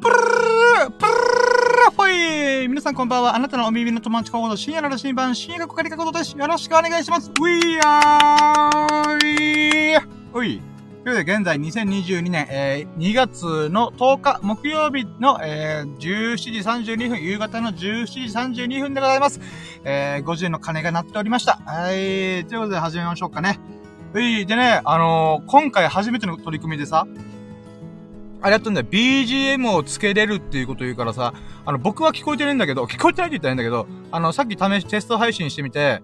プルルプルルほい皆さんこんばんは。あなたのお耳の友達コード深夜の羅針盤、深夜がこかりかことです。よろしくお願いします。ウィーアーイおい。ということで、現在2022年、えー、2月の10日、木曜日の、えー、17時32分、夕方の17時32分でございます。えー、50の鐘が鳴っておりました。はい。ということで、始めましょうかね。うい。でね、あのー、今回初めての取り組みでさ、あれやったんだよ。BGM をつけれるっていうこと言うからさ、あの、僕は聞こえてるんだけど、聞こえてないって言ったらいいんだけど、あの、さっき試し、テスト配信してみて、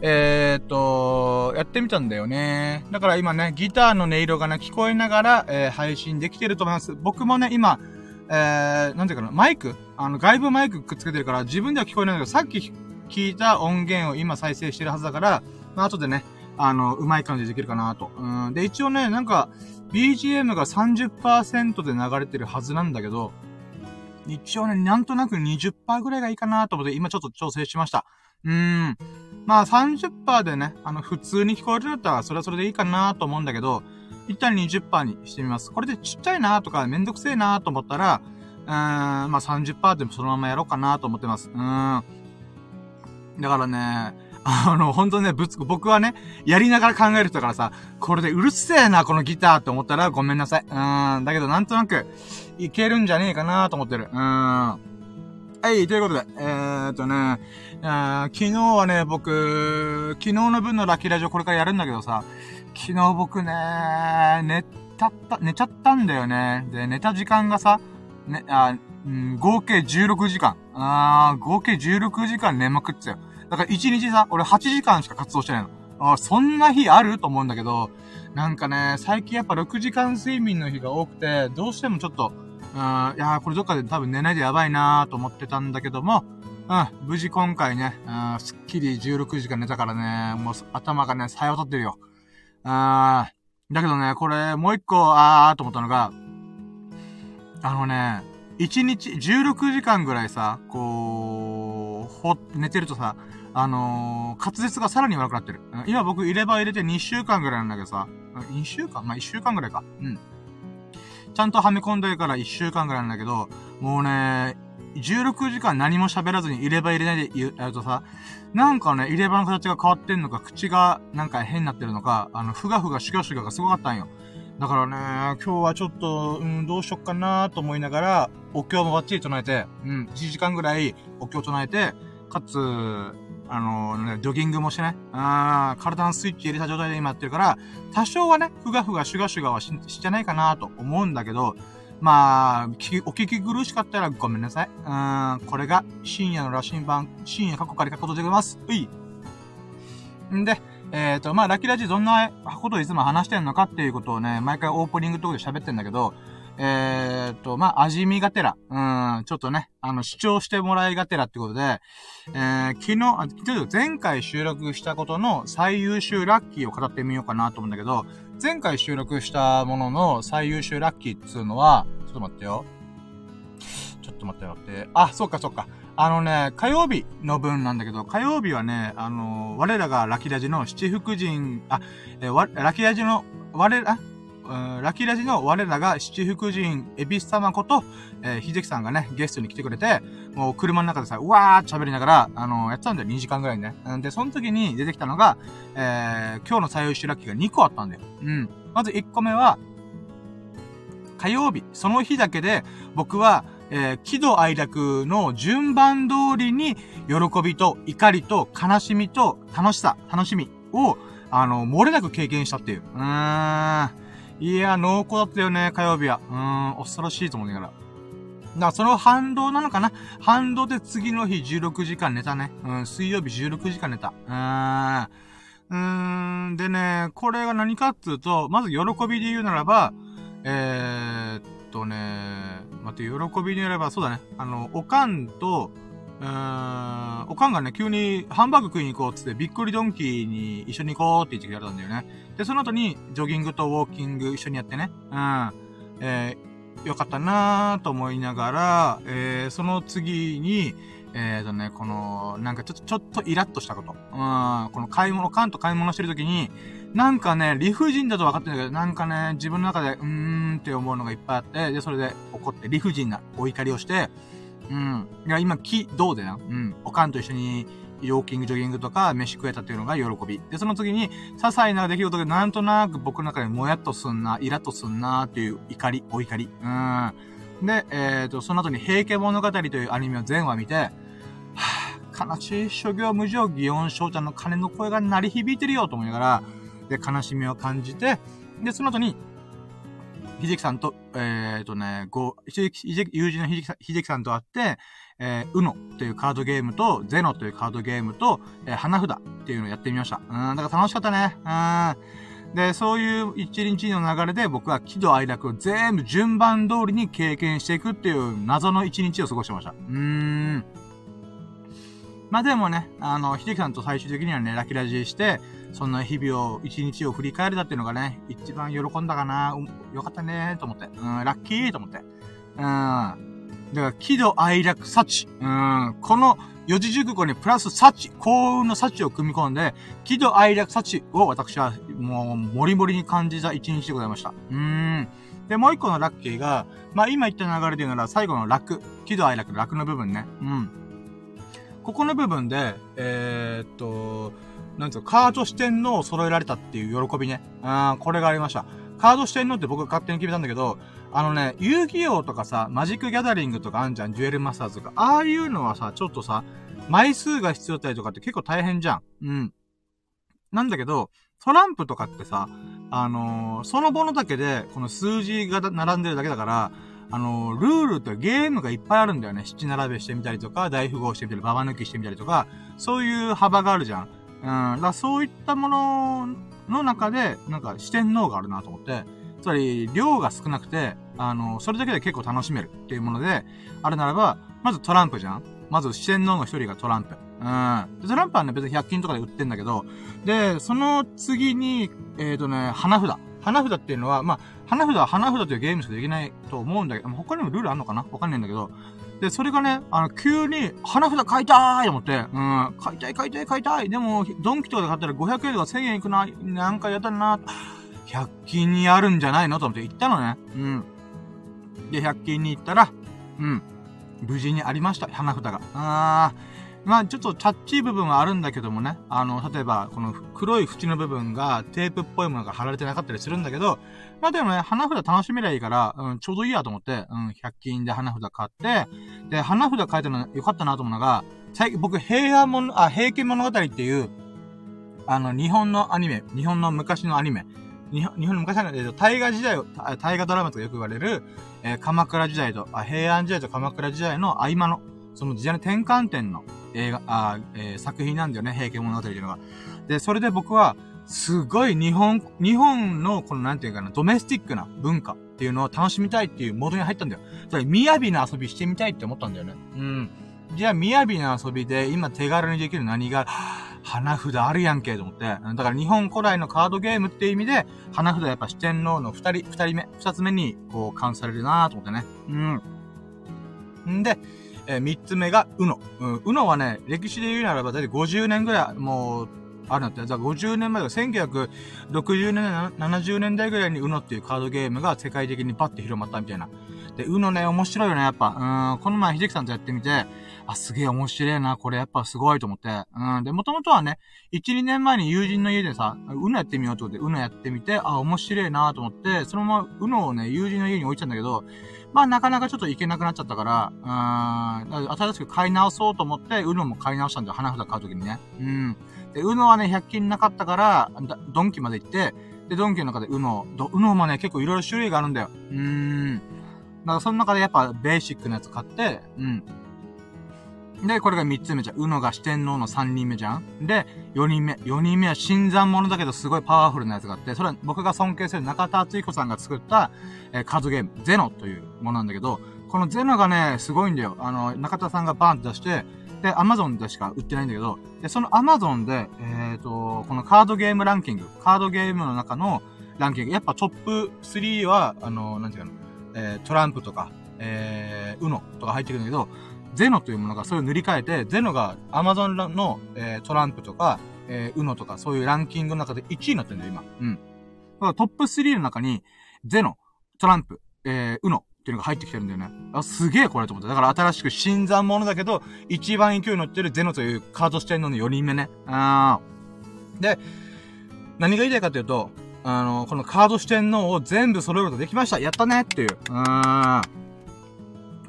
えー、っと、やってみたんだよね。だから今ね、ギターの音色がね、聞こえながら、えー、配信できてると思います。僕もね、今、えー、なんていうかな、マイク？あの、外部マイクくっつけてるから、自分では聞こえないんだけど、さっき聞いた音源を今再生してるはずだから、まあ、後でね、あの、うまい感じでできるかなと。うん。で、一応ね、なんか、BGM が30%で流れてるはずなんだけど、一応ね、なんとなく20%ぐらいがいいかなと思って、今ちょっと調整しました。うーん。まあ30%でね、あの、普通に聞こえるんだったら、それはそれでいいかなと思うんだけど、一旦20%にしてみます。これでちっちゃいなとか、めんどくせえなと思ったら、うーん、まあ30%でもそのままやろうかなと思ってます。うーん。だからね、あの、本当ね、ぶつく、僕はね、やりながら考える人だからさ、これでうるせえな、このギターって思ったらごめんなさい。うん、だけどなんとなく、いけるんじゃねえかなと思ってる。うん。はい、ということで、えー、っとね、昨日はね、僕、昨日の分のラッキーラジオこれからやるんだけどさ、昨日僕ね、寝たった、寝ちゃったんだよね。で、寝た時間がさ、ね、あ、うん、合計16時間。あー、合計16時間寝まくってたよ。だから1日さ、俺8時間しか活動してないの。あそんな日ある？と思うんだけど、なんかね、最近やっぱ6時間睡眠の日が多くて、どうしてもちょっと、うん、いやこれどっかで多分寝ないでやばいなーと思ってたんだけども、うん、無事今回ね、うん、すっきり16時間寝たからね、もう頭がね、さえ渡ってるよ。あー、だけどね、これ、もう一個、あーと思ったのが、あのね、1日、16時間ぐらいさ、こう、ほ、寝てるとさ、あのー、滑舌がさらに悪くなってる。今僕入れ歯入れて2週間ぐらいなんだけどさ、2週間？まあ、1週間ぐらいか。うん。ちゃんとはめ込んでるから1週間ぐらいなんだけど、もうね、16時間何も喋らずに入れ歯入れないで言うやるとさ、なんかね、入れ歯の形が変わってんのか、口がなんか変になってるのか、あの、ふがふがシュガシュガがすごかったんよ。だからね、今日はちょっと、うん、どうしよっかなと思いながら、お経もバッチリ唱えて、うん、1時間ぐらいお経唱えて、かつ、あのね、ジョギングもしてね、あ体のスイッチ入れた状態で今やってるから、多少はね、ふがふがシュガシュガはし、しじゃないかなと思うんだけど、まあ、お聞き苦しかったらごめんなさい。うん、これが深夜の羅針盤、深夜過去から書くことでございます。うい。んで、えっ、ー、と、まあ、ラッキーラジどんなことをいつも話してんのかっていうことをね、毎回オープニングとかで喋ってんだけど、えー、っと、まあ、味見がてら、うん、ちょっとね、あの、主張してもらいがてらってことで、えー、昨日、あ、ちょっと前回収録したことの最優秀ラッキーを語ってみようかなと思うんだけど、前回収録したものの最優秀ラッキーっつうのは、ちょっと待ってよ。ちょっと待って待って。あ、そっかそっか。あのね、火曜日の分なんだけど、火曜日はね、あの我らがラキラジの七福神、あ、えー、ラキラジの、我ら、ラキラジの我らが七福神エビス様こと、えー、秀樹さんがね、ゲストに来てくれて、もう車の中でさ、うわー喋りながら、あのー、やってたんだよ、2時間ぐらいね。で、その時に出てきたのが、えー、今日の最優秀ラッキーが2個あったんだよ。うん。まず1個目は、火曜日、その日だけで、僕は、えー、喜怒哀楽の順番通りに、喜びと怒りと悲しみと楽しさ、楽しみを、あの、漏れなく経験したっていう。うーん。いや、濃厚だったよね、火曜日は。うーん、恐ろしいと思いながら。だからその反動なのかな？反動で次の日16時間寝たね。うん、水曜日16時間寝た。うーん。うーん、でね、これが何かっていうと、まず喜びで言うならば、えー、っとね、待って、喜びで言えば、そうだね。あの、おかんと、うーん、おかんがね、急にハンバーグ食いに行こうってって、びっくりドンキーに一緒に行こうって言ってくれたんだよね。で、その後に、ジョギングとウォーキング一緒にやってね。うん。えー、よかったなーと思いながら、えー、その次に、えーとね、この、なんかちょっと、ちょっとイラッとしたこと。うん、この買い物、カンと買い物してるときに、なんかね、理不尽だと分かってんだけど、なんかね、自分の中で、うーんって思うのがいっぱいあって、で、それで怒って理不尽なお怒りをして、うん。いや、今、気、どうだよ。うん。おかんと一緒に、ウォーキング、ジョギングとか、飯食えたっていうのが喜び。で、その次に、些細な出来事でなんとなく僕の中でもやっとすんな、イラッとすんなっていう怒り、お怒り。うん。で、えっ、ー、と、その後に平家物語というアニメを全話見て、はぁ、悲しい諸行無常、祇園翔ちゃんの鐘の声が鳴り響いてるよと思いながら、で、悲しみを感じて、で、その後に、ひじきさんと、えっ、ー、とね、ご、ひじき、友人のひじきさん、ひじきさんと会って、えー、うのというカードゲームと、ゼノというカードゲームと、えー、花札っていうのをやってみました。うん、だから楽しかったね。うん。で、そういう一日の流れで僕は喜怒哀楽を全部順番通りに経験していくっていう謎の一日を過ごしてました。うーん。まあでもね、あの、ひできさんと最終的にはね、ラキラジして、そんな日々を、一日を振り返れたっていうのがね、一番喜んだかな、よかったねと思って。うん、ラッキーと思って。うん。だから、喜怒哀楽幸。うん、この四字熟語にプラス幸、幸運の幸を組み込んで、喜怒哀楽幸を私はもう、もりもりに感じた一日でございました。うん。で、もう一個のラッキーが、まあ今言った流れで言うなら最後の楽、喜怒哀楽の楽の部分ね。うん。ここの部分で、えー、っと、なんつうか、カード四天王を揃えられたっていう喜びね。あー、これがありました。カード四天王って僕勝手に決めたんだけど、あのね、遊戯王とかさ、マジックギャザリングとかあんじゃん、デュエルマスターズとか。ああいうのはさ、ちょっとさ、枚数が必要だったりとかって結構大変じゃん。うん。なんだけど、トランプとかってさ、あのー、そのものだけで、この数字が並んでるだけだから、あの、ルールってゲームがいっぱいあるんだよね。七並べしてみたりとか、大富豪してみたり、ババ抜きしてみたりとか、そういう幅があるじゃん。うん。だそういったものの中で、なんか四天王があるなと思って、つまり、量が少なくて、あの、それだけで結構楽しめるっていうもので、あるならば、まずトランプじゃんまず四天王の一人がトランプ。うん。トランプはね、別に100均とかで売ってんだけど、で、その次に、えっ、ー、とね、花札。花札っていうのは、まあ、花札は花札というゲームしかできないと思うんだけど、他にもルールあんのかな？わかんないんだけど、で、それがね、あの、急に、花札買いたいと思って、うん、買いたい買いたい買いたい。でも、ドンキとかで買ったら500円とか1000円いくな、なんかやったらな、100均にあるんじゃないのと思って行ったのね。うん。で、100均に行ったら、うん。無事にありました、花札が。あー。まあちょっとチャッチー部分はあるんだけどもね。あの、例えば、この黒い縁の部分がテープっぽいものが貼られてなかったりするんだけど、まあでもね、花札楽しめりゃいいから、うん、ちょうどいいやと思って、うん、100均で花札買って、で、花札買えたのよかったなと思うのが、最近僕、平安物、あ、平家物語っていう、あの、日本のアニメ、日本の昔のアニメ、日本の昔の、えっと、大河時代を、大河ドラマとかよく言われる、えー、鎌倉時代とあ、平安時代と鎌倉時代の合間の、その時代の転換点の映画、あえー、作品なんだよね、平家物語っていうのが。で、それで僕は、すごい日本、日本のこのなんていうかな、ドメスティックな文化っていうのを楽しみたいっていうモードに入ったんだよ。それ、雅な遊びしてみたいって思ったんだよね。うん。じゃあ、雅な遊びで今手軽にできる何が、花札あるやんけ、と思って。だから日本古来のカードゲームっていう意味で、花札やっぱ四天王の二人、二人目、二つ目に、こう、感されるなと思ってね。うん。んで、えー、三つ目が、うの。うん、うのはね、歴史で言うならば、だいたい50年ぐらい、もう、あるんだって。じゃあ50年前だ、1960年、70年代ぐらいに UNO っていうカードゲームが世界的にバッて広まったみたいな。で、UNO ね、面白いよね、やっぱ。うん、この前、秀樹さんとやってみて、あ、すげえ面白いな、これやっぱすごいと思って。うん、で、もともとはね、1、2年前に友人の家でさ、UNO やってみようってことで、UNO やってみて、あ、面白いなと思って、そのまま UNO をね、友人の家に置いちゃうんだけど、まあなかなかちょっと行けなくなっちゃったから、うん、新しく買い直そうと思って、UNO も買い直したんだよ、花札買うときにね。うん。で、うのはね、100均なかったから、ドンキまで行って、で、ドンキの中でうの、うのもね、結構いろいろ種類があるんだよ。うーん。だからその中でやっぱベーシックなやつ買って、うん。で、これが3つ目じゃん。うのが四天王の3人目じゃん。で、4人目。4人目は新参者だけどすごいパワフルなやつがあって、それは僕が尊敬する中田敦彦さんが作った、えー、カードゲーム、ゼノというものなんだけど、このゼノがね、すごいんだよ。あの、中田さんがバーンって出して、で、アマゾンでしか売ってないんだけど、で、そのアマゾンで、えっ、ー、と、このカードゲームランキング、カードゲームの中のランキング、やっぱトップ3は、あの、なんていうの、えー、トランプとか、えー、ウノとか入ってくるんだけど、ゼノというものがそれを塗り替えて、ゼノがアマゾンの、えー、トランプとか、えー、うのとか、そういうランキングの中で1位になってるんだよ、今。うん。だからトップ3の中に、ゼノ、トランプ、えー、うのっていうのが入ってきてるんだよね。あ、すげえこれと思って。だから新しく新参者だけど、一番勢いに乗ってるゼノというカード視点の4人目ね。あー。で、何が言いたいかというと、あの、このカード四天王を全部揃えることができましたやったねっていう。うーん。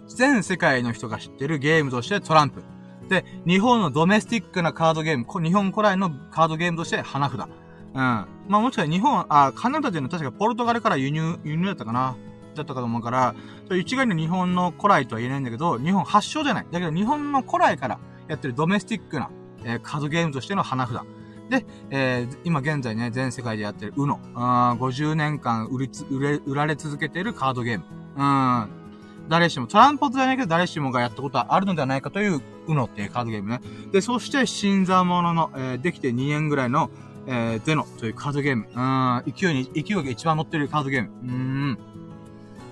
全世界の人が知ってるゲームとしてトランプ。で、日本のドメスティックなカードゲーム、日本古来のカードゲームとして花札。うん。まあもしかしたら日本、あ、カナダでいうの確かポルトガルから輸入、輸入だったかなだったかと思うから、一概に日本の古来とは言えないんだけど、日本発祥じゃない。だけど日本の古来からやってるドメスティックな、えー、カードゲームとしての花札。で、えー、今現在ね、全世界でやってる UNO。あ50年間売りつ、売れ、売られ続けているカードゲーム。うん。誰しも、トランポじゃないけど誰しもがやったことはあるのではないかという UNO っていうカードゲームね。で、そして新座者の、えー、できて2年ぐらいの、えー、ゼノというカードゲーム。うん、勢いに、勢いが一番乗ってるカードゲーム。うん。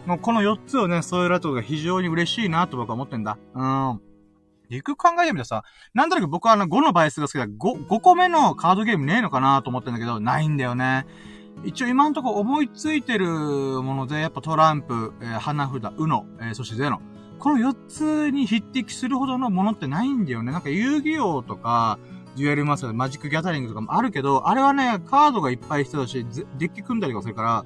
もうこの4つをね、添えられたことが非常に嬉しいなと僕は思ってんだ。うん。よく考えてみたらさ、なんとなく僕はあの5の倍数が好きだ。5、5個目のカードゲームねえのかなと思ってんだけど、ないんだよね。一応今んとこ思いついてるもので、やっぱトランプ、えー、花札、ウノ、えー、そしてゼノ。この4つに匹敵するほどのものってないんだよね。なんか遊戯王とか、デュエルマスター、マジックギャザリングとかもあるけど、あれはね、カードがいっぱい必要だし、デッキ組んだりとかするから、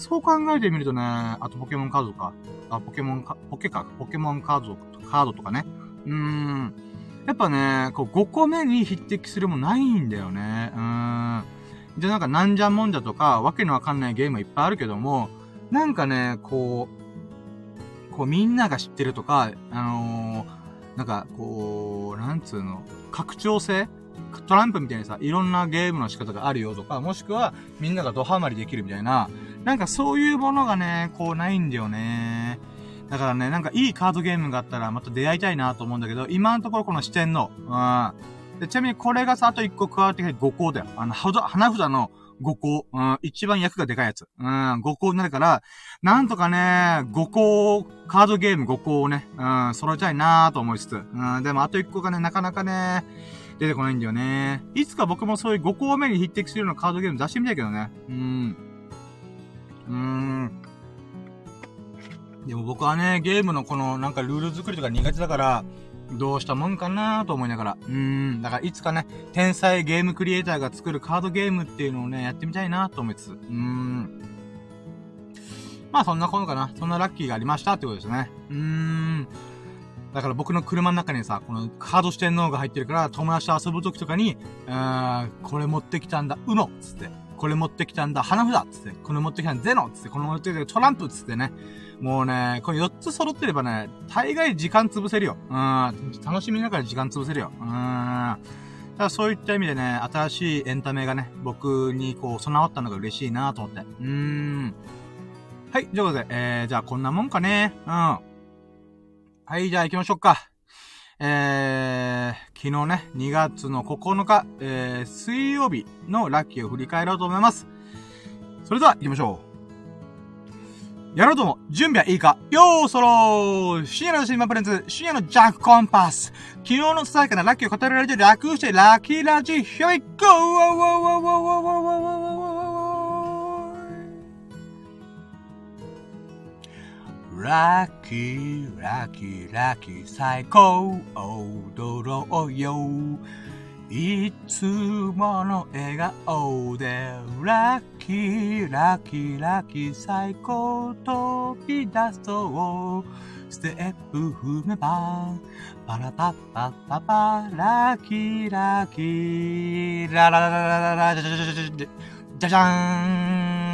そう考えてみるとね、あとポケモンカードか、あ、ポケモンか、ポケか、ポケモンカード、カードとかね。うーん。やっぱね、こう5個目に匹敵するもないんだよね。うーん。で、なんかなんじゃもんじゃとか、わけのわかんないゲームいっぱいあるけども、なんかね、こう、こうみんなが知ってるとか、あのー、なんかこう、なんつうの、拡張性トランプみたいにさ、いろんなゲームの仕方があるよとか、もしくはみんながドハマりできるみたいな、なんかそういうものがね、こうないんだよね。だからね、なんかいいカードゲームがあったらまた出会いたいなと思うんだけど、今のところこの視点の、うん。でちなみにこれがさ、あと1個加わってきて5個だよ。あの、花札の5個、うん、一番役がでかいやつ。うん、5個になるから、なんとかね、5個、カードゲーム5個をね、うん、揃えたいなと思いつつ。うん、でもあと1個がね、なかなかね、出てこないんだよね。いつか僕もそういう5個目に匹敵するようなカードゲーム出してみたいけどね。うん。うーん。でも僕はね、ゲームのこのなんかルール作りとか苦手だから、どうしたもんかなと思いながら。うーん。だからいつかね、天才ゲームクリエイターが作るカードゲームっていうのをね、やってみたいなと思いつつ。うーん。まあそんなことかな。そんなラッキーがありましたってことですね。うーん。だから僕の車の中にさ、このカード四天王が入ってるから、友達と遊ぶ時とかに、うーん、これ持ってきたんだ、うのつって。これ持ってきたんだ、花札つって。これ持ってきたんだ、ゼノつって。これ持ってきたトランプつってね。もうね、これ4つ揃ってればね、大概時間潰せるよ。うん。楽しみながら時間潰せるよ。うん。だそういった意味でね、新しいエンタメがね、僕にこう備わったのが嬉しいなと思って。うーん。はい、ということで、えー、じゃあこんなもんかね。うん。はい、じゃあ行きましょうか。えー、昨日ね、2月の9日、えー、水曜日のラッキーを振り返ろうと思います。それでは行きましょう。やろうとも、準備はいいかよーそろー深夜のシンマプレンズ、深夜のジャックコンパス昨日のさやかなラッキーを語られて楽してラッキーラジ、Here we go! ラッキー、ラッキー、ラッキー、最高、踊ろうよ。いつもの笑顔で、ラッキー、ラッキー、ラッキー、最高、飛び出そう。ステップ踏めば、パラパッパッパパ、ラッキー、ラッキー、ラララララララ、じゃじゃじゃじゃじゃじゃじゃん。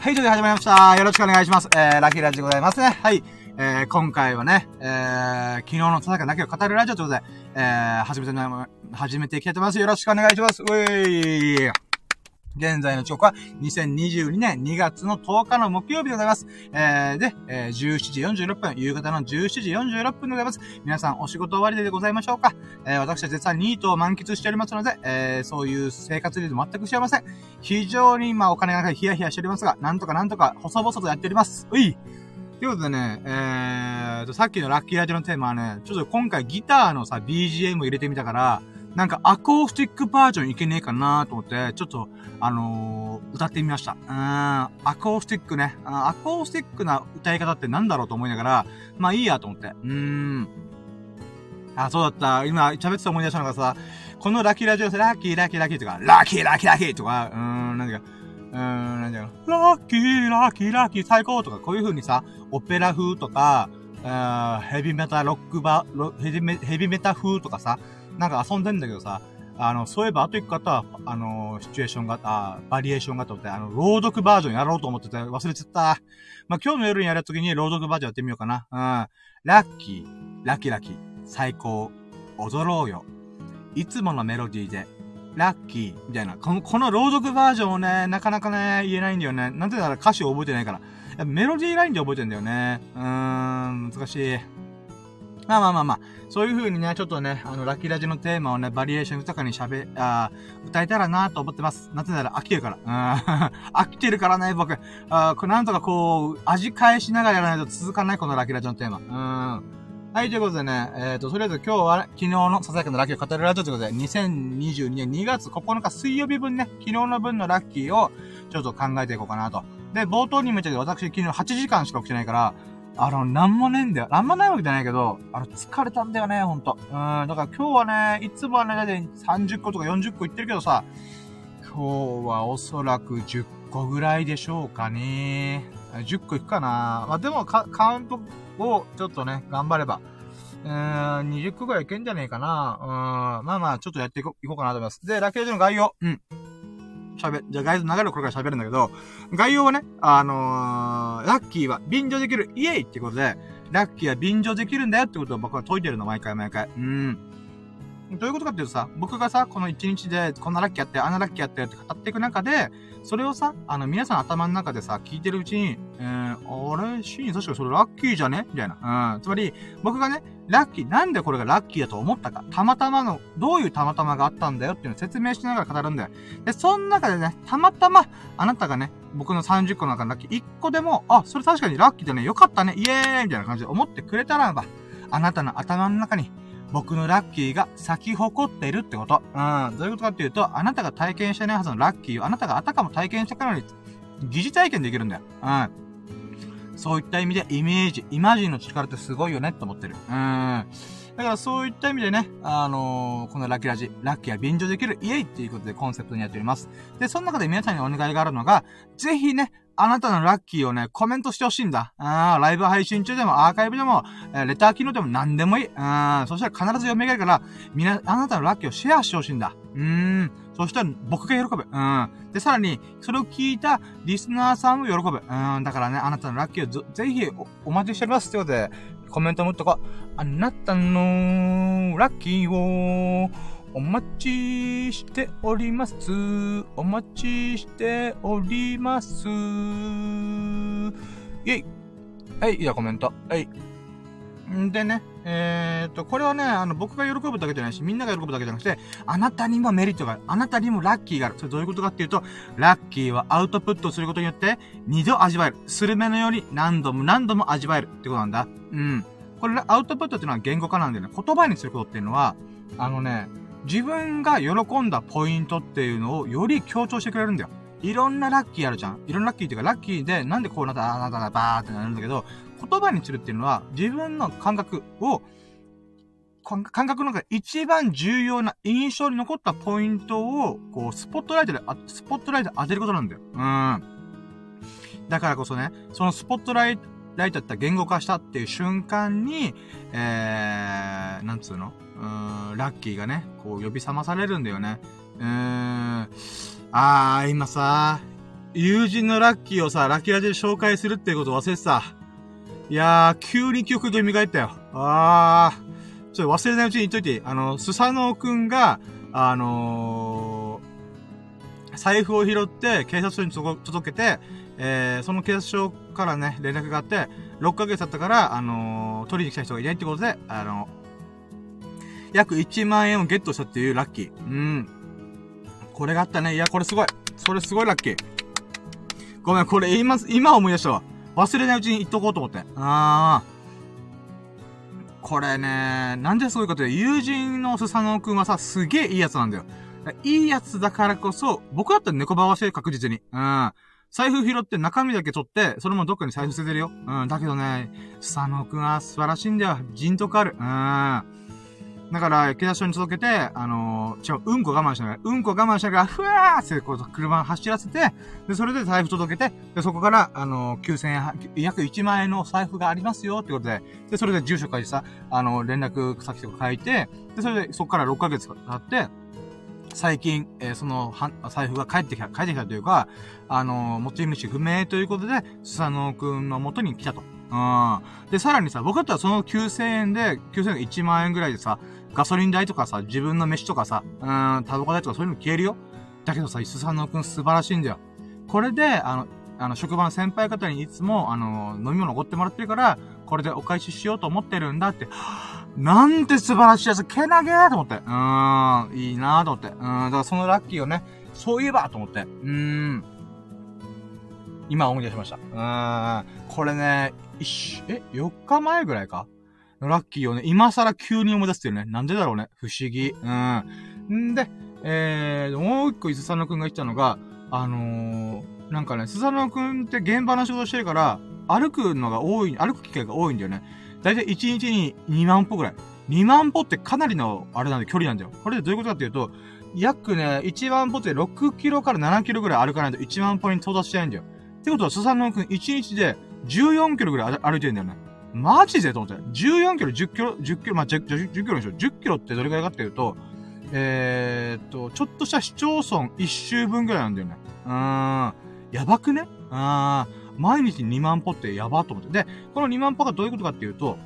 はい、ということで始まりました。よろしくお願いします。えー、ラッキーラジでございますね。はい。えー、今回はね、えー、昨日の戦いだけを語るラジオということで、えー、始めて、始めていきたいと思います。よろしくお願いします。うえい現在の時刻は2022年2月の10日の木曜日でございます。えー、で、えー、17時46分、夕方の17時46分でございます。皆さんお仕事終わりでございましょうかえー、私は絶賛ニートを満喫しておりますので、えー、そういう生活で全く幸せん。非常に、まあ、お金がかかりヒヤヒヤしておりますが、なんとかなんとか細々とやっております。ういということでね、えーと、さっきのラッキーラジオのテーマはね、ちょっと今回ギターのさ、BGM 入れてみたから、なんかアコースティックバージョンいけねえかなと思って、ちょっと、あのー、歌ってみました。うん、アコースティックね。アコースティックな歌い方ってなんだろうと思いながら、まあいいやと思って。うーん。あ、そうだった。今、喋ってた思い出したのがさ、このラッキーラジオでラッキーラッキーラッキーとか、ラッキーラッキーラッキーとか、うーん、なんか、うーん、なんだよ。ラッキーラッキーラッキー最高とか、こういう風にさ、オペラ風とか、ヘビメタロックバ、ヘビメヘビメタ風とかさ、なんか遊んでんだけどさ、あの、そういえばあと一個は、あの、シチュエーションが、あバリエーションがと思って、あの、朗読バージョンやろうと思ってて忘れちゃった。まあ、今日の夜にやるときに朗読バージョンやってみようかな。うん。ラッキー、ラッキラッキ、最高、踊ろうよ。いつものメロディーで、ラッキー、みたいな。この、この朗読バージョンをね、なかなかね、言えないんだよね。なんでなら歌詞を覚えてないから。メロディーラインで覚えてんだよね。うーん、難しい。まあまあまあまあ、そういう風にね、ちょっとね、あの、ラッキーラジのテーマをね、バリエーション豊かに喋、あ歌えたらなと思ってます。なぜなら飽きてるから。うん。飽きてるからね、僕。あこれなんとかこう、味変えしながらやらないと続かない、このラッキーラジのテーマ。うん。はい、ということでね、えっ、ー、と、とりあえず今日は、昨日のささやかなラッキーを語るラジオということで、2022年2月9日水曜日分ね、昨日の分のラッキーをちょっと考えていこうかなと。で、冒頭にも言ったけど、私昨日8時間しか起きてないから、あの、なんもねえんだよ。なんもないわけじゃないけど、あの、疲れたんだよね、ほんと。うん、だから今日はね、いつもはね、だいたい30個とか40個言ってるけどさ、今日はおそらく10個ぐらいでしょうかね。10個いくかな。まあ、でもカウントをちょっとね、頑張れば、うーん、20個ぐらいいけんじゃねえかな。うん、まあまあ、ちょっとやっていこうかなと思います。で、ラッキージの概要。うん。喋、じゃあ概要流れをこれから喋るんだけど、概要はね、あのー、ラッキーは便乗できるイエイってことで、ラッキーは便乗できるんだよってことを僕は解いてるの、毎回毎回。うん。どういうことかっていうとさ、僕がさ、この一日でこんなラッキーやって、あんなラッキーやってって語っていく中で、それをさ、あの、皆さん頭の中でさ、聞いてるうちに、えー、あれ、シーン確かそれラッキーじゃね？みたいな。うん。つまり、僕がね、ラッキー、なんでこれがラッキーだと思ったか、たまたまの、どういうたまたまがあったんだよ？っていうのを説明しながら語るんだよ。で、その中でね、たまたま、あなたがね、僕の30個の中のラッキー、1個でも、あ、それ確かにラッキーだね、よかったね、イエーイ！みたいな感じで思ってくれたらば、あなたの頭の中に、僕のラッキーが咲き誇ってるってこと。うん。どういうことかっていうと、あなたが体験してないはずのラッキーをあなたがあたかも体験したからに、疑似体験できるんだよ。うん。そういった意味でイメージ、イマジンの力ってすごいよねって思ってる。うん。だからそういった意味でね、あのー、このラッキーラジ、ラッキーは便乗できるイエイっていうことでコンセプトにやっております。で、その中で皆さんにお願いがあるのが、ぜひね、あなたのラッキーをね、コメントしてほしいんだ。あライブ配信中でも、アーカイブでも、えレター機能でも何でもいい。あそしたら必ず読み上げるから、みな、あなたのラッキーをシェアしてほしいんだ。うーん。そしたら僕が喜ぶ。うん。で、さらに、それを聞いたリスナーさんも喜ぶ。うん。だからね、あなたのラッキーをぜひおお待ちしております。ということで、コメントもっとこう。あなたのラッキーを、お待ちしております。お待ちしております。イェイ。はい、いや、コメント。はい。んでね、えー、っと、これはね、あの、僕が喜ぶだけじゃないし、みんなが喜ぶだけじゃなくて、あなたにもメリットがある。あなたにもラッキーがある。それどういうことかっていうと、ラッキーはアウトプットすることによって、二度味わえる。スルメのように何度も何度も味わえるってことなんだ。うん。これ、アウトプットっていうのは言語化なんだよね。言葉にすることっていうのは、あのね、自分が喜んだポイントっていうのをより強調してくれるんだよ。いろんなラッキーあるじゃん。いろんなラッキーっていうか、ラッキーでなんでこうなった、あなたがバーってなるんだけど、言葉にするっていうのは、自分の感覚を、感覚の中で一番重要な印象に残ったポイントを、こう、スポットライトで、スポットライト当てることなんだよ。うん。だからこそね、そのスポットライト、ライトだった言語化したっていう瞬間に、えー、なんつうの？うん、ラッキーがね、こう呼び覚まされるんだよね。うーん、あー、今さ、友人のラッキーをさ、ラッキーラジで紹介するっていうことを忘れてた。いやー、急に記憶が蘇ったよ。あー、ちょっと忘れないうちに言っといていい、あの、スサノオくんが、あのー、財布を拾って警察署に届けて、えー、その警察署からね、連絡があって、6ヶ月経ったから、あのー、取りに来た人がいないってことで、あの約1万円をゲットしたっていうラッキー。うん。これがあったね。いや、これすごい。それすごいラッキー。ごめん、これ今、今思い出したわ。忘れないうちに言っとこうと思って。あー。これね、なんでそういうこと、友人のスサノオくんはさ、すげえいいやつなんだよ。いいやつだからこそ、僕だったら猫ばわして確実に。うん。財布拾って中身だけ取って、それもどっかに財布捨ててるよ。うん。だけどね、スサノオくんは素晴らしいんだよ。人徳ある。うん。だから、池田署に届けて、あのー、違う、うんこ我慢しながら、うんこ我慢しながら、ふわーって、こう、車走らせて、で、それで財布届けて、で、そこから、あのー、9000円、約1万円の財布がありますよ、ってことで、で、それで住所書いてさ、あのー、連絡先とか書いて、で、それで、そこから6ヶ月経って、最近、えー、その、は、財布が帰ってきた、帰ってきたというか、あのー、持ち主不明ということで、スサノオくんの元に来たと。うん。で、さらにさ、僕だったらその9000円で、9000円が1万円ぐらいでさ、ガソリン代とかさ、自分の飯とかさ、うん、タバコ代とかそういうの消えるよ。だけどさ、イスサノくん素晴らしいんだよ。これで、あの、あの、職場の先輩方にいつも、あの、飲み物おごってもらってるから、これでお返ししようと思ってるんだって。なんて素晴らしいやつ、けなげーと思って。うーん、いいなーと思って。うん、だからそのラッキーをね、そういえばと思って。うーん。今思い出しました。うーん。これね、一え、4日前ぐらいか？ラッキーをね、今更急に思い出すっていうね。なんでだろうね。不思議。うん。んで、えー、もう一個伊勢佐野くんが言ったのが、あのー、なんかね、スサノくんって現場の仕事してるから、歩くのが多い、歩く機会が多いんだよね。だいたい1日に2万歩ぐらい。2万歩ってかなりの、あれなんで、距離なんだよ。これでどういうことかっていうと、約ね、1万歩って6キロから7キロぐらい歩かないと1万歩に到達しないんだよ。ってことは、スサノくん1日で14キロぐらい歩いてるんだよね。マジでと思って。14キロ、10キロ、10キロ、まあ、10, 10キロでしょ。10キロってどれくらいかっていうと、えー、っと、ちょっとした市町村一周分ぐらいなんだよね。うーん。やばくね？あー、毎日2万歩ってやばと思って。で、この2万歩がどういうことかっていうと、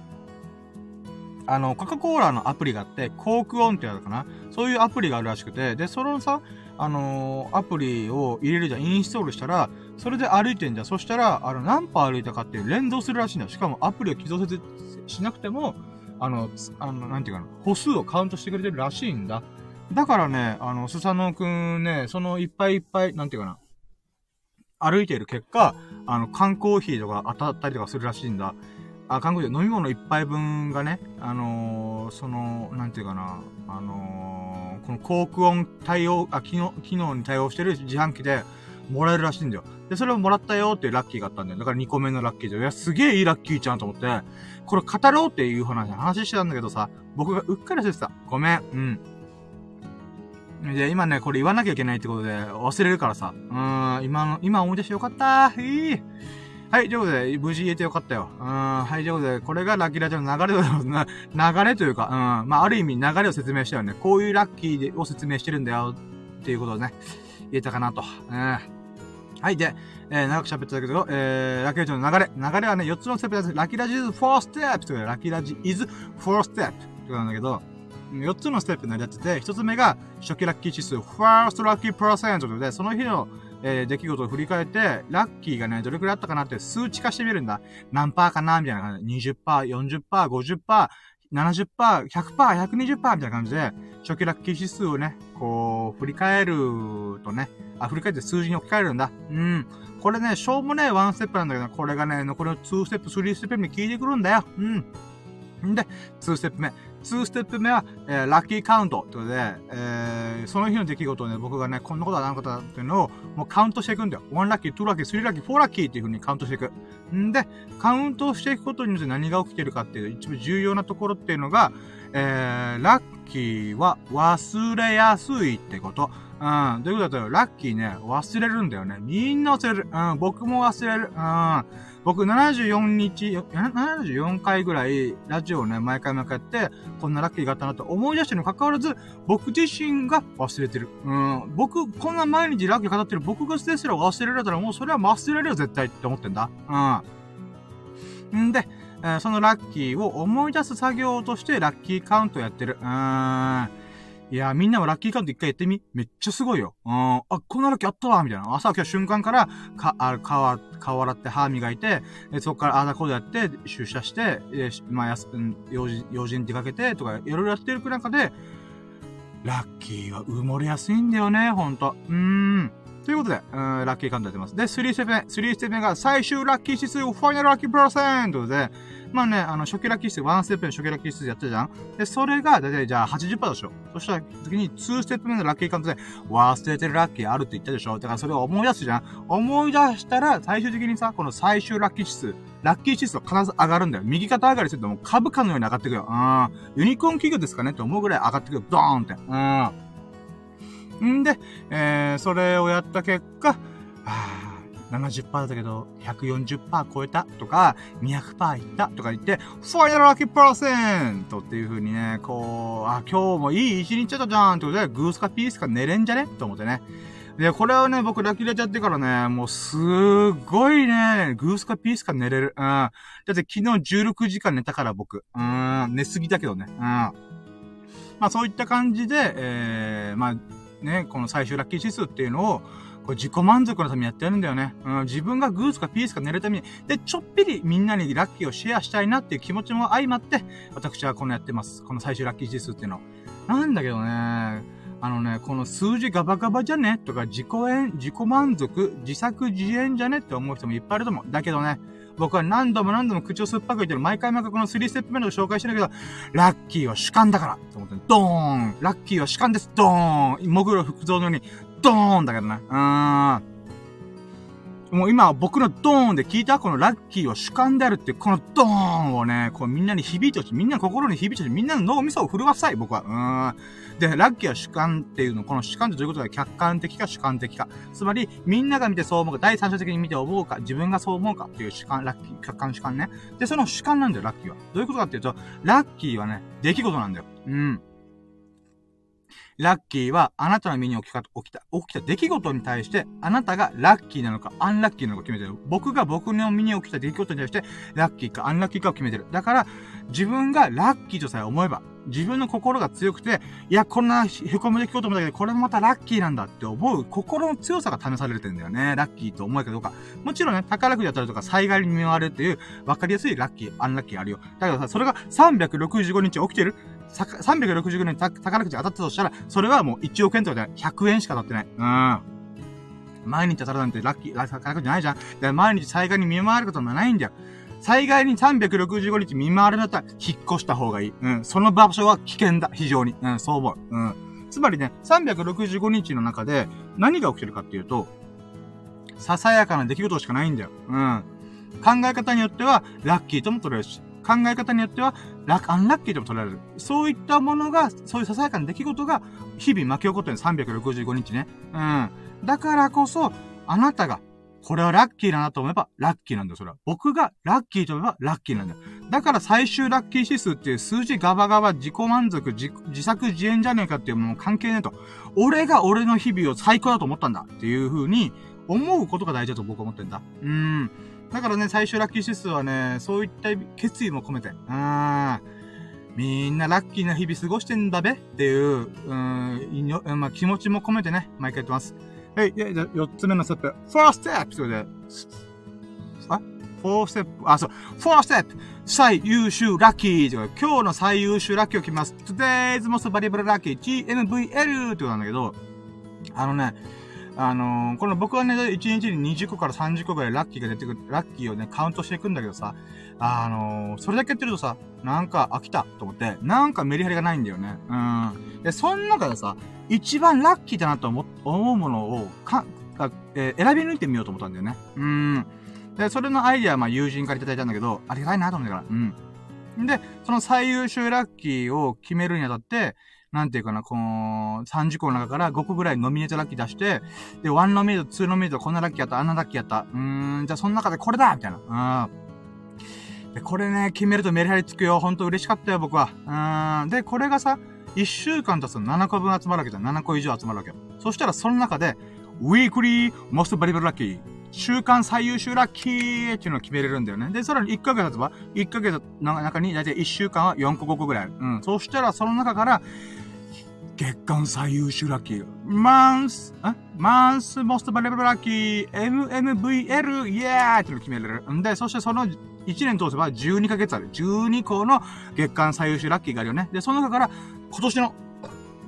あの、コカ・コーラのアプリがあって、コークオンってやるかなそういうアプリがあるらしくて、で、そのさ、あのー、アプリを入れるじゃん、インストールしたら、それで歩いてんじゃ。そしたら、あの、何歩歩いたかっていう連動するらしいんだよ。しかもアプリを起動せず、しなくても、あの、あの、なんていうかな、歩数をカウントしてくれてるらしいんだ。だからね、あの、スサノくんね、そのいっぱいいっぱい、なんていうかな、歩いている結果、あの、缶コーヒーとか当たったりとかするらしいんだ。あ、缶コーヒー、飲み物一杯分がね、あのー、その、なんていうかな、あのー、このコーク音対応、あ、機能、機能に対応してる自販機で、もらえるらしいんだよ。で、それをもらったよっていうラッキーがあったんだよ。だから2個目のラッキーで。いや、すげえいいラッキーちゃんと思って、これ語ろうっていう話、話してたんだけどさ、僕がうっかりしてた。ごめん。うん。で、今ね、これ言わなきゃいけないってことで忘れるからさ。うーん、今の、今思い出してよかったいい。はい、ということで、無事言えてよかったよ。うん、はい、ということで、これがラッキーラジオの流れだな、流れというか、うん、まあ、ある意味流れを説明したよね。こういうラッキーを説明してるんだよ、っていうことをね、言えたかなと。うん。はい。で、えー、長く喋ってたけど、えー、ラッキーラジオの流れ。流れはね、4つのステップです。ラッキーラジ is four steps というラッキーラジ is four step ってことなんだけど、4つのステップになりやってて、1つ目が初期ラッキー指数、first lucky percent ということで、その日の、えー、出来事を振り返って、ラッキーがね、どれくらいあったかなって数値化してみるんだ。何パーかなみたいな感じで。20%、40%、50%、70%、100%、120%みたいな感じで、初期ラッキー指数をね、こう、振り返るとね、あ、振り返って数字に置き換えるんだ。うん。これね、しょうもねワンステップなんだけど、これがね、残りの2ステップ、3ステップに効いてくるんだよ。うん。んで、2ステップ目。2ステップ目は、えー、ラッキーカウントってことで、えー、その日の出来事をね、僕がね、こんなことは何ことだっていうのを、もうカウントしていくんだよ。1ラッキー、2ラッキー、3ラッキー、4ラッキーっていう風にカウントしていく。んで、カウントしていくことによって何が起きてるかっていう、一番重要なところっていうのが、えー、ラッキーは忘れやすいってこと。うん。どういうことだと、ラッキーね、忘れるんだよね。みんな忘れる。うん。僕も忘れる。うん。僕74日、74回ぐらいラジオをね、毎回毎回やって、こんなラッキーがあったなと思い出してるにも関わらず、僕自身が忘れてる。うん。僕、こんな毎日ラッキー語ってる僕がですら忘れられたらもうそれは忘れるよ、絶対って思ってんだ。うん。んで、え、そのラッキーを思い出す作業としてラッキーカウントやってる。うーん。いや、みんなもラッキーカウント一回やってみ？めっちゃすごいよ。うん。あ、こんなラッキーあったわみたいな。朝起きた瞬間から、か、あ、顔、顔洗って歯磨いて、えそこからあだこうやって、出社して、えまあ、やす、用事、用事に出かけて、とか、いろいろやってる中で、ラッキーは埋もれやすいんだよね、ほんと。うーん。ということで、うん、ラッキーカウントやってます。で、3ステップ目、3ステップ目が最終ラッキー指数、ファイナルラッキープラセントで、まあね、あの、初期ラッキー指数、1ステップ目の初期ラッキー指数やったじゃんで、それが、だいたいじゃあ80%でしょ。そしたら、次に2ステップ目のラッキーカウントで、忘れてるラッキーあるって言ったでしょだからそれを思い出すじゃん思い出したら、最終的にさ、この最終ラッキー指数、ラッキー指数は必ず上がるんだよ。右肩上がりするともう株価のように上がってくよ。うん。ユニコーン企業ですかねって思うぐらい上がってくる。ドーンって。うん。んで、えー、それをやった結果、はぁ、70%だったけど、140%超えたとか、200%いったとか言って、ファイナルラッキーパーセントっていう風にね、こう、あ、今日もいい一日だったじゃんってことで、グースかピースか寝れんじゃね？と思ってね。で、これはね、僕ラッキー出ちゃってからね、もうすっごいね、グースかピースか寝れる。うん。だって昨日16時間寝たから僕。うん、寝すぎだけどね。うん。まあそういった感じで、えー、まあね、この最終ラッキー指数っていうのを、これ自己満足のためにやってるんだよね。うん、自分がグースかピースか寝るために。で、ちょっぴりみんなにラッキーをシェアしたいなっていう気持ちも相まって、私はこのやってます。この最終ラッキー指数っていうの。なんだけどね、あのね、この数字ガバガバじゃね？とか、自己演、自己満足、自作自演じゃね？って思う人もいっぱいいると思う。だけどね、僕は何度も何度も口を酸っぱく言ってる。毎回毎回この3ステップ目の紹介してるけど、ラッキーは主観だからと思って、ドーンラッキーは主観ですドーンもぐろ福蔵のように、ドーンだけどな。うーん。もう今僕のドーンで聞いたこのラッキーを主観であるっていう、このドーンをね、こうみんなに響いてほしい。みんなの心に響いてほしい。みんなの脳みそを震わせたい、僕は。うん。で、ラッキーは主観っていうの、この主観ってどういうことか、客観的か主観的か。つまり、みんなが見てそう思うか、第三者的に見て思うか、自分がそう思うかっていう主観、ラッキー、客観主観ね。で、その主観なんだよ、ラッキーは。どういうことかっていうと、ラッキーはね、出来事なんだよ。うん。ラッキーはあなたの身に起きた、起きた、起きた出来事に対して、あなたがラッキーなのか、アンラッキーなのか決めてる。僕が僕の身に起きた出来事に対して、ラッキーかアンラッキーかを決めてる。だから、自分がラッキーとさえ思えば、自分の心が強くて、いや、こんなへこむ出来事もだけど、これもまたラッキーなんだって思う心の強さが試されてんだよね。ラッキーと思えかどうか。もちろんね、宝くじだったりとか災害に見舞われるっていう、わかりやすいラッキー、アンラッキーあるよ。だけどさ、それが365日起きてる365年宝くじ当たったとしたら、それはもう1億円とかじゃ。100円しか当たってない。うん。毎日当たるなんてラッキー、宝くじないじゃん。で毎日災害に見舞われることもないんだよ。災害に365日見舞われるんだったら、引っ越した方がいい。うん。その場所は危険だ。非常に。うん、そう思う。うん。つまりね、365日の中で何が起きてるかっていうと、ささやかな出来事しかないんだよ。うん。考え方によっては、ラッキーとも取れるし、考え方によっては、ラッ、アンラッキーでも取られる。そういったものが、そういうささやかな出来事が、日々巻き起こってる365日ね。うん。だからこそ、あなたが、これはラッキーだなと思えば、ラッキーなんだよ、それは。僕がラッキーと思えば、ラッキーなんだよ。だから最終ラッキー指数っていう数字ガバガバ自己満足、自自作自演じゃねえかっていうもの関係ねえと。俺が俺の日々を最高だと思ったんだっていう風に思うことが大事だと僕は思ってんだ。うん。だからね、最終ラッキー指数はね、そういった決意も込めて、うん。みんなラッキーな日々過ごしてんだべ？っていう、うん、まあ、気持ちも込めてね、毎回やってます。はい、じゃあ、四つ目のステップ。フォーステップということで、あフォーステップ、あ、そう、フォーステップ最優秀ラッキーという今日の最優秀ラッキーを決めます。Today's most valuable lucky, TMVL ってことなんだけど、あのね、あのー、この僕はね、1日に20個から30個ぐらいラッキーが出てくる、ラッキーをね、カウントしていくんだけどさ、あのー、それだけやってるとさ、なんか飽きたと思って、なんかメリハリがないんだよね。うん。で、その中でさ、一番ラッキーだなと思うものを、か、えー、選び抜いてみようと思ったんだよね。うん。で、それのアイディアはまあ友人からいただいたんだけど、ありがたいなと思ってから。うん。で、その最優秀ラッキーを決めるにあたって、なんていうかな、この、30個の中から5個ぐらいノミネートラッキー出して、で、1ノミネート、2ノミネート、こんなラッキーやった、あんなラッキーやった。うーん、じゃあその中でこれだみたいな。うん。で、これね、決めるとメリハリつくよ。ほんと嬉しかったよ、僕は。うん。で、これがさ、1週間経つと7個分集まるわけじゃん。7個以上集まるわけよ。そしたらその中で、ウィークリーモストバリブルラッキー。週間最優秀ラッキーっていうのを決めれるんだよね。で、さらに1ヶ月経つば、1ヶ月の中にだいたい1週間は4個5個ぐらいある。うん。そしたらその中から、月間最優秀ラッキー。マンス、んマンスモストバレブルラッキー、MMVL、イエーっての決められる。んで、そしてその1年通せば12ヶ月ある。12個の月間最優秀ラッキーがあるよね。で、その中から、今年の、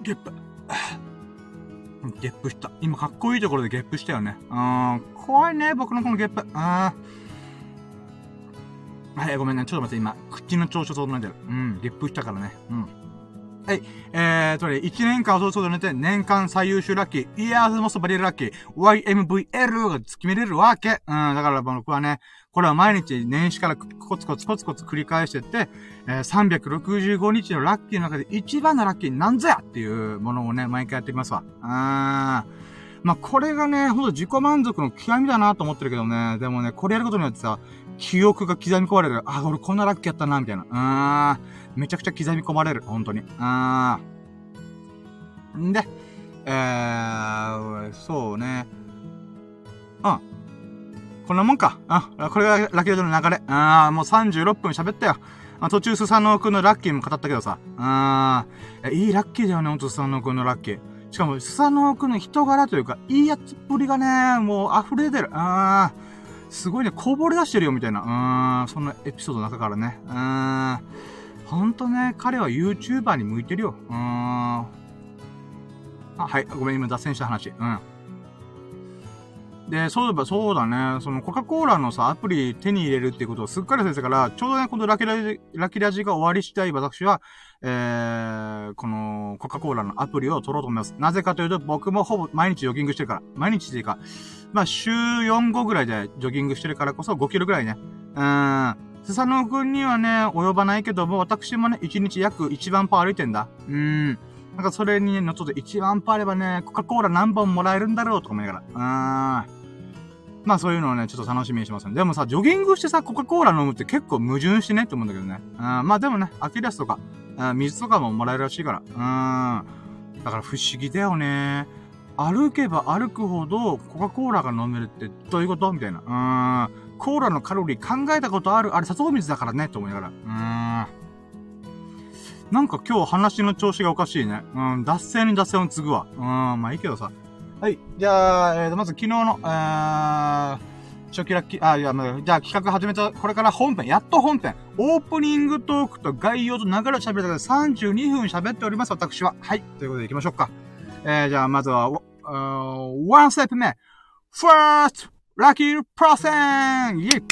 月、ゲップした。今かっこいいところでゲップしたよね。うん、怖いね、僕のこのゲップ。うん。はい、ごめんね。ちょっと待って、今、口の調子整えてる。うん、ゲップしたからね。うん。はい。えーとね、1年間をそう寝て、年間最優秀ラッキー、イヤーズモストバリエルラッキー、YMVL が決めれるわけ。うん、だから僕はね、これは毎日年始からコツコツコツコツ繰り返してって、えー、365日のラッキーの中で一番のラッキーなんぞやっていうものをね、毎回やってきますわ。あー。まあ、これがね、ほんと自己満足の極みだなと思ってるけどね。でもね、これやることによってさ、記憶が刻み込まれる。あ、俺こんなラッキーやったな、みたいな。あーん。めちゃくちゃ刻み込まれる、本当に。あー。んで、えー、そうね。うん。こんなもんか。あ、これがラッキーの流れ。あー、もう36分喋ったよ。あ途中、スサノオくんのラッキーも語ったけどさ。あー、いいラッキーだよね、ほんと、スサノオくんのラッキー。しかも、スサノオくんの人柄というか、いいやつっぷりがね、もう溢れてる。あー、すごいね、こぼれ出してるよ、みたいな。うん、そんなエピソードの中からね。うん。ほんとね、彼は YouTuber に向いてるよ。うーん。あ、はい。ごめん、今脱線した話。うん。で、そういえばそうだね、そのコカ・コーラのさ、アプリ手に入れるっていうことをすっかり先生から、ちょうどね、このラキラジ、ラキラジが終わりしたい私は、えー、このコカ・コーラのアプリを取ろうと思います。なぜかというと、僕もほぼ毎日ジョギングしてるから。毎日っていうか、まあ、週4、5ぐらいでジョギングしてるからこそ5キロぐらいね。うーん。スサノオくんにはね、及ばないけども、私もね、1日約1万歩歩いてんだ。うーん。なんかそれにね、のっとって1万歩あればね、コカ・コーラ何本もらえるんだろうとか思いながら。うーん。まあそういうのをね、ちょっと楽しみにしますね。でもさ、ジョギングしてさ、コカ・コーラ飲むって結構矛盾してねって思うんだけどね。うん、まあでもね、アキラスとか、水とかももらえるらしいから。うん。だから不思議だよね。歩けば歩くほどコカ・コーラが飲めるってどういうこと？みたいな。うん。コーラのカロリー考えたことあるあれ砂糖水だからね、と思いながら。うーん。なんか今日話の調子がおかしいね。うん、脱線に脱線を継ぐわ。うん、まあいいけどさ。はい。じゃあ、えーと、まず昨日の、えー、初期ラッキー、あ、いや、まあ、じゃあ企画始めた、これから本編、やっと本編。オープニングトークと概要と流れを喋るだけで32分喋っております、私は。はい。ということで行きましょうか。えー、じゃあまずは、ワンステップ目。first ラッキープラセンイェイ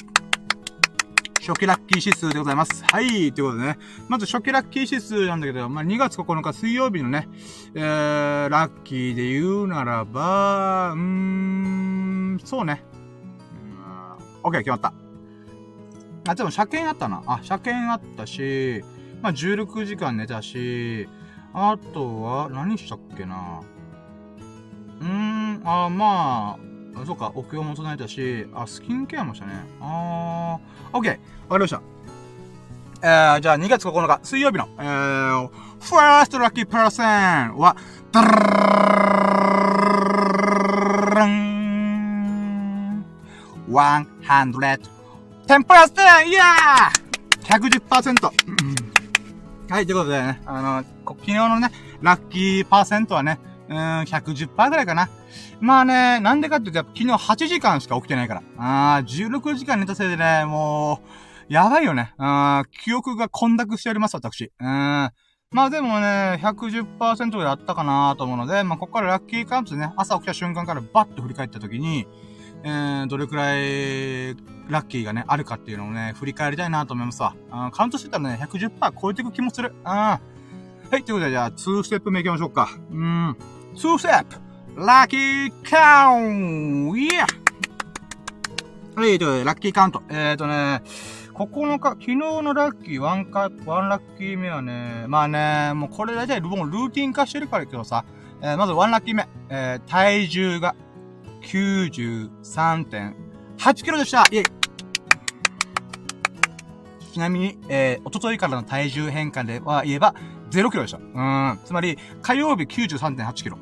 初期ラッキー指数でございます。はい。ということでね。まず初期ラッキー指数なんだけど、まあ、2月9日水曜日のね、えー、ラッキーで言うならば、うーん、そうね。オッケー、決まった。あ、でも車検あったな。あ、車検あったし、まあ、16時間寝たし、あとは、何したっけな。うーん、あ、まあ、そうか、お経も備えたし、あ、スキンケアもしたね。あー、オッケー、わかりました。えー、じゃあ2月9日、水曜日の、えー、ファーストラッキーパーセンは、ダルルン !110%! イヤー !110%! はい、ということでね、あの、昨日のね、ラッキーパーセントはね、うん、110%ぐらいかな。まあね、なんでかって言うと、昨日8時間しか起きてないから。ああ、16時間寝たせいでね、もう、やばいよね。あ記憶が混濁しております、私。うん。まあでもね、110%ぐらいあったかなと思うので、まあここからラッキーカウントでね、朝起きた瞬間からバッと振り返った時に、えー、どれくらい、ラッキーがね、あるかっていうのをね、振り返りたいなと思いますわ。あカウントしてたらね、110%超えていく気もする。あはい、ということで、じゃあ、2ステップ目行きましょうか。うん。2ステップラッキーカウントイエーはい、ということで、ラッキーカウント。えーとね、9日、昨日のラッキー、ワンカ、ワンラッキー目はね、まあね、もうこれ大体もうルーティン化してるからけどさ、えー、まずワンラッキー目、えー、体重が93.8キロでした。イェイ。ちなみに、えー、おとといからの体重変化では言えば、0キロでした。うん。つまり、火曜日93.8キロ。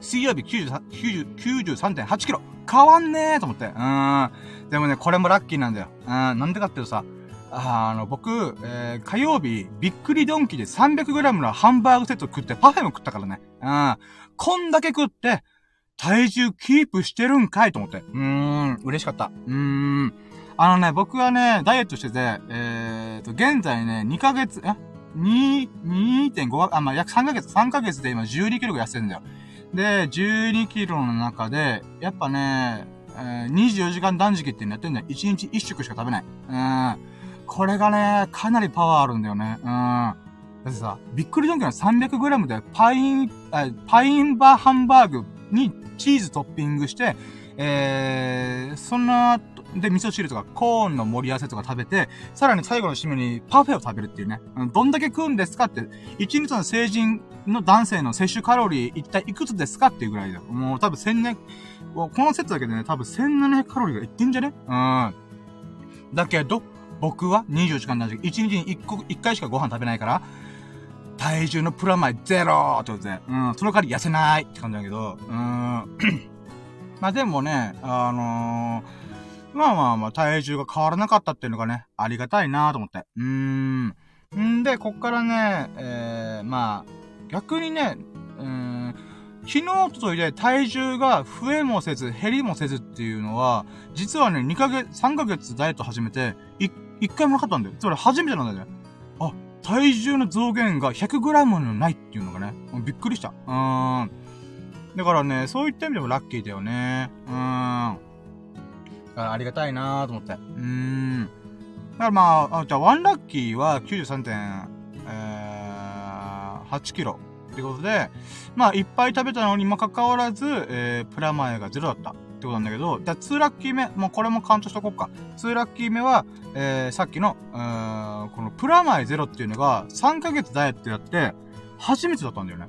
水曜日93.8キロ。変わんねえと思って。うん。でもね、これもラッキーなんだよ。うん。なんでかっていうとさ、あの、僕、えー、火曜日、びっくりドンキで 300g のハンバーグセット食ってパフェも食ったからね。うん。こんだけ食って、体重キープしてるんかいと思って。うーん、嬉しかった。うーん。あのね、僕はね、ダイエットしてて、えーと、現在ね、2ヶ月、え？?2、2.5あ、まあ、約3ヶ月、3ヶ月で今12キロが痩せてんだよ。で、12キロの中で、やっぱね、えー、24時間断食ってやってんだよ。1日1食しか食べない。うん。これがね、かなりパワーあるんだよね。うん。だってさ、びっくりドンキの 300g でパイン、パインバーハンバーグにチーズトッピングして、えー、そんな、で、味噌汁とかコーンの盛り合わせとか食べて、さらに最後の締めにパフェを食べるっていうね。どんだけ食うんですかって、1日の成人の男性の摂取カロリー一体いくつですかっていうぐらいだよ。もう多分1000年、この説だけでね、多分1700カロリーがいってんじゃね？うん。だけど、僕は24時間断食、1日に1個、1回しかご飯食べないから、体重のプラマイゼロってことで、うん、その代わり痩せないって感じだけど、うん。まあでもね、あのー、まあまあまあ、体重が変わらなかったっていうのがね、ありがたいなと思って。うーん。んで、こっからね、えー、まあ、逆にね、うーん、昨日とといで体重が増えもせず、減りもせずっていうのは、実はね、2ヶ月、3ヶ月ダイエット始めて、1、1回もなかったんだよ。つまり初めてなんだよね。あ、体重の増減が 100g のないっていうのがね、びっくりした。うーん。だからね、そういった意味でもラッキーだよね。うーん。あありがたいなーと思って。うーん。だからまあ、あじゃあ、ワンラッキーは93.8、えー、キロってことで、まあ、いっぱい食べたのにもかかわらず、えー、プラマイがゼロだった。ってことなんだけど、じゃあ2ラッキー目、もうこれもカウントしとこうか。2ラッキー目は、えー、さっきの、うーん、このプラマイゼロっていうのが3ヶ月ダイエットやって、初めてだったんだよね。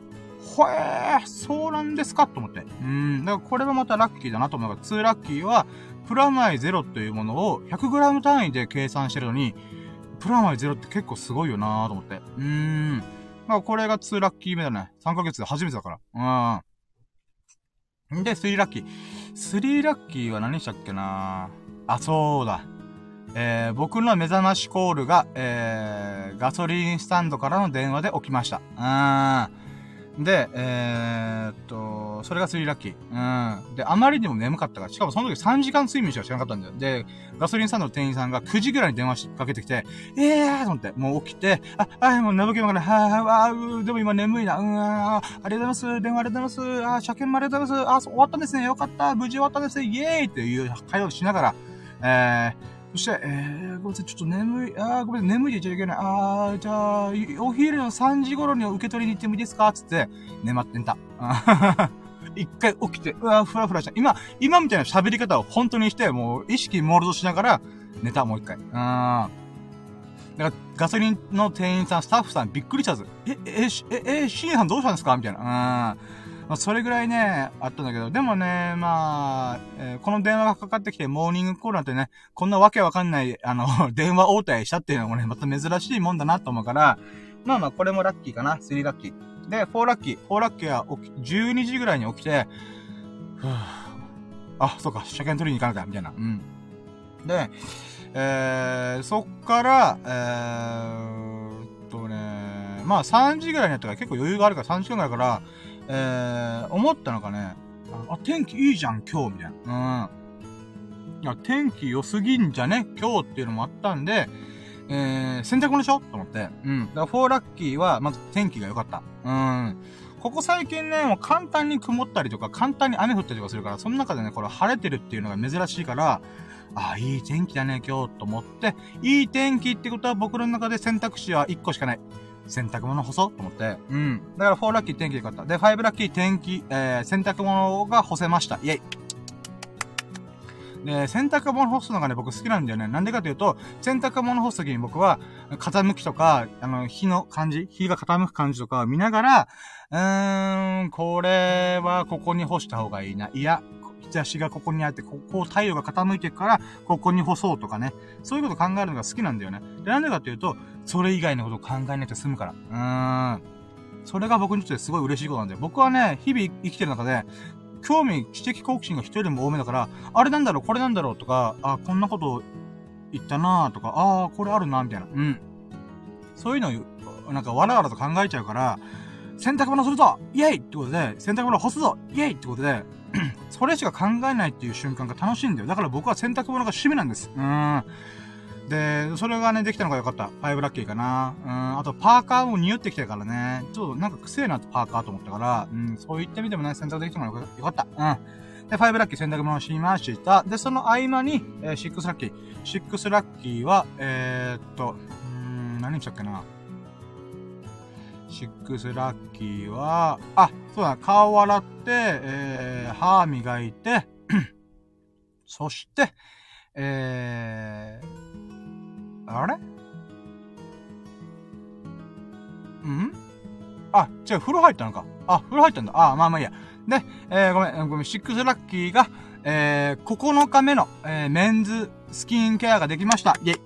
ほえー、そうなんですかと思って。うん、だからこれはまたラッキーだなと思うから、2ラッキーは、プラマイゼロというものを 100g 単位で計算してるのに、プラマイゼロって結構すごいよなーと思って。うーん。まあ、これが2ラッキー目だね。3ヶ月で初めてだから。うん。で、3ラッキー。3ラッキーは何したっけなあ、そうだ。えー、僕の目覚ましコールが、えー、ガソリンスタンドからの電話で起きました。うん。で、えー、っと、それが3ラッキー。うん。で、あまりにも眠かったから、しかもその時3時間睡眠しか知らなかったんだよ。で、ガソリンスタンドの店員さんが9時ぐらいに電話しかけてきて、えーと思って、もう起きて、あ、あ、もう眠気もから、はぁ、あ、でも今眠いな、うん、あ、ありがとうございます。電話ありがとうございます。あ、車検もありがとうございます。あ、終わったんですね。よかった。無事終わったんですね。イエーイっていう会話をしながら、えー、そして、えー、ごめんなさい、ちょっと眠い、あー、ごめん、眠いで言っちゃいけない。あー、じゃあ、お昼の3時頃に受け取りに行ってもいいですか？つって、眠ってんた。一回起きて、うわ、ふらふらした。今、今みたいな喋り方を本当にして、もう意識モールドしながら、寝た、もう一回。うん。だから、ガソリンの店員さん、スタッフさんびっくりしたず。え、え、え、え、シンさんどうしたんですか？みたいな。うん。まあ、それぐらいね、あったんだけど、でもね、まあ、えー、この電話がかかってきて、モーニングコールなんてね、こんなわけわかんない、あの、電話応対したっていうのもね、また珍しいもんだなと思うから、まあまあ、これもラッキーかな、3ラッキー。で、4ラッキー。4ラッキーは起き、12時ぐらいに起きて、ふぅ、あ、そうか、車検取りに行かなきゃ、みたいな。うん。で、えー、そっから、えーっとね、まあ3時ぐらいになったから結構余裕があるから3時間ぐらいから、えー、思ったのがね、あ、天気いいじゃん、今日、みたいな。うん。いや、天気良すぎんじゃね？今日っていうのもあったんで、えー、洗濯物でしょと思って。うん。だから、フォーラッキーは、まず天気が良かった。うん。ここ最近ね、もう簡単に曇ったりとか、簡単に雨降ったりとかするから、その中でね、これ晴れてるっていうのが珍しいから、ああ、いい天気だね、今日、と思って、いい天気ってことは僕の中で選択肢は1個しかない。洗濯物干そうと思って。うん。だから4ラッキー天気でよかった。で、5ラッキー天気、えー、洗濯物が干せました。イェイ。で、洗濯物干すのがね、僕好きなんだよね。なんでかというと、洗濯物干すときに僕は、傾きとか、あの、火の感じ、火が傾く感じとかを見ながら、うーん、これはここに干した方がいいな。いや、日差しがここにあって、ここ太陽が傾いてるから、ここに干そうとかね。そういうこと考えるのが好きなんだよね。で、なんでかっていうと、それ以外のことを考えないと済むから。うーん。それが僕にとってすごい嬉しいことなんだよ。僕はね、日々生きてる中で、興味、知的好奇心が一人でも多めだから、あれなんだろう、これなんだろうとか、あ、こんなこと言ったなとか、ああ、これあるなみたいな。うん。そういうのを、なんかわらわらと考えちゃうから、洗濯物するぞイェイってことで、洗濯物干すぞイェイってことで、それしか考えないっていう瞬間が楽しいんだよ。だから僕は洗濯物が趣味なんです。うん。で、それがね、できたのが良かった。5ラッキーかな。うん、あと、パーカーも匂ってきてるからね、ちょっとなんか癖なパーカーと思ったから、うん、そう言ってみてもね、選択できたのが良かった。うん。で、5ラッキー選択物をしました。で、その合間に、えー、6ラッキー。6ラッキーは、えー、っと、うん、何にしたっけな。6ラッキーは、あ、そうだ、顔洗って、えー、歯磨いて、そして、えー、あれ？ん？あ、違う、風呂入ったのか。あ、風呂入ったんだ。あ、まあまあいいや。で、えー、ごめん、ごめん、シックスラッキーが、えー、9日目の、えー、メンズスキンケアができました。イェイ。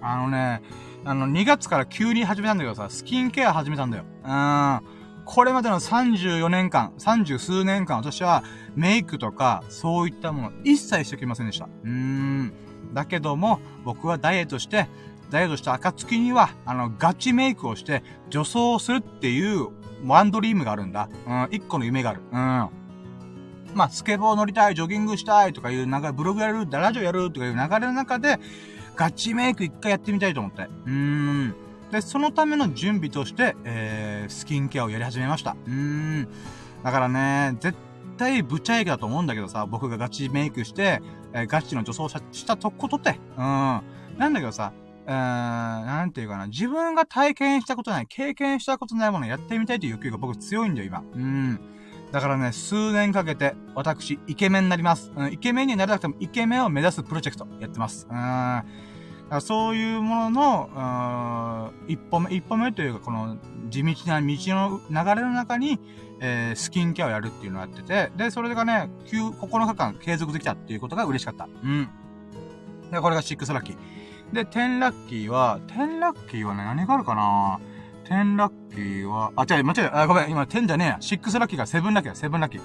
あのね、あの、2月から急に始めたんだけどさ、スキンケア始めたんだよ。うん。これまでの34年間、30数年間、私はメイクとか、そういったもの一切してきませんでした。うーん。だけども、僕はダイエットして、ダイエットした暁には、あの、ガチメイクをして、女装するっていう、ワンドリームがあるんだ。うん、一個の夢がある。うん。まあ、スケボー乗りたい、ジョギングしたいとかいう、なんかブログやる、ラジオやるとかいう流れの中で、ガチメイク一回やってみたいと思って。うーん。で、そのための準備として、えー、スキンケアをやり始めました。うーん。だからね、絶対ぶっちゃいけだと思うんだけどさ、僕がガチメイクして、えー、ガチの女装したとことって。うん。なんだけどさ、うーん、なんていうかな、自分が体験したことない、経験したことないものをやってみたいという欲求が僕強いんだよ、今。うん。だからね、数年かけて、私、イケメンになります。うん、イケメンになりたくても、イケメンを目指すプロジェクト、やってます。うん。そういうものの、一歩目、一歩目というか、この地道な道の流れの中に、えー、スキンケアをやるっていうのをやってて、で、それがね、9、9日間継続できたっていうことが嬉しかった。うん。で、これが6ラッキー。で、10ラッキーは、10ラッキーはね、何があるかな？10ラッキーは、あ、違う、間違えあ、ごめん、今10じゃねえや。6ラッキーが7ラッキーだ、7ラッキー。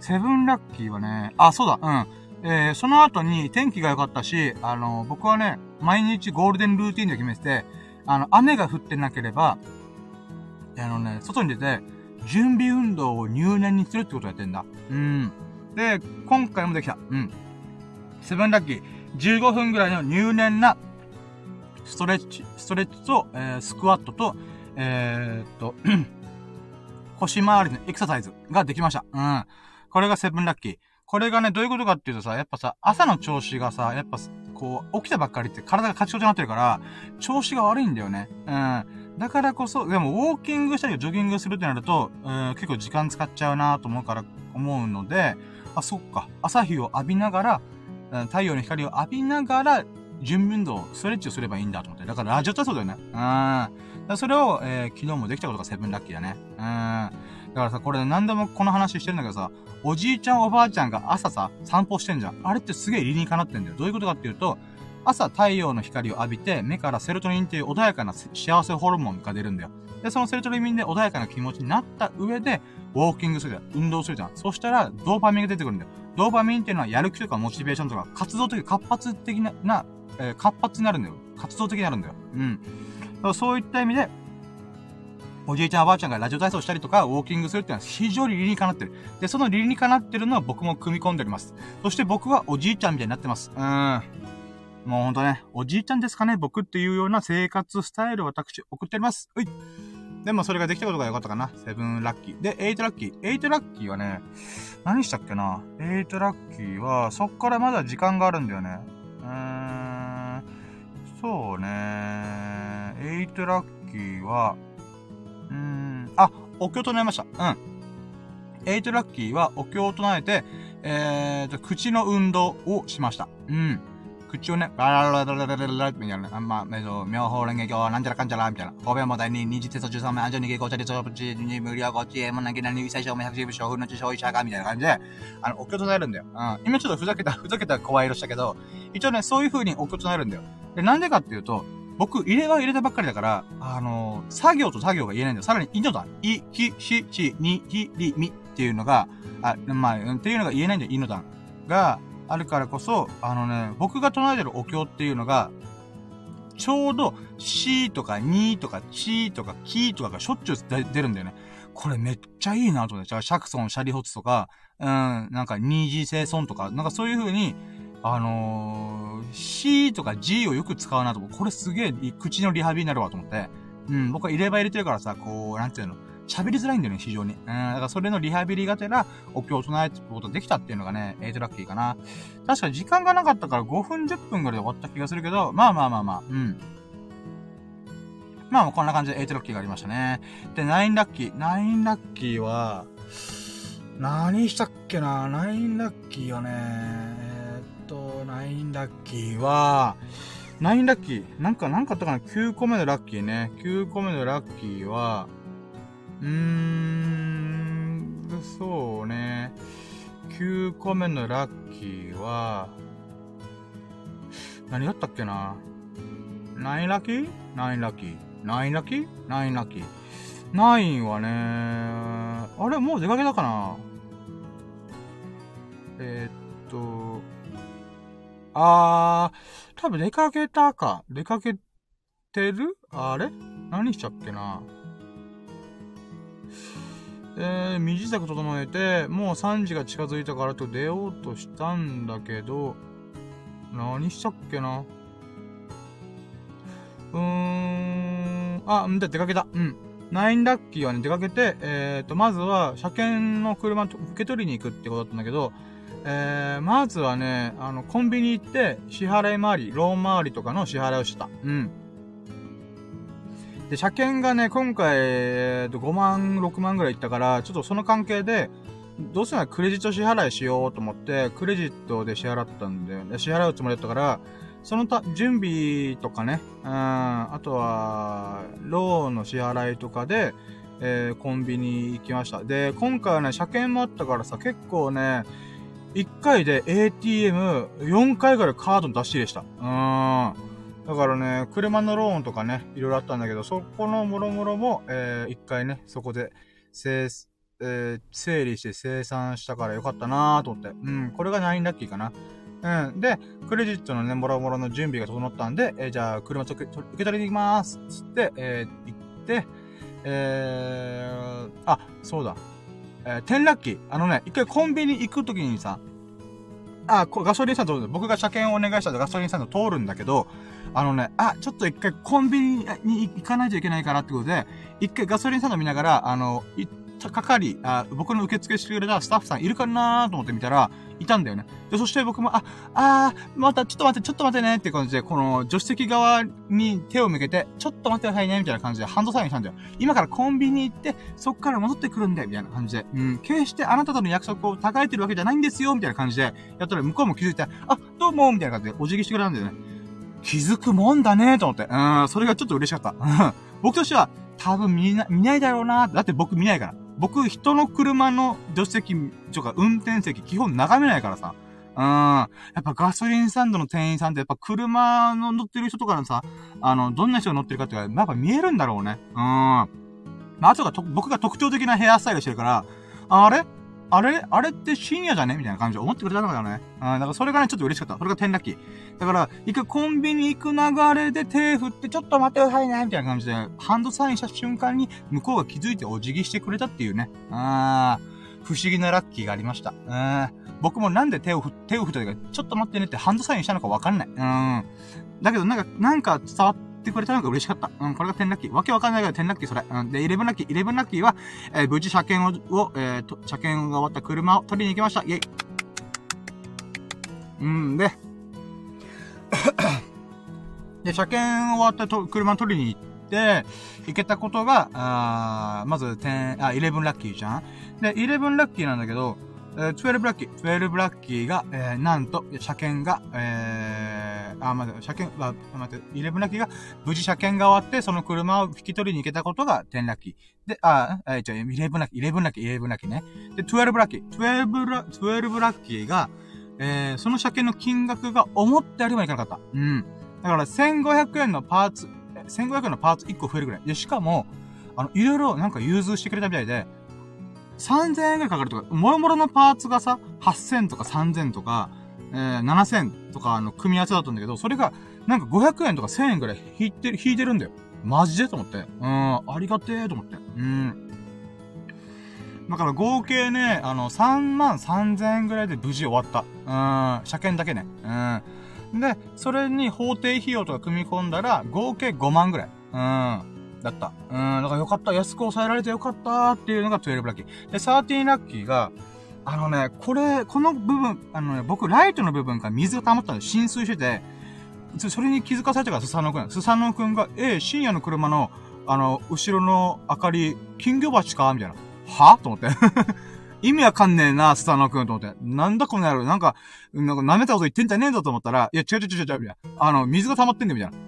7ラッキーはね、あ、そうだ、うん。えー、その後に天気が良かったし、あの、僕はね、毎日ゴールデンルーティンで決めてて、あの、雨が降ってなければ、あのね、外に出て、準備運動を入念にするってことをやってんだ。うん。で、今回もできた。うん。セブンラッキー。15分ぐらいの入念な、ストレッチ、ストレッチと、えー、スクワットと、えー、っと、腰回りのエクササイズができました。うん。これがセブンラッキー。これがね、どういうことかっていうとさ、やっぱさ、朝の調子がさ、やっぱ、こう、起きたばっかりって体がカチコチになってるから、調子が悪いんだよね。うん。だからこそ、でも、ウォーキングしたりジョギングするってなると、うん、結構時間使っちゃうなと思うから、思うので、あ、そっか。朝日を浴びながら、うん、太陽の光を浴びながら、準備運動、ストレッチをすればいいんだと思って。だからラジオ体操だよね。うん。それを、えー、昨日もできたことがセブンラッキーだね。うん。だからさ、これ何でもこの話してるんだけどさ、おじいちゃんおばあちゃんが朝さ、散歩してんじゃん。あれってすげえ理にかなってんだよ。どういうことかっていうと、朝太陽の光を浴びて、目からセロトニンっていう穏やかな幸せホルモンが出るんだよ。で、そのセロトニンで穏やかな気持ちになった上で、ウォーキングするじゃん。運動するじゃん。そしたら、ドーパミンが出てくるんだよ。ドーパミンっていうのはやる気とかモチベーションとか、活動的、活発的な、なえー、活発になるんだよ。活動的になるんだよ。うん。そういった意味で、おじいちゃんおばあちゃんがラジオ体操したりとか、ウォーキングするっていうのは非常に理にかなってる。で、その理にかなってるのは僕も組み込んでおります。そして僕はおじいちゃんみたいになってます。うん。もうほんとね、おじいちゃんですかね僕っていうような生活スタイルを私送っております。うい。でもそれができたことが良かったかな。セブンラッキー。で、エイトラッキー。エイトラッキーはね、何したっけな。エイトラッキーは、そっからまだ時間があるんだよね。うーん。そうね。エイトラッキーは、うん。あ、お経唱えました。うん。エイトラッキーはお経を唱えて、えーと、口の運動をしました。うん。口をね、バラララララララみたいな、あんま、えっと、妙法蓮華経、なんちゃらかんちゃら、みたいな。方便品第二、爾時世尊従三昧、安詳而起告舎利弗諸仏智慧、甚深無量其智慧門、難解難入、一切声聞辟支仏、所不能知、所以者何、みたいな感じで、あの、お経唱えるんだよ。うん。今ちょっとふざけた、ふざけた声色したけど、一応ね、そういう風にお経唱えるんだよ。で、なんでかっていうと、僕、入れは入れたばっかりだから、あのー、作業と作業が言えないんだよ。さらに、いのだ。い、ひ、し、ち、に、ひ、り、みっていうのが、あ、まあ、っていうのが言えないんだよ。いのだが、あるからこそ、あのね、僕が唱えてるお経っていうのが、ちょうど、しとかにとかちとかきとかがしょっちゅう出るんだよね。これめっちゃいいなと思って。シャクソン、シャリホツとか、うん、なんか、二次生孫とか、なんかそういう風に、あのー、C とか G をよく使うなと思う。これすげえ口のリハビリになるわと思って。うん、僕は入れ歯入れてるからさ、こう、なんていうの、喋りづらいんだよね、非常に。うん、だからそれのリハビリがてら、お経を唱えてことできたっていうのがね、エイトラッキーかな。確か時間がなかったから5分10分ぐらいで終わった気がするけど、まあまあまあまあ、うん。まあこんな感じで8ラッキーがありましたね。で、9ラッキー。9ラッキーは、何したっけな ?9 ラッキーはね、と、9ラッキーは、9ラッキー。なんか、なんかあったかな ?9 個目のラッキーね。9個目のラッキーは、うーん、そうね。9個目のラッキーは、何だったっけな ?9 ラッキー ?9 ラッキー。9ラッキー ?9 ラッキー。9はね、あれもう出かけたかな？えー、っと、あー、多分出かけたか。出かけてる？あれ？何しちゃっけな？えー、身支度整えて、もう3時が近づいたからと出ようとしたんだけど、何しちゃっけな？うーん、あ、んで出かけた。うん。ナインラッキーはね、出かけて、えっ、ー、と、まずは、車検の車受け取りに行くってことだったんだけど、えー、まずはね、あの、コンビニ行って、支払い回り、ローン回りとかの支払いをした。うん。で、車検がね、今回、えー、と5万、6万ぐらいいったから、ちょっとその関係で、どうせならクレジット支払いしようと思って、クレジットで支払ったんだよね。支払うつもりだったから、そのた、準備とかね、うん、あとは、ローンの支払いとかで、えー、コンビニ行きました。で、今回はね、車検もあったからさ、結構ね、1回で ATM4 回ぐらいカードの出し入れした。うーん。だからね、車のローンとかね、いろいろあったんだけど、そこのもろもろも、えー、一回ね、そこで、整、えー、整理して生産したからよかったなーと思って。うん、これが9ラッキーかな。うん。で、クレジットのね、もろもろの準備が整ったんで、えー、じゃあ、車受け取りに行きまーす。つって、えー、行って、えー、あ、そうだ。えー、転落機。あのね、一回コンビニ行くときにさ、あ、ガソリンスタンド、僕が車検をお願いしたらガソリンスタンド通るんだけど、あのね、あ、ちょっと一回コンビニに行かないといけないからってことで、一回ガソリンスタンド見ながら、あの、係、あ僕の受付してくれたスタッフさんいるかなと思って見たら、いたんだよね。で、そして僕も、あ、あー、また、ちょっと待って、ちょっと待ってねって感じで、この、助手席側に手を向けて、ちょっと待ってくださいね、みたいな感じでハンドサインしたんだよ。今からコンビニ行って、そっから戻ってくるんだよ、みたいな感じで。うん、決してあなたとの約束を高えてるわけじゃないんですよ、みたいな感じで、やったら向こうも気づいて、あ、どうも、みたいな感じでお辞儀してくれたんだよね。気づくもんだね、と思って。うん、それがちょっと嬉しかった。僕としては、多分見な、見ないだろうな。だって僕見ないから。僕、人の車の助手席とか運転席基本眺めないからさ。うん。やっぱガソリンスタンドの店員さんってやっぱ車の乗ってる人とかのさ、あの、どんな人が乗ってるかっていうかやっぱ見えるんだろうね。うん。まあ、あとが僕が特徴的なヘアスタイルしてるから、あれ？あれあれって深夜じゃね？みたいな感じで思ってくれたのかね。うん、だからそれがね、ちょっと嬉しかった。それが転落期。だから、一回コンビニ行く流れで手振って、ちょっと待ってくださいねみたいな感じで、ハンドサインした瞬間に、向こうが気づいてお辞儀してくれたっていうね。あー、不思議なラッキーがありました。うん。僕もなんで手を振、手を振ったというか、ちょっと待ってねってハンドサインしたのかわかんない。うん。だけどなんか、なんか伝わって、ってくれたのが嬉しかった。うん、これが10ラッキー。わけわかんないけど10ラッキーそれ。うん、で、11ラッキー。11ラッキーは、えー、無事車検を、をえー、と、車検が終わった車を取りに行きました。イェイ。うんで、で、車検終わったと車取りに行って、行けたことが、あまず10、あ、11ラッキーじゃんで、11ラッキーなんだけど、えー、12ラッキー、12ラッキーが、えー、なんと、車検が、えー、あ、待って、車検、あ、待って、11ラッキーが、無事車検が終わって、その車を引き取りに行けたことが10ラッキー。で、あ、えー、じゃ11ラッキー、11ラッキー、11ラッキーね。で、12ラッキー、12ラ、12ラッキーが、えー、その車検の金額が思ったよりもいかなかった。うん。だから、1500円のパーツ、1500円のパーツ1個増えるぐらい。で、しかも、あの、いろいろなんか融通してくれたみたいで、3000円ぐらいかかるとか、もろもろのパーツがさ、8000とか3000とか、えー、7000とかの組み合わせだったんだけど、それが、なんか500円とか1000円ぐらい引いてる、引いてるんだよ。マジでと思って。うん、ありがてえと思って。うん。だから合計ね、あの、3万3000円ぐらいで無事終わった。うん、車検だけね。うん。で、それに法定費用とか組み込んだら、合計5万ぐらい。うん。だった。うん、だからよかった。安く抑えられてよかったっていうのが12ラッキー。で、13ラッキーが、あのね、これ、この部分、あのね、僕、ライトの部分から水が溜まったんで浸水してて、それに気づかされたから、スサノくん。スサノくんが、え深夜の車の、あの、後ろの明かり、金魚鉢かみたいな。は？と思って。意味わかんねえな、スサノくんと思って。なんだこの野郎、なんか、なんか舐めたこと言ってんじゃねえぞと思ったら、いや、違う違う違う違う、みたいな。あの、水が溜まってんだよ、みたいな。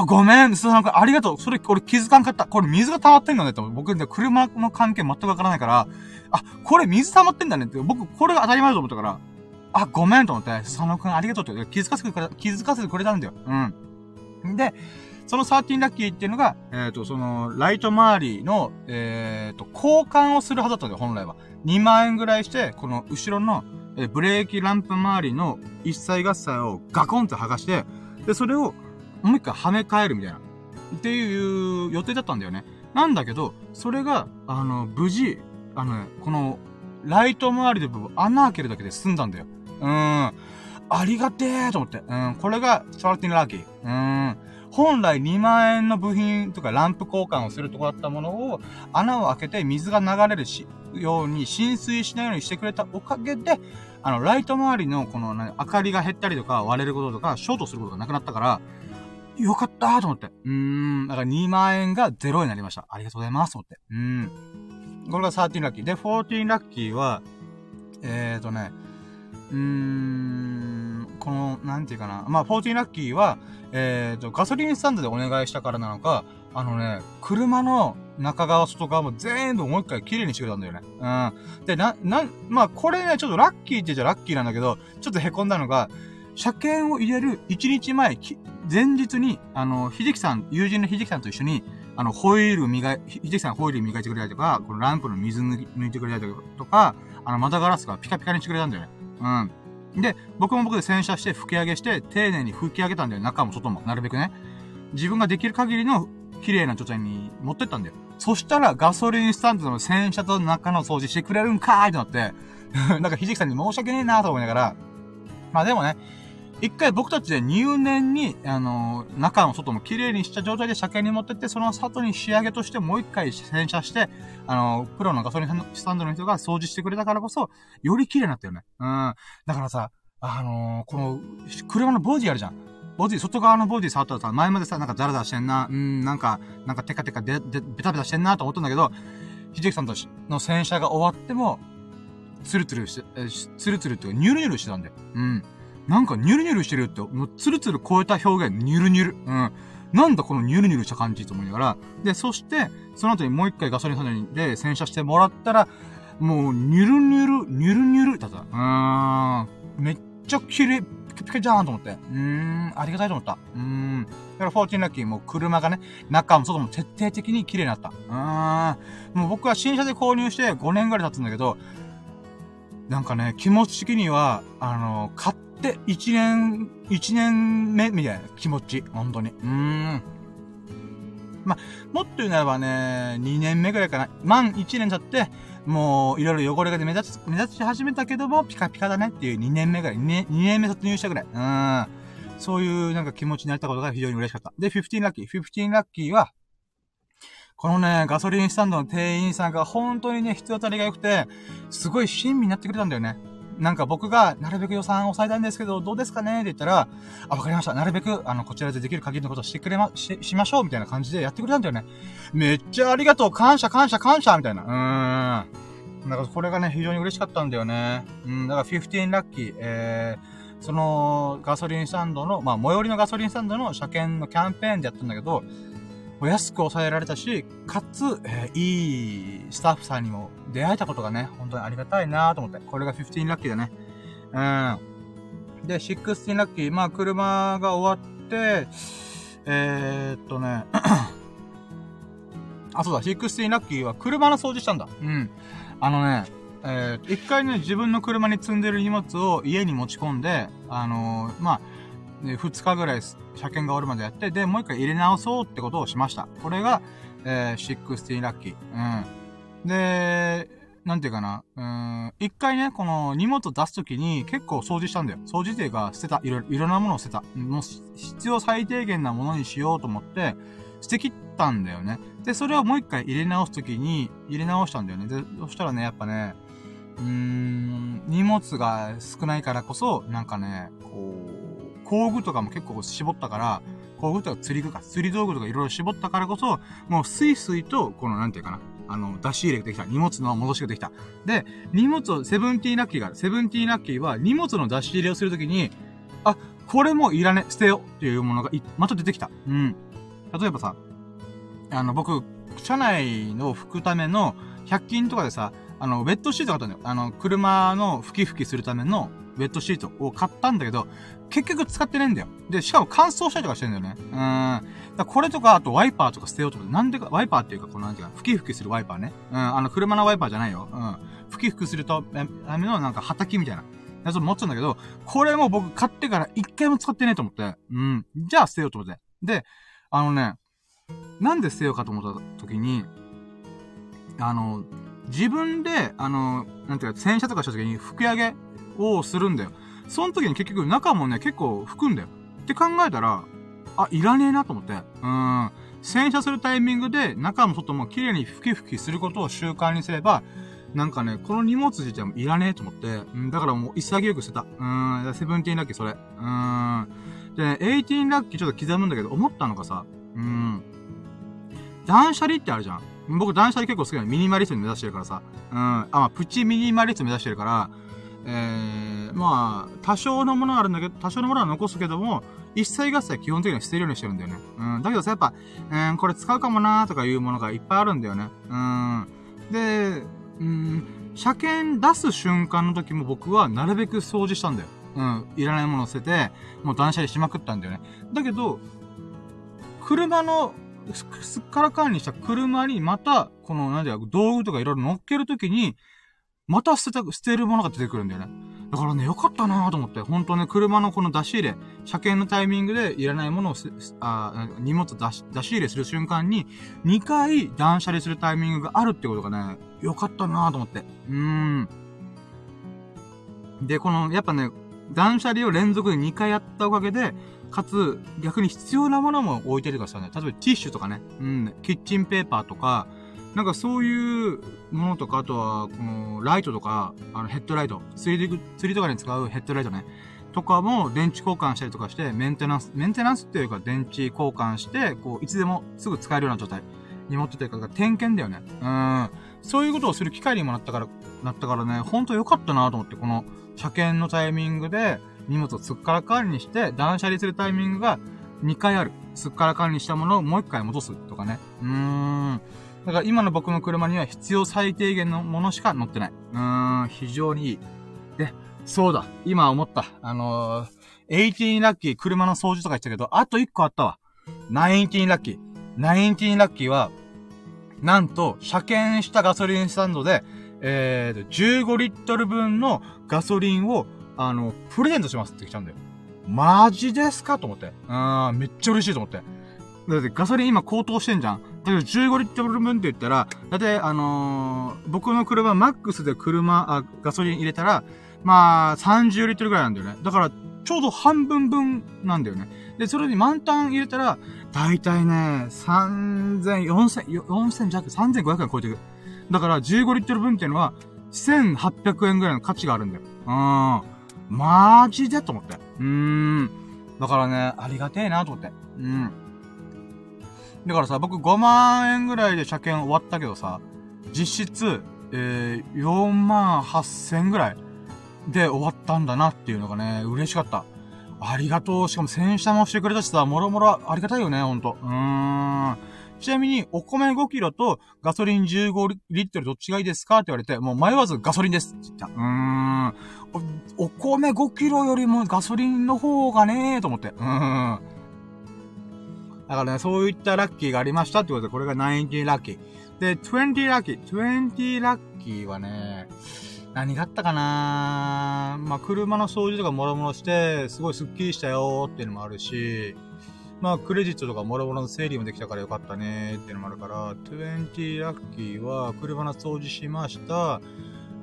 あ、ごめん、スサノくん、ありがとう。それ、俺気づかんかった。これ水が溜まってんのね、と。僕、車の関係全くわからないから、あ、これ水溜まってんだねって。僕、これが当たり前だと思ったから、あ、ごめんと思って、佐野くんありがとうって気づかせてくれ、気づかせてくれたんだよ。うん。で、その13ラッキーっていうのが、えっ、ー、と、その、ライト周りの、えっ、ー、と、交換をするはずだったんだよ、本来は。2万円ぐらいして、この後ろの、えー、ブレーキランプ周りの一切合切をガコンって剥がして、で、それをもう一回はめ替えるみたいな。っていう予定だったんだよね。なんだけど、それが、あの、無事、あのね、この、ライト周りで穴開けるだけで済んだんだよ。うーん。ありがてえと思って。うん。これが、スターティンラッキー。うーん。本来2万円の部品とかランプ交換をするとこだったものを、穴を開けて水が流れるし、ように浸水しないようにしてくれたおかげで、あの、ライト周りのこの、明かりが減ったりとか割れることとか、ショートすることがなくなったから、よかったーと思って。うーん。だから2万円が0になりました。ありがとうございますと思って。うん。これが13ラッキー。で、14ラッキーは、えーとね、うーん、この、なんていうかな。まあ、14ラッキーは、えーと、ガソリンスタンドでお願いしたからなのか、あのね、車の中側、外側も全部もう一回綺麗にしてくれたんだよね。うん。で、な、な、まあ、これね、ちょっとラッキーって言っちゃラッキーなんだけど、ちょっと凹んだのが、車検を入れる1日前、前日に、あの、ひじきさん、友人のひじきさんと一緒に、あの、ホイール磨い、ひじきさんホイール磨いてくれたりとか、このランプの水抜いてくれたりとか、あの、窓ガラスがピカピカにしてくれたんだよね。うん。で、僕も僕で洗車して吹き上げして、丁寧に吹き上げたんだよ。中も外も。なるべくね。自分ができる限りの綺麗な状態に持ってったんだよ。そしたらガソリンスタンドの洗車と中の掃除してくれるんかーいってなって、なんかひじきさんに申し訳ねえなーと思いながら、まあでもね、一回僕たちで入念に、あのー、中も外も綺麗にした状態で車検に持ってって、その後に仕上げとしてもう一回洗車して、あのー、プロのガソリンスタンドの人が掃除してくれたからこそ、より綺麗になったよね。うん。だからさ、あのー、この、車のボディあるじゃん。ボディ、外側のボディ触ったらさ、前までさ、なんかザラザラしてんな、うん、なんか、なんかテカテカで、で、ベタベタしてんなと思ったんだけど、ひじきさんとの洗車が終わっても、ツルツルして、えツルツルってニュルニュルしてたんだよ。うん。なんかニュルニュルしてるって、もうツルツル超えた表現、ニュルニュル。うん。なんだこのニュルニュルした感じと思いながら。で、そして、その後にもう一回ガソリンスタンドにで洗車してもらったら、もう、ニュルニュル、ニュルニュルだった。うーん。めっちゃ綺麗、ピカピカじゃんと思って。うーん、ありがたいと思った。うーん。だから、14ラッキーも車がね、中も外も徹底的に綺麗になった。うーん。もう僕は新車で購入して5年ぐらい経つんだけど、なんかね、気持ち的には、あの、買ってで、一年、一年目みたいな気持ち。本当に。うーん。まもっと言うならばね、2年目ぐらいかな。満1年経って、もう、いろいろ汚れが目立つ、目立ち始めたけども、ピカピカだねっていう2年目ぐらい、2年 ,2 年目突入したぐらい。うん。そういうなんか気持ちになったことが非常に嬉しかった。で、15ラッキー。15ラッキーは、このね、ガソリンスタンドの店員さんが本当にね、人当たりが良くて、すごい親身になってくれたんだよね。なんか僕が、なるべく予算を抑えたいんですけど、どうですかね？って言ったら、あ、わかりました。なるべく、あの、こちらでできる限りのことをしてくれま、し、しましょうみたいな感じでやってくれたんだよね。めっちゃありがとう感謝感謝感謝みたいな。うーん。なんかこれがね、非常に嬉しかったんだよね。うん、だから15ラッキー、えー、その、ガソリンスタンドの、まあ、最寄りのガソリンスタンドの車検のキャンペーンでやったんだけど、お安く抑えられたし、かつ、えー、いいスタッフさんにも出会えたことがね、本当にありがたいなと思って。これが15ラッキーだね。うん。で、16ラッキー。まあ、車が終わって、えー、っとね、あ、そうだ、16ラッキーは車の掃除したんだ。うん。あのね、えー、一回ね、自分の車に積んでる荷物を家に持ち込んで、あのー、まあ、で2日ぐらい車検が終わるまでやって、で、もう一回入れ直そうってことをしました。これが、えー、16ラッキー。うん。で、なんていうかな、うーん、一回ね、この荷物出すときに結構掃除したんだよ。掃除っていうか、捨てた。いろいろ、いろんなものを捨てた。もう、必要最低限なものにしようと思って、捨て切ったんだよね。で、それをもう一回入れ直すときに、入れ直したんだよね。で、そしたらね、やっぱね、うーん、荷物が少ないからこそ、なんかね、こう、工具とかも結構絞ったから、工具とか釣り具か、釣り道具とかいろいろ絞ったからこそ、もうスイスイと、この、なんていうかな、あの、出し入れができた。荷物の戻しができた。で、荷物を、セブンティーラッキーがある。セブンティーラッキーは、荷物の出し入れをするときに、あ、これもいらね、捨てよっていうものがまた出てきた。うん。例えばさ、あの、僕、車内の拭くための、100均とかでさ、あの、ウェットシートがあったんだよ。あの、車の拭き拭きするための、ウェットシートを買ったんだけど、結局使ってないんだよ。で、しかも乾燥したりとかしてんだよね。うん。だこれとか、あとワイパーとか捨てようと思って。なんでか、ワイパーっていうか、このなんていうか、吹き吹きするワイパーね。うん。あの、車のワイパーじゃないよ。うん。吹き吹きすると、ためのなんか、畑みたいな。やつを持ってたんだけど、これも僕買ってから一回も使ってねえと思って。うん。じゃあ捨てようと思って。で、あのね、なんで捨てようかと思った時に、あの、自分で、あの、なんていうか、洗車とかした時に拭き上げをするんだよ。その時に結局中もね、結構拭くんだよ。って考えたら、あ、いらねえなと思って。うん。洗車するタイミングで中も外も綺麗に拭き拭きすることを習慣にすれば、なんかね、この荷物自体もいらねえと思って、うん、だからもう潔く捨てた。うん、セブンティーンラッキーそれ。うん。でね、エイティーンラッキーちょっと刻むんだけど、思ったのがさ、うん。断捨離ってあるじゃん。僕断捨離結構好きなの。ミニマリスト目指してるからさ。うん。あ、まあ、プチミニマリスト目指してるから、えー、まあ、多少のものはあるんだけど、多少のものは残すけども、一切合切基本的には捨てるようにしてるんだよね。うん。だけどさ、やっぱ、うん、これ使うかもなーとかいうものがいっぱいあるんだよね。うん。で、うん、車検出す瞬間の時も僕はなるべく掃除したんだよ。うん。いらないものを捨てて、もう断捨離しまくったんだよね。だけど、車のすっからかんにした車にまた、この、なんだよ、道具とかいろいろ乗っけるときに、また捨てた、捨てるものが出てくるんだよね。だからね、よかったなと思って、本当ね、車のこの出し入れ、車検のタイミングでいらないものをあ、荷物出し、出し入れする瞬間に、2回断捨離するタイミングがあるってことがね、よかったなと思って。うーん。で、この、やっぱね、断捨離を連続で2回やったおかげで、かつ、逆に必要なものも置いてるからさね。例えばティッシュとかね。うん。キッチンペーパーとか、なんかそういうものとか、あとは、この、ライトとか、あの、ヘッドライト。釣り、釣りとかに使うヘッドライトね。とかも電池交換したりとかして、メンテナンス、メンテナンスっていうか電池交換して、こう、いつでもすぐ使えるような状態に持っててから、点検だよね。うん。そういうことをする機会にもなったから、なったからね、ほんと良かったなと思って、この、車検のタイミングで、荷物をすっからかんにして、断捨離するタイミングが2回ある。すっからかんにしたものをもう1回戻すとかね。うーん。だから今の僕の車には必要最低限のものしか乗ってない。うーん、非常にいい。で、そうだ。今思った。あのー、18ラッキー車の掃除とか言ったけど、あと1個あったわ。19ラッキー。19ラッキーは、なんと、車検したガソリンスタンドで、えー、15リットル分のガソリンをあの、プレゼントしますって来たんだよ。マジですか？と思って。うん、めっちゃ嬉しいと思って。だってガソリン今高騰してんじゃん。だけど15リットル分って言ったら、だってあのー、僕の車マックスで車、あ、ガソリン入れたら、まあ、30リットルぐらいなんだよね。だから、ちょうど半分分なんだよね。で、それに満タン入れたら、だいたいね、3000、4000、4000弱、3500円超えてくる。だから、15リットル分っていうのは、1800円ぐらいの価値があるんだよ。うん。マジでと思って。うーん。だからね、ありがてえなと思って。うん。だからさ、僕5万円ぐらいで車検終わったけどさ、実質、えー、4万8千ぐらいで終わったんだなっていうのがね、嬉しかった。ありがとう。しかも洗車もしてくれたしさ、もろもろありがたいよね、ほんと。うーん。ちなみに、お米5キロとガソリン15リットルどっちがいいですか？って言われて、もう迷わずガソリンですって言った。うーん。お、お米5キロよりもガソリンの方がねーと思って。うーん。だからね、そういったラッキーがありましたってことで、これが19ラッキー。で、20ラッキー。20ラッキーはね、何があったかなまあ、車の掃除とかもろもろして、すごいスッキリしたよっていうのもあるし、まあ、クレジットとかもろもろの整理もできたからよかったねっていうのもあるから、20ラッキーは車の掃除しました。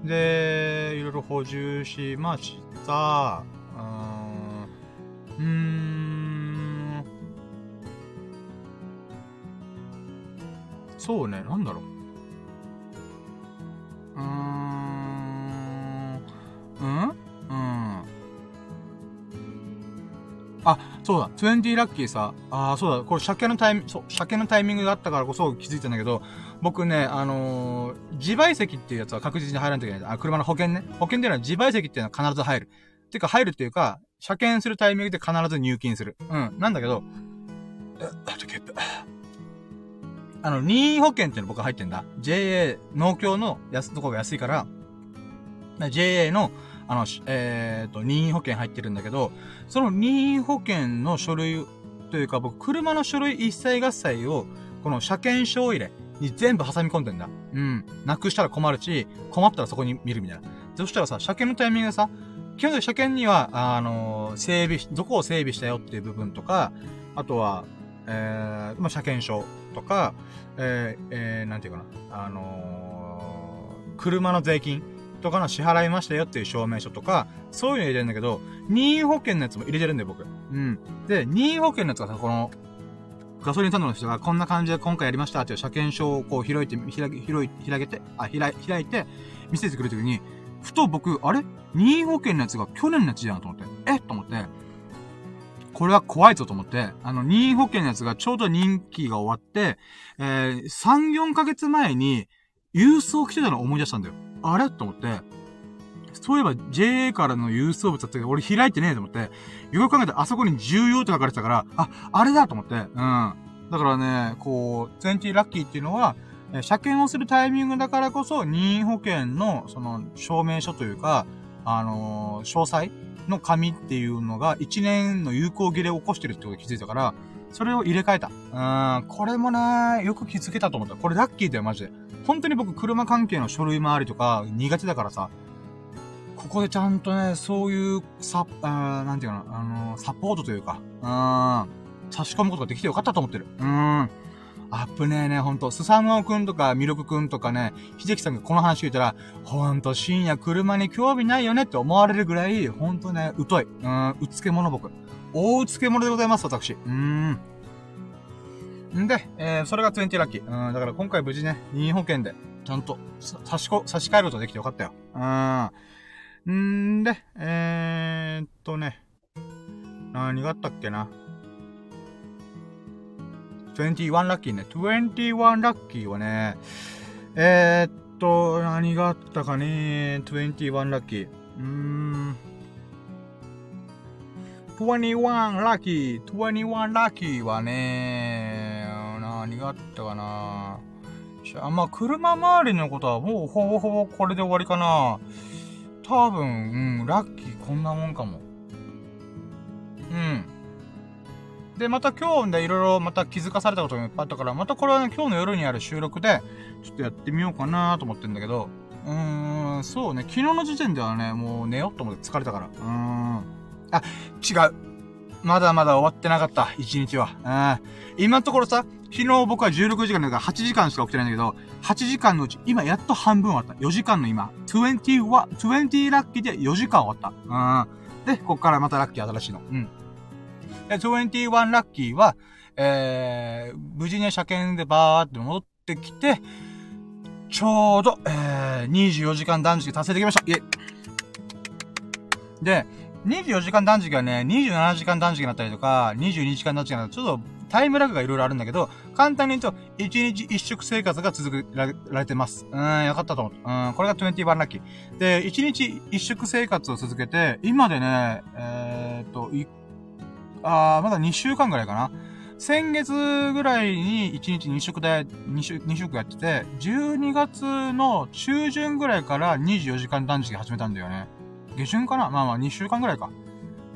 で、いろいろ補充しました。うーん。そうね、なんだろう。うーん。うん？うん。あ、そうだ、20ラッキーさ、ああ、そうだ、これ車検のタイミング、そう、車検のタイミングがあったからこそ気づいたんだけど、僕ね、あのー、自賠責っていうやつは確実に入らないといけない。あ、車の保険ね。保険っていうのは自賠責っていうのは必ず入る。てか入るっていうか、車検するタイミングで必ず入金する。うん。なんだけど、ああの、任意保険っていうの僕入ってんだ。JA、農協の安、とこが安いから、JA の、あの、えっ、ー、と、任意保険入ってるんだけど、その任意保険の書類というか、僕、車の書類一切合切を、この車検証入れに全部挟み込んでんだ。うん。なくしたら困るし、困ったらそこに見るみたいな。そしたらさ、車検のタイミングでさ、基本的に車検には、あの、整備どこを整備したよっていう部分とか、あとは、えー、まあ、車検証とか、えー、えー、なんていうかな、あのー、車の税金とかの支払いましたよっていう証明書とか、そういうの入れてるんだけど、任意保険のやつも入れてるんだよ、僕。うん。で、任意保険のやつがさ、この、ガソリンスタンドの人がこんな感じで今回やりましたっていう車検証をこう開いて、開げ、開い、開けて、あ、開、開いて、見せてくれるときに、ふと僕、あれ？任意保険のやつが去年のやつじゃんと思って。え？と思って。これは怖いぞと思って、あの、任意保険のやつがちょうど任期が終わって、えー、3、4ヶ月前に、郵送来てたのを思い出したんだよ。あれ？と思って、そういえば JA からの郵送物だったけど、俺開いてねえと思って、よく考えてあそこに重要って書かれてたから、あ、あれだと思って、うん。だからね、こう、20ラッキーっていうのは、え車検をするタイミングだからこそ、任意保険の、その、証明書というか、あのー、詳細の紙っていうのが、1年の有効切れを起こしてるってことに気づいたから、それを入れ替えた。うん、これもね、よく気づけたと思った。これラッキーだよ、マジで。本当に僕、車関係の書類回りとか苦手だからさ、ここでちゃんとね、そういう、さ、あなんていうかな、あのー、サポートというか、うん、差し込むことができてよかったと思ってる。うん。アップねえね、ほんと。スサノオくんとか、ミルクくんとかね、秀樹さんがこの話聞いたら、ほんと深夜車に興味ないよねって思われるぐらい、ほんとね、疎い。うん、うつけ者僕。大うつけ者でございます、私。うーん。んで、えー、それが20ラッキー。うん、だから今回無事ね、任意保険で、ちゃんと、差しこ、差し替えることできてよかったよ。うん。んで、えーっとね、何があったっけな。21ラッキーね。21ラッキーはね、えー、っと、何があったかね。21ラッキー。うーん。21ラッキー。21ラッキーはね、何があったかな。あ、まあ、車周りのことはもうほぼほぼこれで終わりかな。多分、うん、ラッキーこんなもんかも。で、また今日でいろいろまた気づかされたことがいっぱいあったから、またこれはね、今日の夜にある収録で、ちょっとやってみようかなと思ってんだけど、うーん、そうね、昨日の時点ではね、もう寝ようと思って疲れたから。うーん。あ、違う。まだまだ終わってなかった、一日は。うん。今のところさ、昨日僕は16時間だから8時間しか起きてないんだけど、8時間のうち、今やっと半分終わった。4時間の今、20は、20ラッキーで4時間終わった。うん。で、こっからまたラッキー新しいの。うん。21ラッキーは、えー、無事に車検でバーって戻ってきて、ちょうど、えー、24時間断食達成できました。イェイ。で、24時間断食はね、27時間断食になったりとか、22時間断食になったり、ちょっとタイムラグがいろいろあるんだけど、簡単に言うと、1日1食生活が続けられてます。うん、よかったと思う。うん、これが21ラッキー。で、1日1食生活を続けて、今でね、えー、っと、ああまだ2週間ぐらいかな。先月ぐらいに1日2食で、2食、2食やってて、12月の中旬ぐらいから24時間断食始めたんだよね。下旬かな？まあまあ2週間ぐらいか。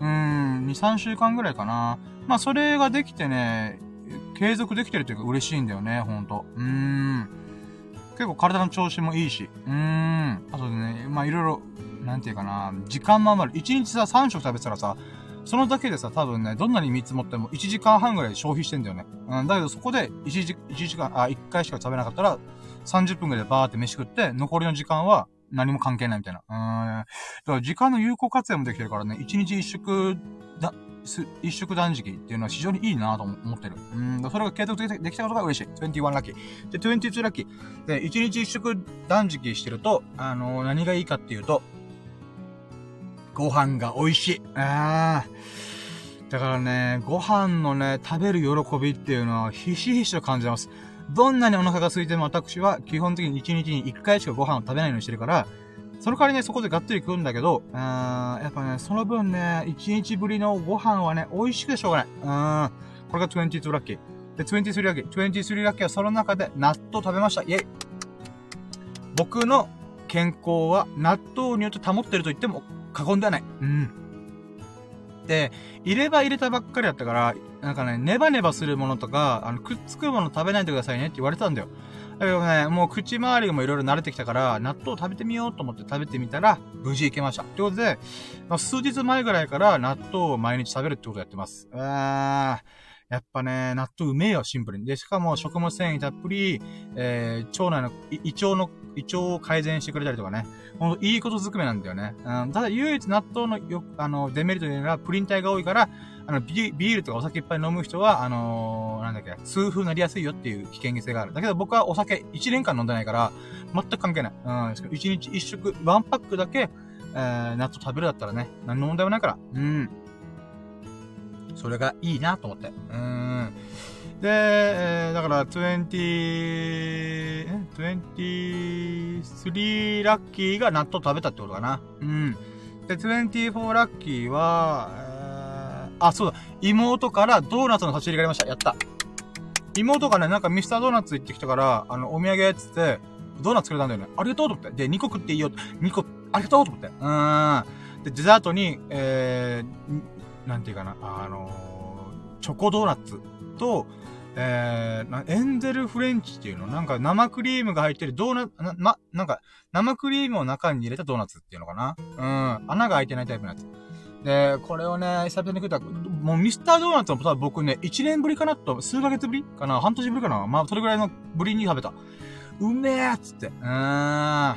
うーん、2、3週間ぐらいかな。まあそれができてね、継続できてるというか嬉しいんだよね、ほんと。うーん。結構体の調子もいいし。うーん。あとね、まあいろいろ、なんていうかな、時間も余る。1日さ、3食食べてたらさ、そのだけでさ、多分ね、どんなに見積もっても1時間半ぐらい消費してんだよね。うん、だけどそこで1時、1時間、あ、1回しか食べなかったら、30分ぐらいでバーって飯食って、残りの時間は何も関係ないみたいな。うん。だから時間の有効活用もできてるからね、1日1食だ、一食断食っていうのは非常にいいなと思ってる。うん、それが継続できたことが嬉しい。21ラッキー。で、22ラッキー。で、1日1食断食してると、あのー、何がいいかっていうと、ご飯が美味しい。あー。だからね、ご飯のね、食べる喜びっていうのはひしひしと感じます。どんなにお腹が空いても私は基本的に1日に1回しかご飯を食べないようにしてるから、その代わりね、そこでがっつり食うんだけど、うん、やっぱね、その分ね、1日ぶりのご飯はね、美味しくてしょうがない。うん。これが22ラッキー。で、23ラッキー。23ラッキーはその中で納豆食べました。イェイ僕の健康は納豆によって保ってると言っても過言ではない。うん。で、入れ歯入れたばっかりだったから、なんかね、ネバネバするものとか、あの、くっつくもの食べないでくださいねって言われたんだよ。だけどね、もう口周りもいろいろ慣れてきたから、納豆食べてみようと思って食べてみたら、無事いけました。ということで、まあ、数日前ぐらいから納豆を毎日食べるってことをやってます。あー。やっぱね、納豆うめえよ、シンプルに。で、しかも食物繊維たっぷり、えー、腸内の、胃腸の、胃腸を改善してくれたりとかね。ほん、いいことずくめなんだよね。うん、ただ、唯一納豆のよ、あの、デメリットというのは、プリン体が多いから、あのビ、ビールとかお酒いっぱい飲む人は、あのー、なんだっけ、痛風になりやすいよっていう危険性がある。だけど僕はお酒1年間飲んでないから、全く関係ない。うん、1日1食、1パックだけ、えー、納豆食べるだったらね、何の問題もないから。うん。それがいいなと思って。うん。で、えー、だから、20、23ラッキーが納豆食べたってことかな。うん。で、24ラッキーは、えあ、そうだ。妹からドーナツの差し入れがありました。やった。妹がね、なんかミスタードーナツ行ってきたから、あの、お土産っつって、ドーナツくれたんだよね。ありがとうと思って。で、2個食っていいよ。2個、ありがとうと思って。うーん。で、デザートに、えー、なんていうかな、あのー、チョコドーナツと、えー、エンゼルフレンチっていうの？なんか生クリームが入ってるドーナツ、な、ま、なんか、生クリームを中に入れたドーナツっていうのかな？うん。穴が開いてないタイプのやつ。で、これをね、久々に食ったもうミスタードーナツも多分僕ね、1年ぶりかなと、数ヶ月ぶりかな？半年ぶりかな？まあ、それぐらいのぶりに食べた。うめえっつって。うーん。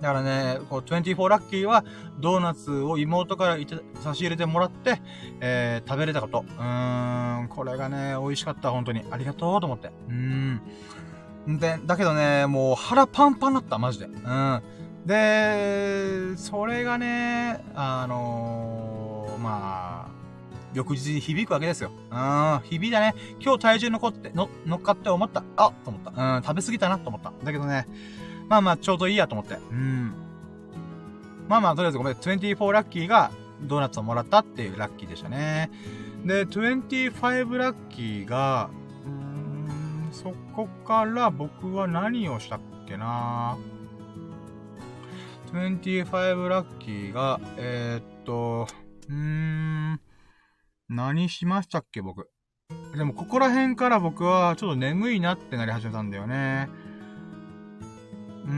だからね、こう、24ラッキーは、ドーナツを妹から差し入れてもらって、えー、食べれたこと。うーん、これがね、美味しかった、本当に。ありがとうと思って。うーん。で、だけどね、もう腹パンパンだった、マジで。うん。で、それがね、あのー、まあ、翌日に響くわけですよ。うん、響いたね。今日体重残って、の、乗っかって思った。あと思った。うん、食べ過ぎたなと思った。だけどね、まあまあ、ちょうどいいやと思って。うん。まあまあ、とりあえずごめん。24ラッキーがドーナツをもらったっていうラッキーでしたね。で、25ラッキーが、うーん、そこから僕は何をしたっけな25ラッキーが、えー、っと、うーん、何しましたっけ、僕。でも、ここら辺から僕は、ちょっと眠いなってなり始めたんだよね。うー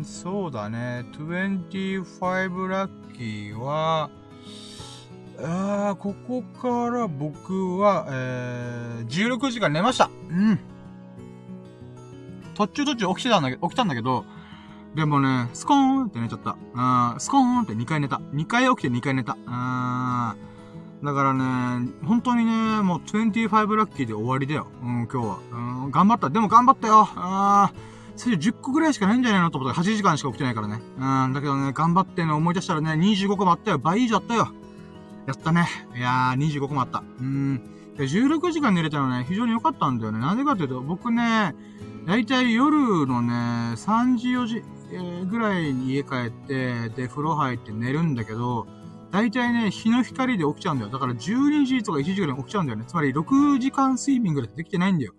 ん、そうだね。25ラッキーは、あー、ここから僕は、えー、16時間寝ました。うん。途中途中起きてたんだけど、起きたんだけど、でもね、スコーンって寝ちゃった。うん、スコーンって2回寝た。2回起きて2回寝た。うん。だからね、本当にね、もう25ラッキーで終わりだよ。うん、今日は。うん、頑張った。でも頑張ったよ。あー、最初10個ぐらいしかないんじゃないのと思ったら8時間しか起きてないからね。うん、だけどね、頑張ってね、思い出したらね、25個もあったよ。倍以上あったよ。やったね。いやー、25個もあった。うん。で、16時間寝れたのね、非常に良かったんだよね。なんでかっていうと、僕ね、だいたい夜のね、3時4時、えー、ぐらいに家帰って、で、風呂入って寝るんだけど、大体ね、日の光で起きちゃうんだよ。だから12時とか1時ぐらい起きちゃうんだよね。つまり6時間睡眠ぐらいできてないんだよ。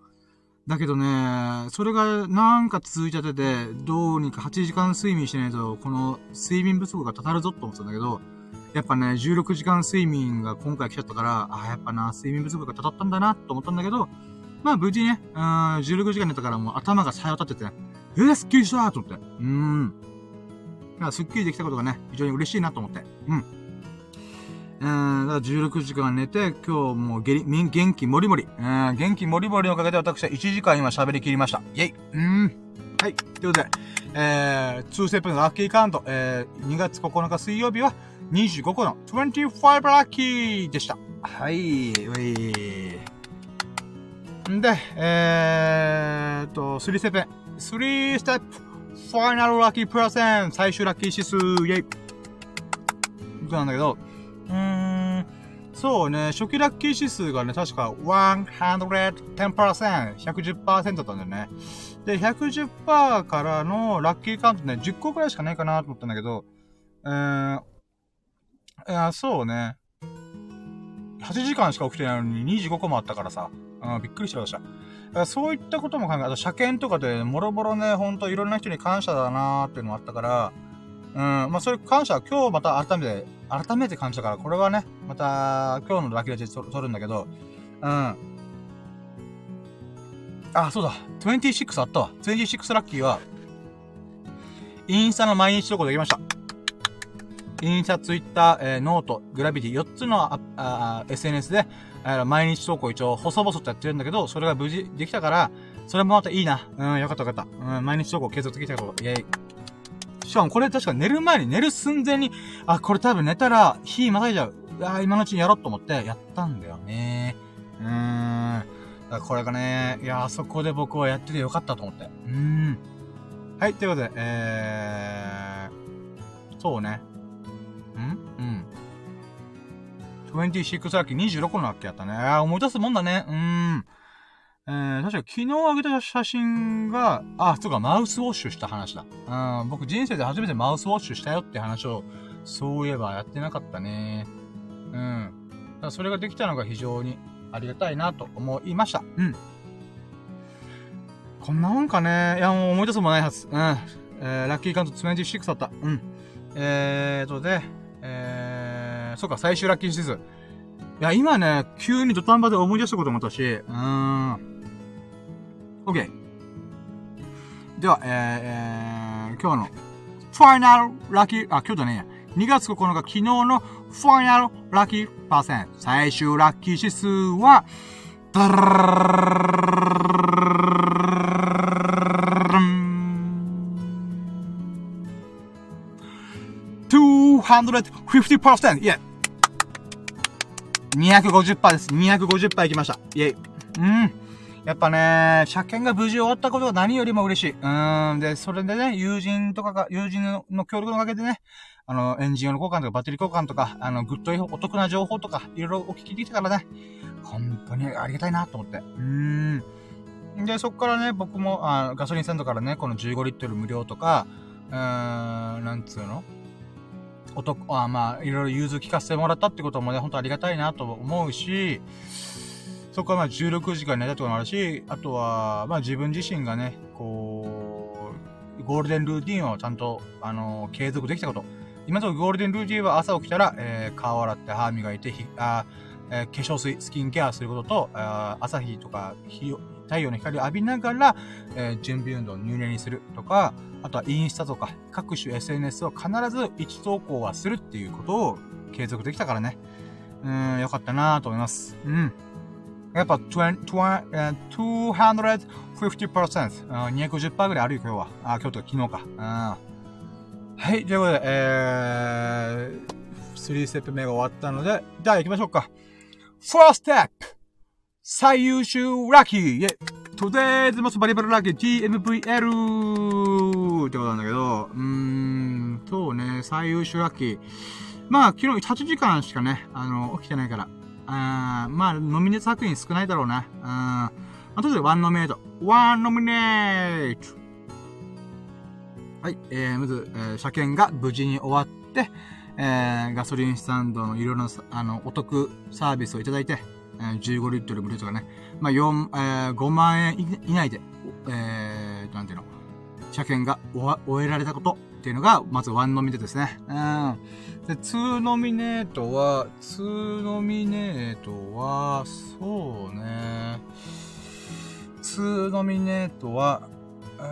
だけどね、それがなんか続いちゃってて、どうにか8時間睡眠しないと、この睡眠不足がたたるぞと思ってたんだけど、やっぱね、16時間睡眠が今回来ちゃったから、ああ、やっぱな、睡眠不足がたたったんだな、と思ったんだけど、まあ無事ね、うん、16時間寝たからもう頭がさよ立っててね、えー、すっきりしたと思って。うーん。からスッキリできたことがね、非常に嬉しいなと思って。うん。うん、だから16時間寝て、今日もう元元気もりもり。うん、元気もりもりのおかげで私は1時間今喋り切りました。イェイうん。はい。ということで、えー、2ステップのラッキーカウント、えー、2月9日水曜日は25個の25ラッキーでした。はい、ウェイ。んで、えーと、3ステップ、3ステップ、ファイナルラッキープラセン最終ラッキー指数、イェイ。ことなんだけど、そうね、初期ラッキー指数がね、確か110%、110%だったんだよね。で、110%からのラッキーカウントね、10個くらいしかないかなと思ったんだけど、えー、いや、そうね。8時間しか起きてないのに25個もあったからさ、うん、びっくりしました。そういったことも考え、あと車検とかで、もろもろね、ほんといろんな人に感謝だなーっていうのもあったから、うん、まあ、それ感謝今日また改めて、改めて感謝から、これはね、また今日のラッキーラジで撮るんだけど、うん。あ、そうだ。26あったわ。26ラッキーは、インスタの毎日投稿できました。インスタ、ツイッター、えー、ノート、グラビティ、4つのああ SNS で、毎日投稿一応、細々とやってるんだけど、それが無事できたから、それもまたいいな。うん、よかったよかった。うん、毎日投稿継続できたこと、イェイ。しかもこれ確か寝る前に、寝る寸前に、あ、これ多分寝たら、日またいじゃう。あ、今のうちにやろうと思ってやったんだよね。うーん。これがね、いや、あそこで僕はやっててよかったと思って。うーん。はい、ということで、えー、そうね。ん？うん。26ラッキー26のラッキーやったね。あ思い出すもんだね。うーん。えー、確か昨日上げた写真が、あ、そうか、マウスウォッシュした話だ。うん、僕人生で初めてマウスウォッシュしたよって話を、そういえばやってなかったね。うん。だそれができたのが非常にありがたいなと思いました。うん。こんなもんかね。いや、もう思い出すもないはず。うん。えー、ラッキーカウント26だった。うん。えーとで、えー、そうか、最終ラッキー指数。いや、今ね、急に土壇場で思い出したこともあったし、うーん。OK。では、えー、えー、今日の、ファイナルラッキー、あ、今日だね2月9日昨日のファイナルラッキーパーセント。最終ラッキー指数は、ダラ 250%! イェイ !250% です。250%いきました。イェイ。うん。やっぱね、車検が無事終わったことが何よりも嬉しい。うーん。で、それでね、友人とかが、友人の協力のおかげでね、あの、エンジン用の交換とかバッテリー交換とか、あの、ぐっとお得な情報とか、いろいろお聞きできたからね、本当にありがたいなと思って。うーん。で、そっからね、僕も、あガソリンスタンドからね、この15リットル無料とか、うーん、なんつうの？お得、あまあ、いろいろ融通聞かせてもらったってこともね、本当ありがたいなと思うし、そこからまあ16時間寝たとかもあるし、あとは、まあ自分自身がね、こう、ゴールデンルーティンをちゃんと、あのー、継続できたこと。今のところゴールデンルーティンは朝起きたら、えー、顔洗って歯磨いて、ひあえー、化粧水、スキンケアすることと、あ朝日とか太陽の光を浴びながら、えー、準備運動を入念にするとか、あとはインスタとか各種 SNS を必ず1投稿はするっていうことを継続できたからね。うん、よかったなと思います。うん。やっぱ250%、250%ぐらいあるよ、今日は。あ、今日と昨日か。うん。はい、ということで、えー、3ステップ目が終わったので、じゃあ行きましょうか。4ステップ最優秀ラッキーイェ Today's most valuable lucky TMVL ってことなんだけど、うーん、そうね、最優秀ラッキー。まあ、昨日8時間しかね、あの、起きてないから。あまあ、ノミネート作品少ないだろうな。うん。まあ、とりあえずワンノミネート。ワンノミネートはい、えー、まず、えー、車検が無事に終わって、えー、ガソリンスタンドのいろいろな、あの、お得サービスをいただいて、えー、15リットル無料とかね、まあ、4、えー、5万円以内で、えー、なんていうの、車検が終えられたことっていうのが、まずワンノミネートですね。うん。で、2ノミネートは、2ノミネートは、そうね。2ノミネートは、うん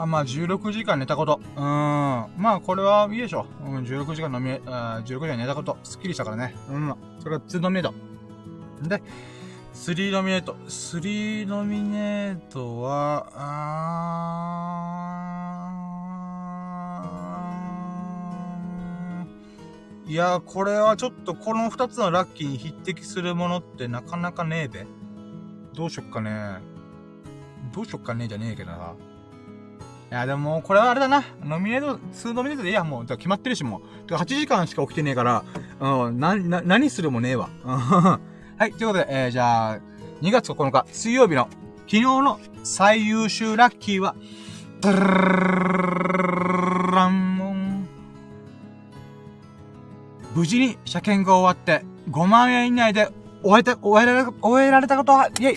あ、まあ、16時間寝たこと。うん。まあ、これはいいでしょ。うん、16時間飲み、あ16時間寝たこと。すっきりしたからね。うん。それが2ノミネート。で、3ノミネート。3ノミネートは、あいや、これはちょっとこの2つのラッキーに匹敵するものってなかなかねえべ。どうしよっかね。どうしよっかねえじゃねえけどな。いや、でも、これはあれだな。ノミネート、2ノミネートでいいや、もう。決まってるし、もう。8時間しか起きてねえから、うん、な、な、何するもねえわ。はい、ということで、えー、じゃあ、2月9日、水曜日の、昨日の最優秀ラッキーは、ドゥルランモン。無事に車検が終わって、5万円以内で終えて、終えられ、終えられたことは、イェイ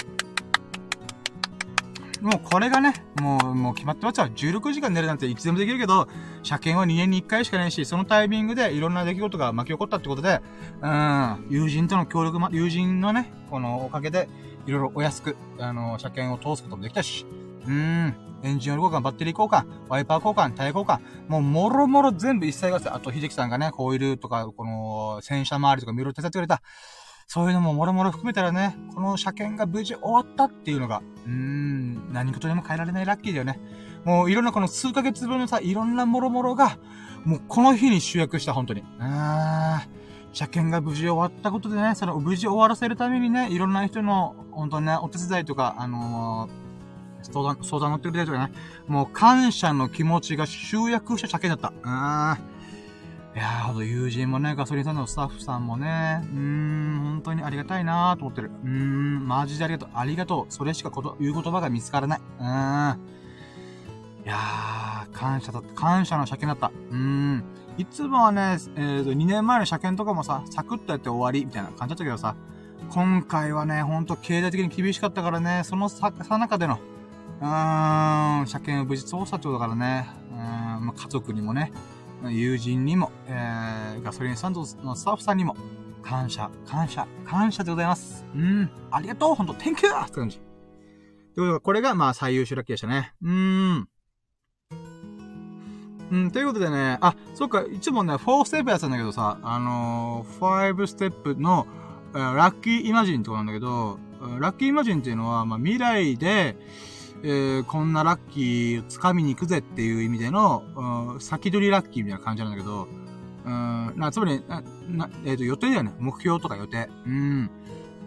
もうこれがね、もう、もう決まってますよ。16時間寝るなんていつでもできるけど、車検は2年に1回しかないし、そのタイミングでいろんな出来事が巻き起こったってことで、うん、友人との協力も、友人のね、このおかげで、いろいろお安く、あの、車検を通すこともできたし、うん、エンジンオイル交換、バッテリー交換、ワイパー交換、タイヤ交換、もう、もろもろ全部一切合わせ、あと、秀樹さんがね、ホイールとか、この、洗車周りとか見ろ手伝ってくれた。そういうのももろもろ含めたらね、この車検が無事終わったっていうのが、うーん、何事にも変えられないラッキーだよね。もういろんなこの数ヶ月分のさ、いろんなもろもろが、もうこの日に集約した、本当に。あー、車検が無事終わったことでね、その無事終わらせるためにね、いろんな人の、本当にね、お手伝いとか、あのー、相談、相談乗ってくれたりとかね、もう感謝の気持ちが集約した車検だった。あー。いやー、ほんと友人もね、ガソリンスタンドのスタッフさんもね、うーん、本当にありがたいなーと思ってる。うーん、マジでありがとう。ありがとう。それしかこと、言う言葉が見つからない。うーん。いやー、感謝だった。感謝の車検だった。うーん。いつもはね、えーと、2年前の車検とかもさ、サクッとやって終わり、みたいな感じだったけどさ、今回はね、ほんと経済的に厳しかったからね、そのさ、さ中での、うーん、車検を無事通したってことだからね、うーん、まあ、家族にもね、友人にも、えー、ガソリンスタンドのスタッフさんにも、感謝、感謝、感謝でございます。うん。ありがとうほんと、Thank you! って感じ。ということで、これが、まあ、最優秀ラッキーでしたね。うーん。うん、ということでね、あ、そっか、いつもね、4ステップやってたんだけどさ、あのー、5ステップの、ラッキーイマジンってことなんだけど、ラッキーイマジンっていうのは、まあ、未来で、えー、こんなラッキー掴みに行くぜっていう意味での、うん、先取りラッキーみたいな感じなんだけど、うん、な、つまり、な、なえっ、ー、と、予定だよね。目標とか予定。うん。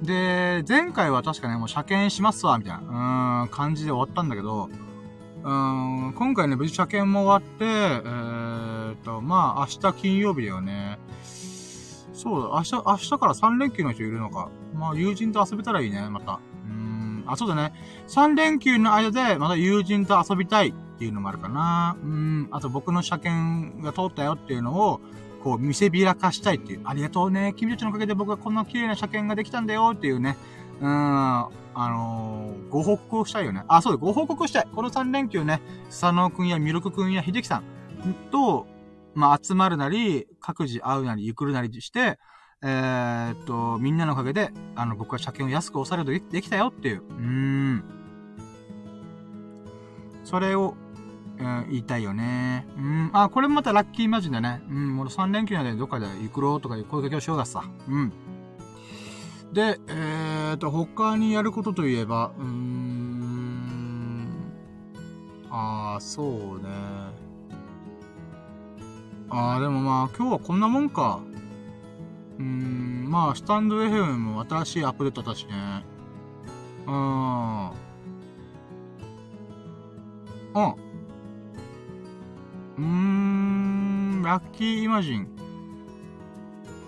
で、前回は確かね、もう車検しますわ、みたいな、うん、感じで終わったんだけど、うん、今回ね、無事車検も終わって、えー、と、まあ、明日金曜日だよね。そうだ、明日、明日から3連休の人いるのか。まあ、友人と遊べたらいいね、また。あ、そうだね。3連休の間で、また友人と遊びたいっていうのもあるかな。うん。あと僕の車検が通ったよっていうのを、こう、見せびらかしたいっていう。ありがとうね。君たちのおかげで僕はこんな綺麗な車検ができたんだよっていうね。うん。あのー、ご報告をしたいよね。あ、そうだ、ご報告したい。この3連休ね、佐野くんやミルクくんや秀樹さんと、まあ、集まるなり、各自会うなり、ゆくるなりして、えー、っと、みんなのおかげで、あの、僕は車検を安く抑えるとできたよっていう。うん。それを、えー、言いたいよね。うん。あ、これもまたラッキーマジンだね。うん。俺3連休なんでどっかで行くろうとかいう声かけをしようがさ。うん。で、えーと、他にやることといえば、うーん。あー、そうね。あー、でもまあ、今日はこんなもんか。うん、まあ、スタンド FM も新しいアップデートだしね。うん。うん。うーん、ラッキーイマジン。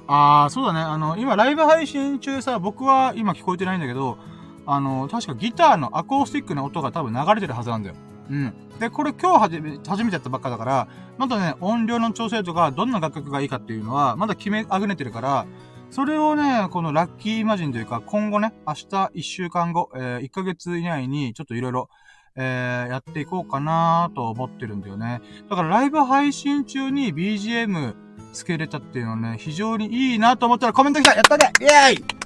ああ、そうだね。あの、今ライブ配信中さ、僕は今聞こえてないんだけど、あの、確かギターのアコースティックな音が多分流れてるはずなんだよ。うん。で、これ今日初め、初めてやったばっかだから、まだね、音量の調整とか、どんな楽曲がいいかっていうのは、まだ決めあぐねてるから、それをね、このラッキーマジンというか、今後ね、明日一週間後、えー、1ヶ月以内に、ちょっといろいろ、えー、やっていこうかなと思ってるんだよね。だからライブ配信中に BGM つけれたっていうのはね、非常にいいなと思ったらコメント来たやったねイェーイ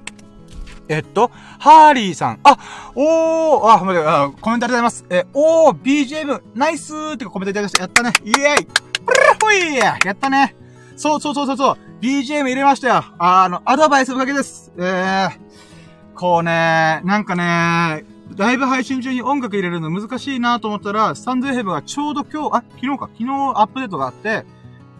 えっと、ハーリーさん。あ、おー、あ、待って、あコメントありがとうございます。え、おー、BGM、ナイスーってコメントいただきました。やったね。イェーイプルほいやったね。そうそうそうそうそう。BGM 入れましたよ。あの、アドバイスおかげです。えー、こうね、なんかね、ライブ配信中に音楽入れるの難しいなと思ったら、スタンド FM がちょうど今日、あ、昨日か、昨日アップデートがあって、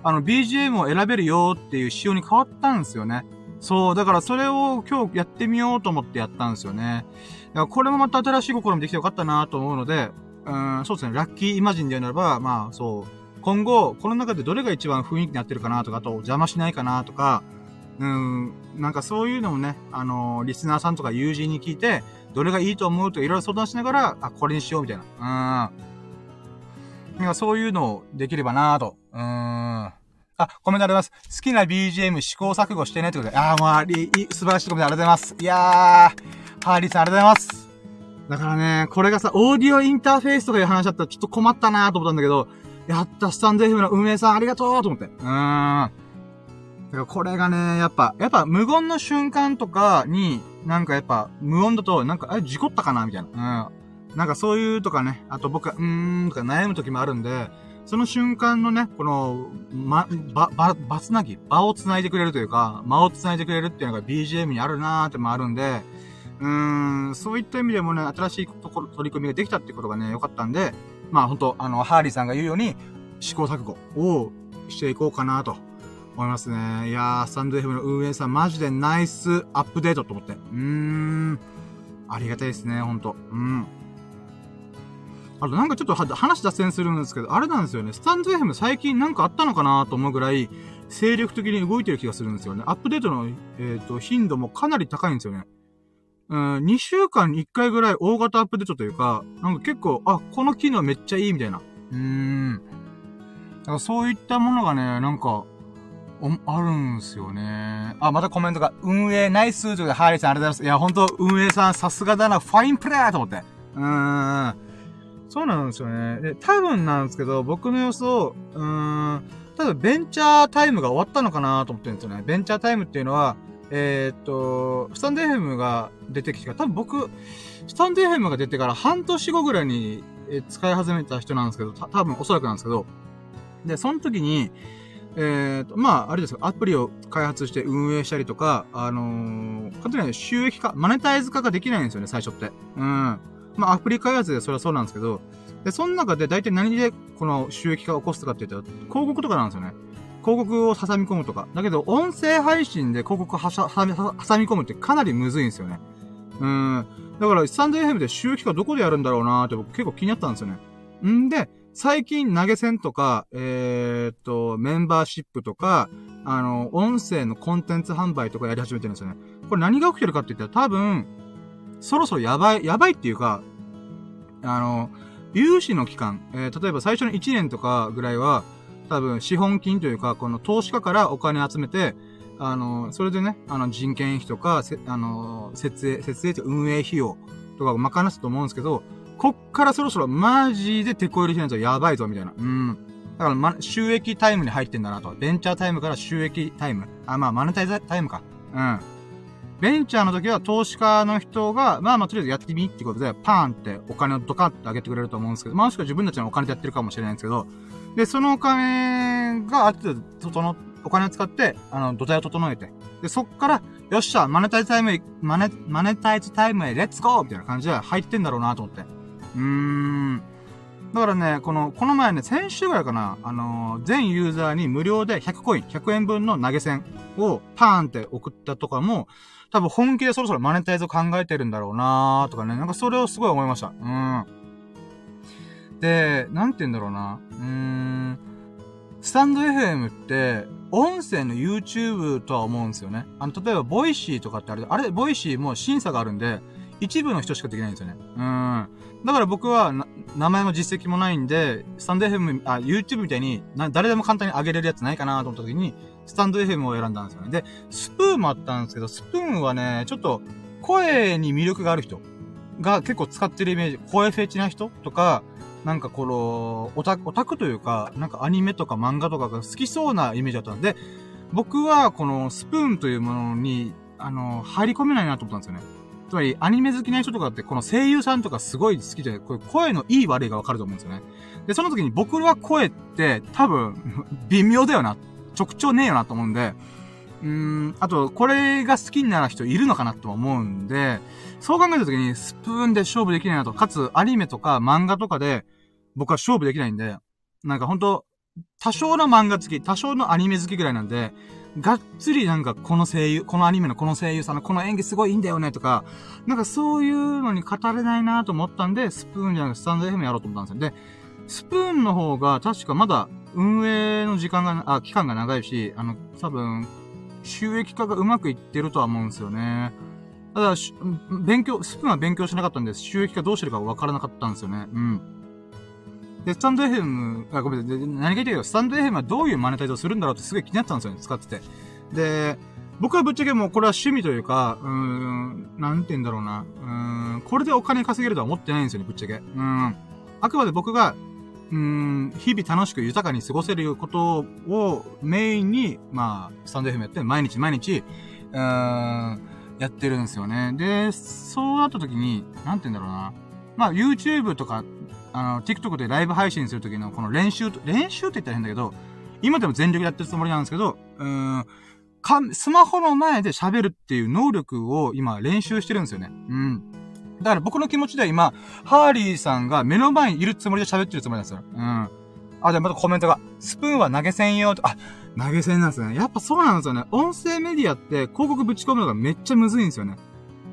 あの、BGM を選べるよっていう仕様に変わったんですよね。そう、だからそれを今日やってみようと思ってやったんですよね。だからこれもまた新しい試みできてよかったなと思うので、うん、そうですね、ラッキーイマジンで言うならば、まあ、そう、今後、この中でどれが一番雰囲気になってるかなとか、あと邪魔しないかなとか、うん、なんかそういうのもね、あのー、リスナーさんとか友人に聞いて、どれがいいと思うとかいろいろ相談しながら、あ、これにしようみたいな。うん。なんかそういうのをできればなぁと。うん。あ、コメントあります。好きな BGM 試行錯誤してねってことで。あー、もうあり、素晴らしいコメントありがとうございます。いやー、ハーリーさんありがとうございます。だからね、これがさ、オーディオインターフェースとかいう話だったらちょっと困ったなーと思ったんだけど、やった、スタンド FM の運営さんありがとうと思って。うーん。だからこれがね、やっぱ、やっぱ無言の瞬間とかに、なんかやっぱ無音だと、なんか、あれ、事故ったかなみたいな。うん。なんかそういうとかね、あと僕は、うーんとか悩む時もあるんで、その瞬間のね、この、ま、ば、ば、ばつなぎ、場を繋いでくれるというか、間を繋いでくれるっていうのが BGM にあるなーってもあるんで、うーん、そういった意味でもね、新しいところ、取り組みができたってことがね、良かったんで、まあ本当あの、ハーリーさんが言うように、試行錯誤をしていこうかなと思いますね。いやー、スタンド FM の運営さん、マジでナイスアップデートと思って。うーん、ありがたいですね、ほんと。うん。あとなんかちょっと話脱線するんですけど、あれなんですよね。スタンド FM 最近なんかあったのかなと思うぐらい、精力的に動いてる気がするんですよね。アップデートの、えっ、ー、と、頻度もかなり高いんですよね。うん、2週間に1回ぐらい大型アップデートというか、なんか結構、あ、この機能めっちゃいいみたいな。うーん。だからそういったものがね、なんか、あるんすよね。あ、またコメントが、運営ナイスということで、ハーリーさんありがとうございます。いや、ほんと、運営さんさすがだな、ファインプレーと思って。うーん。そうなんですよね。で、多分なんですけど、僕の予想、うーん、多分ベンチャータイムが終わったのかなと思ってるんですよね。ベンチャータイムっていうのは、えー、っと、スタンド FM が出てきてから、多分僕、スタンド FM が出てから半年後ぐらいに使い始めた人なんですけど、多分おそらくなんですけど、で、その時に、えー、と、まあ、あれですよ、アプリを開発して運営したりとか、あのー、簡単に収益化、マネタイズ化ができないんですよね、最初って。うん。まあ、アプリ開発でそれはそうなんですけど、で、その中で大体何でこの収益化を起こすかって言ったら、広告とかなんですよね。広告を挟み込むとか。だけど、音声配信で広告を挟み込むってかなりむずいんですよね。うん。だから、スタンド FM で収益化どこでやるんだろうなーって僕結構気になったんですよね。んで、最近投げ銭とか、えー、っと、メンバーシップとか、あの、音声のコンテンツ販売とかやり始めてるんですよね。これ何が起きてるかって言ったら多分、そろそろやばい、やばいっていうか、あの、融資の期間、えー、例えば最初の1年とかぐらいは、多分資本金というか、この投資家からお金集めて、あの、それでね、あの人件費とか、せあの、設営、設営と運営費用とかを賄すと思うんですけど、こっからそろそろマジで手こ入れしないとやばいぞ、みたいな。うん。だから、ま、収益タイムに入ってんだなと。ベンチャータイムから収益タイム。あ、まあ、マネタイズタイムか。うん。ベンチャーの時は投資家の人が、まあまあとりあえずやってみってことで、パーンってお金をドカッてあげてくれると思うんですけど、まあもしくは自分たちのお金でやってるかもしれないんですけど、で、そのお金がある程度、そのお金を使って、あの、土台を整えて、で、そっから、よっしゃ、マネタイズタイムへ、マネ、マネタイズタイムへ、レッツゴーみたいな感じで入ってんだろうなと思って。うーん。だからね、この、この前ね、先週ぐらいかな、あのー、全ユーザーに無料で100コイン、100円分の投げ銭をパーンって送ったとかも、多分本気でそろそろマネタイズを考えてるんだろうなーとかね、なんかそれをすごい思いました。うん。で、なんて言うんだろうな。うーん。スタンド FM って、音声の YouTube とは思うんですよね。あの、例えば、ボイシーとかってあれ、あれ、ボイシーも審査があるんで、一部の人しかできないんですよね。うん。だから僕は、名前も実績もないんで、スタンド FM、あ、YouTube みたいに、誰でも簡単に上げれるやつないかなと思った時に、スタンド FM を選んだんですよね。で、スプーンもあったんですけど、スプーンはね、ちょっと、声に魅力がある人が結構使ってるイメージ、声フェチな人？とか、なんかこの、オタク、オタクというか、なんかアニメとか漫画とかが好きそうなイメージだったんで、僕はこのスプーンというものに、あの、入り込めないなと思ったんですよね。つまり、アニメ好きな人とかって、この声優さんとかすごい好きで、これ声のいい悪いがわかると思うんですよね。で、その時に僕は声って多分、微妙だよな。直調ねえよなと思うんで、うーん、あと、これが好きになる人いるのかなと思うんで、そう考えた時にスプーンで勝負できないなと、かつアニメとか漫画とかで僕は勝負できないんで、なんかほんと、多少の漫画好き、多少のアニメ好きぐらいなんで、がっつりなんかこの声優、このアニメのこの声優さんのこの演技すごいいいんだよねとか、なんかそういうのに語れないなと思ったんで、スプーンじゃなくてスタンド FM やろうと思ったんですよ。で、スプーンの方が確かまだ運営の時間が、あ、期間が長いし、あの、多分、収益化がうまくいってるとは思うんですよね。ただ、勉強、スプーンは勉強しなかったんです、収益化どうしてるかわからなかったんですよね。うん。で、スタンド FM、あ、ごめんなさい。何が言ってるか、スタンド FM はどういうマネタイズをするんだろうってすごい気になったんですよね、使ってて。で、僕はぶっちゃけもうこれは趣味というか、うーん、なんて言うんだろうな。うーん、これでお金稼げるとは思ってないんですよね、ぶっちゃけ。うん。あくまで僕が、うん、日々楽しく豊かに過ごせることをメインに、まあ、スタンド FM やって、毎日毎日、うーん、やってるんですよね。で、そうなった時に、なんて言うんだろうな。まあ、YouTube とか、あの、TikTok でライブ配信する時のこの練習と、練習って言ったら変だけど、今でも全力でやってるつもりなんですけど、うーん、か、スマホの前で喋るっていう能力を今練習してるんですよね。うん。だから僕の気持ちでは今、ハーリーさんが目の前にいるつもりで喋ってるつもりなんですよ。うん。あ、で、またコメントが、スプーンは投げ銭用と、あ、投げ銭なんですね。やっぱそうなんですよね。音声メディアって広告ぶち込むのがめっちゃむずいんですよね。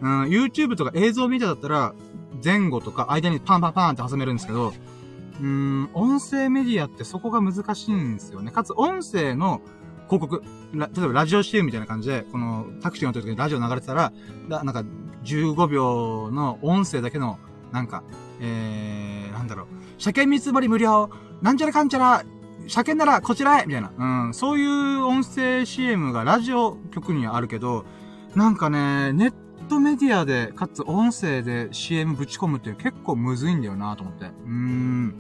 うん、YouTube とか映像メディアだったら、前後とか間にパンパンパンって挟めるんですけど、うん、音声メディアってそこが難しいんですよね。かつ音声の広告、例えばラジオ CM みたいな感じで、このタクシー乗ってる時にラジオ流れてたら、なんか15秒の音声だけの、なんか、えー、なんだろう、車検見積もり無料、なんちゃらかんちゃら、車検ならこちらへみたいな。うん。そういう音声 CM がラジオ局にはあるけど、なんかね、ネットメディアで、かつ音声で CM ぶち込むって結構むずいんだよなと思って。うーん。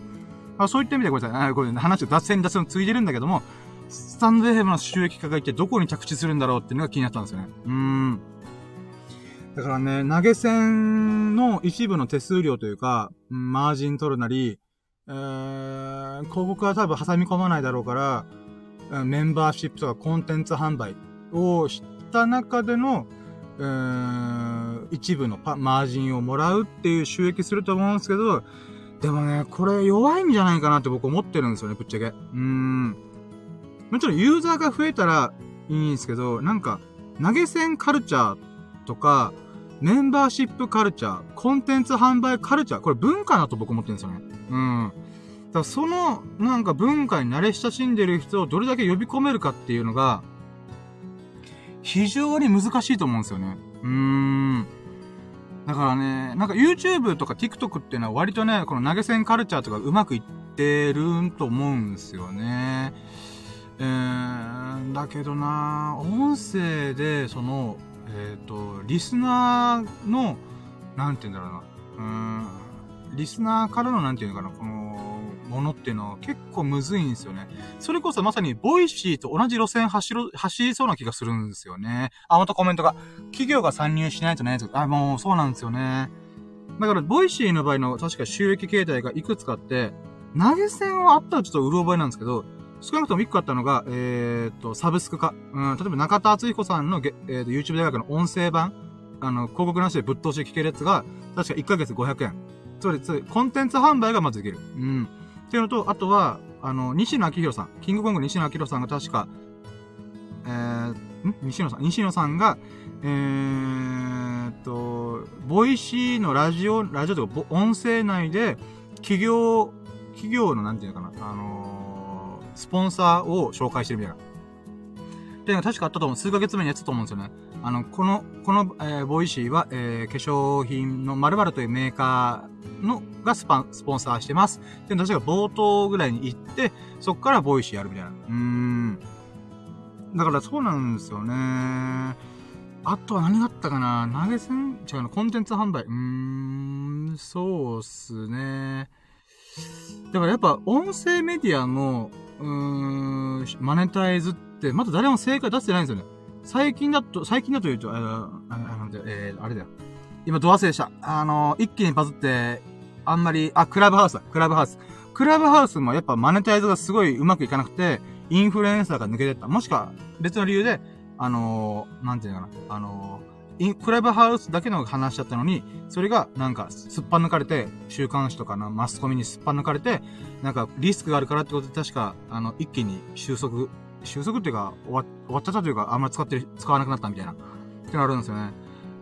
あそういった意味でごめんなさい。あこれ話を脱線脱線ついてるんだけども、スタンド FM の収益化が一体どこに着地するんだろうっていうのが気になったんですよね。うーん。だからね、投げ銭の一部の手数料というか、マージン取るなり、えー、広告は多分挟み込まないだろうから、メンバーシップとかコンテンツ販売をした中での、えーん、一部のパマージンをもらうっていう収益すると思うんですけど、でもね、これ弱いんじゃないかなって僕思ってるんですよね、ぶっちゃけ。うーん。もちろんユーザーが増えたらいいんですけど、なんか、投げ銭カルチャーとか、メンバーシップカルチャー、コンテンツ販売カルチャー、これ文化だと僕思ってるんですよね。うん。だその、なんか文化に慣れ親しんでる人をどれだけ呼び込めるかっていうのが、非常に難しいと思うんですよね。うーん。だからね、なんか YouTube とか TikTok っていうのは割とね、この投げ銭カルチャーとかうまくいってるんと思うんですよね。えー、だけどな音声で、その、えっ、ー、と、リスナーの、なんて言うんだろうな、うん、リスナーからの、なんて言うのかな、この、ものっていうのは結構むずいんですよね。それこそまさに、ボイシーと同じ路線走る、走りそうな気がするんですよね。あ、またコメントが。企業が参入しないとね、あ、もうそうなんですよね。だから、ボイシーの場合の確か収益形態がいくつかあって、投げ銭はあったらちょっとうる覚えなんですけど、少なくとも1個あったのが、えー、っと、サブスクか。うん、例えば中田敦彦さんの、えー、と YouTube 大学の音声版、あの、広告なしでぶっ通し聞けるやつが、確か1ヶ月500円。つまり、つコンテンツ販売がまずできる。うん。っていうのと、あとは、あの、西野亮廣さん。キングコング西野亮廣さんが確か、えー、ん？西野さん？西野さんが、えー、っと、ボイシーのラジオ、ラジオとか、音声内で、企業、企業のなんていうのかな、あのスポンサーを紹介してるみたいな。っていうのが確かあったと思う。数ヶ月前にやってたと思うんですよね。あの、この、この、えー、ボイシーは、えー、化粧品の〇〇というメーカーの、がスパン、スポンサーしてます。で、確か冒頭ぐらいに言って、そっからボイシーやるみたいな。うん。だからそうなんですよね。あとは何があったかな？投げ銭？違うの、コンテンツ販売？うーん、そうっすね。だからやっぱ音声メディアのうーん、マネタイズって、まだ誰も正解出してないんですよね。最近だと、最近だと言うと、あの、あ、え、あれだよ。今、ド忘れした。あの、一気にバズって、あんまり、あ、クラブハウスだ。クラブハウス。クラブハウスもやっぱマネタイズがすごいうまくいかなくて、インフルエンサーが抜けてった。もしくは、別の理由で、あのー、なんていうのかな。あのー、クラブハウスだけの話だったのに、それがなんかすっぱ抜かれて、週刊誌とかな、マスコミにすっぱ抜かれて、なんかリスクがあるからってことで確か、あの、一気に収束、収束っていうか、終わ終わっちゃったというか、あんまり使ってる、使わなくなったみたいな、ってのあるんですよね。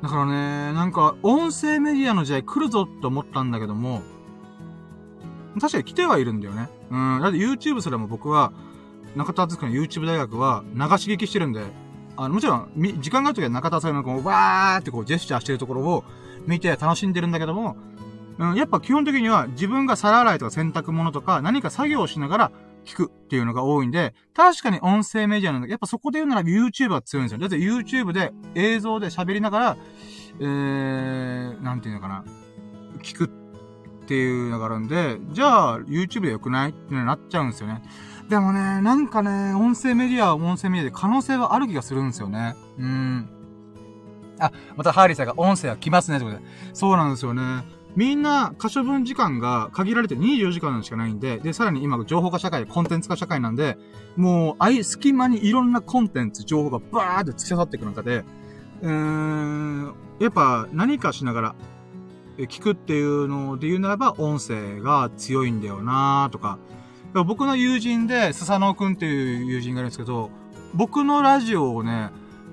だからね、なんか、音声メディアの時代来るぞって思ったんだけども、確かに来てはいるんだよね。うん。だって YouTube すらも僕は、中田敦の YouTube 大学は流し聞きしてるんで、あの、もちろん、み時間があるときは中田敦のこう、わーってこう、ジェスチャーしてるところを見て楽しんでるんだけども、うん、やっぱ基本的には自分が皿洗いとか洗濯物とか何か作業をしながら聞くっていうのが多いんで、確かに音声メディアなんだけど、やっぱそこで言うなら YouTube は強いんですよ。だって YouTube で映像で喋りながら、えー、なんていうのかな、聞くっていうのがあるんで、じゃあ YouTube で良くないってなっちゃうんですよね。でもね、なんかね、音声メディアは音声メディアで可能性はある気がするんですよね。うん。あ、またハーリーさんが音声は来ますねってことで。そうなんですよね。みんな、可処分時間が限られて24時間しかないんで、で、さらに今、情報化社会、コンテンツ化社会なんで、もう、あい、隙間にいろんなコンテンツ、情報がバーって突き刺さっていく中で、うーん、やっぱ何かしながら、聞くっていうので言うならば、音声が強いんだよなとか。僕の友人で、スサノオくんっていう友人がいるんですけど、僕のラジオをね、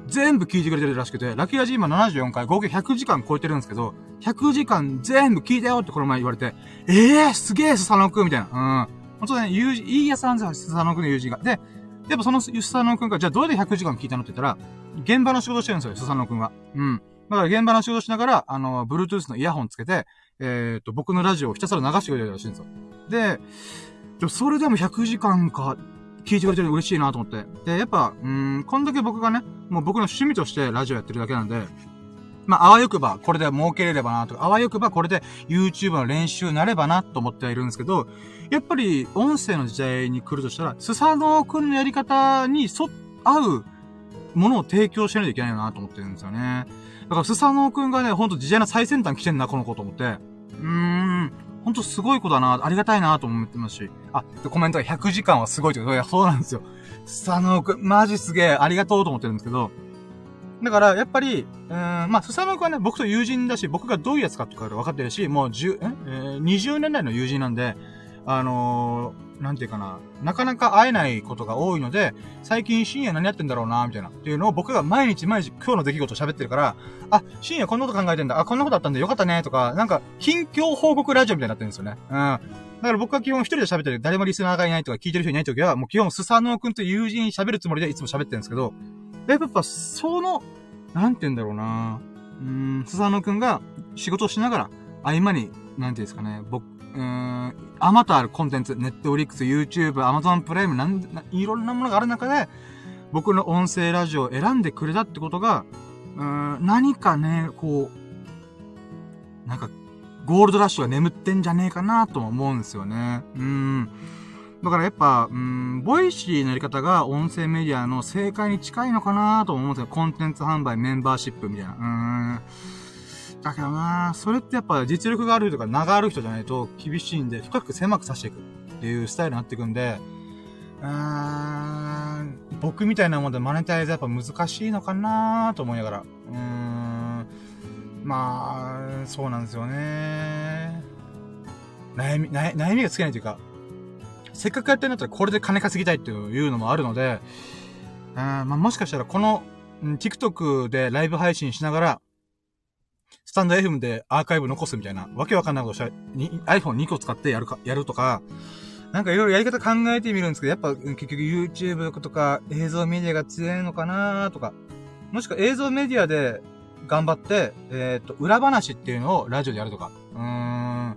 全部聞いてくれてるらしくて、ラッキーラジ今74回、合計100時間超えてるんですけど、100時間全部聞いたよってこの前言われて、ええー、すげえ、スサノオくんみたいな。うん。本当ね、友人、いいやつなんですよ、スサノオくんの友人が。で、やっぱそのスサノオくんが、じゃあどうやって100時間聞いたのって言ったら、現場の仕事してるんですよ、スサノオくんは。うん。だから現場の仕事しながら、あの、Bluetooth のイヤホンつけて、えっ、ー、と、僕のラジオをひたすら流してくれてるらしいんですよ。で、でもそれでも100時間か、聞いてくれてるの嬉しいなと思って。で、やっぱ、うん、こんだけ僕がね、もう僕の趣味としてラジオやってるだけなんで、まあ、あわよくば、これで儲けれればなとか、あわよくばこれで YouTube の練習になればなと思ってはいるんですけど、やっぱり音声の時代に来るとしたら、スサノオくんのやり方に沿、合うものを提供しないといけないよなと思ってるんですよね。だから、スサノオくんがね、ほんと時代の最先端来てんな、この子と思って。うーん。ほんとすごい子だな、ありがたいなと思ってますし。あ、コメントが100時間はすごいってこといや、そうなんですよ。スサノオくん、マジすげえ、ありがとうと思ってるんですけど、だから、やっぱり、うん、まあ、スサノくんはね、僕と友人だし、僕がどういうやつかとか分かってるし、もう10、ええー、20年来の友人なんで、あの、なんていうかな、なかなか会えないことが多いので、最近深夜何やってんだろうな、みたいな。っていうのを僕が毎日毎日今日の出来事を喋ってるから、あ、深夜こんなこと考えてんだ、あ、こんなことあったんだ、よかったね、とか、なんか、近況報告ラジオみたいになってるんですよね。うん。だから僕は基本一人で喋ってる、誰もリスナーがいないとか聞いてる人いないときは、もう基本スサノオくんと友人喋るつもりでいつも喋ってるんですけど、やっぱ、その、なんて言うんだろうなうん、スサノオくんが仕事をしながら、合間に、なんて言うんですかね、僕、うーん、あまたあるコンテンツ、ネットフリックス、YouTube、アマゾンプライム、なん、いろんなものがある中で、僕の音声ラジオを選んでくれたってことが、うーん、何かね、こう、なんか、ゴールドラッシュが眠ってんじゃねえかなとも思うんですよね。うん。だからやっぱ、うん、ボイシーのやり方が音声メディアの正解に近いのかなと思うんですよ。コンテンツ販売、メンバーシップみたいな。うん。だけどなそれってやっぱ実力がある人とか名がある人じゃないと厳しいんで、深く狭くさしていくっていうスタイルになっていくんで、うーん、僕みたいなもんでマネタイズやっぱ難しいのかなと思いながら。うーん、まあ、そうなんですよね。悩み、悩みがつけないというか、せっかくやってるんだったらこれで金稼ぎたいっていうのもあるので、うんまあ、もしかしたらこの、TikTok でライブ配信しながら、スタンド FM でアーカイブ残すみたいな、わけわかんないことしたら、iPhone2 個使ってやるか、やるとか、なんかいろいろやり方考えてみるんですけど、やっぱ結局 YouTube とか映像メディアが強いのかなとか、もしくは映像メディアで頑張って、えっ、ー、と、裏話っていうのをラジオでやるとか。うーん。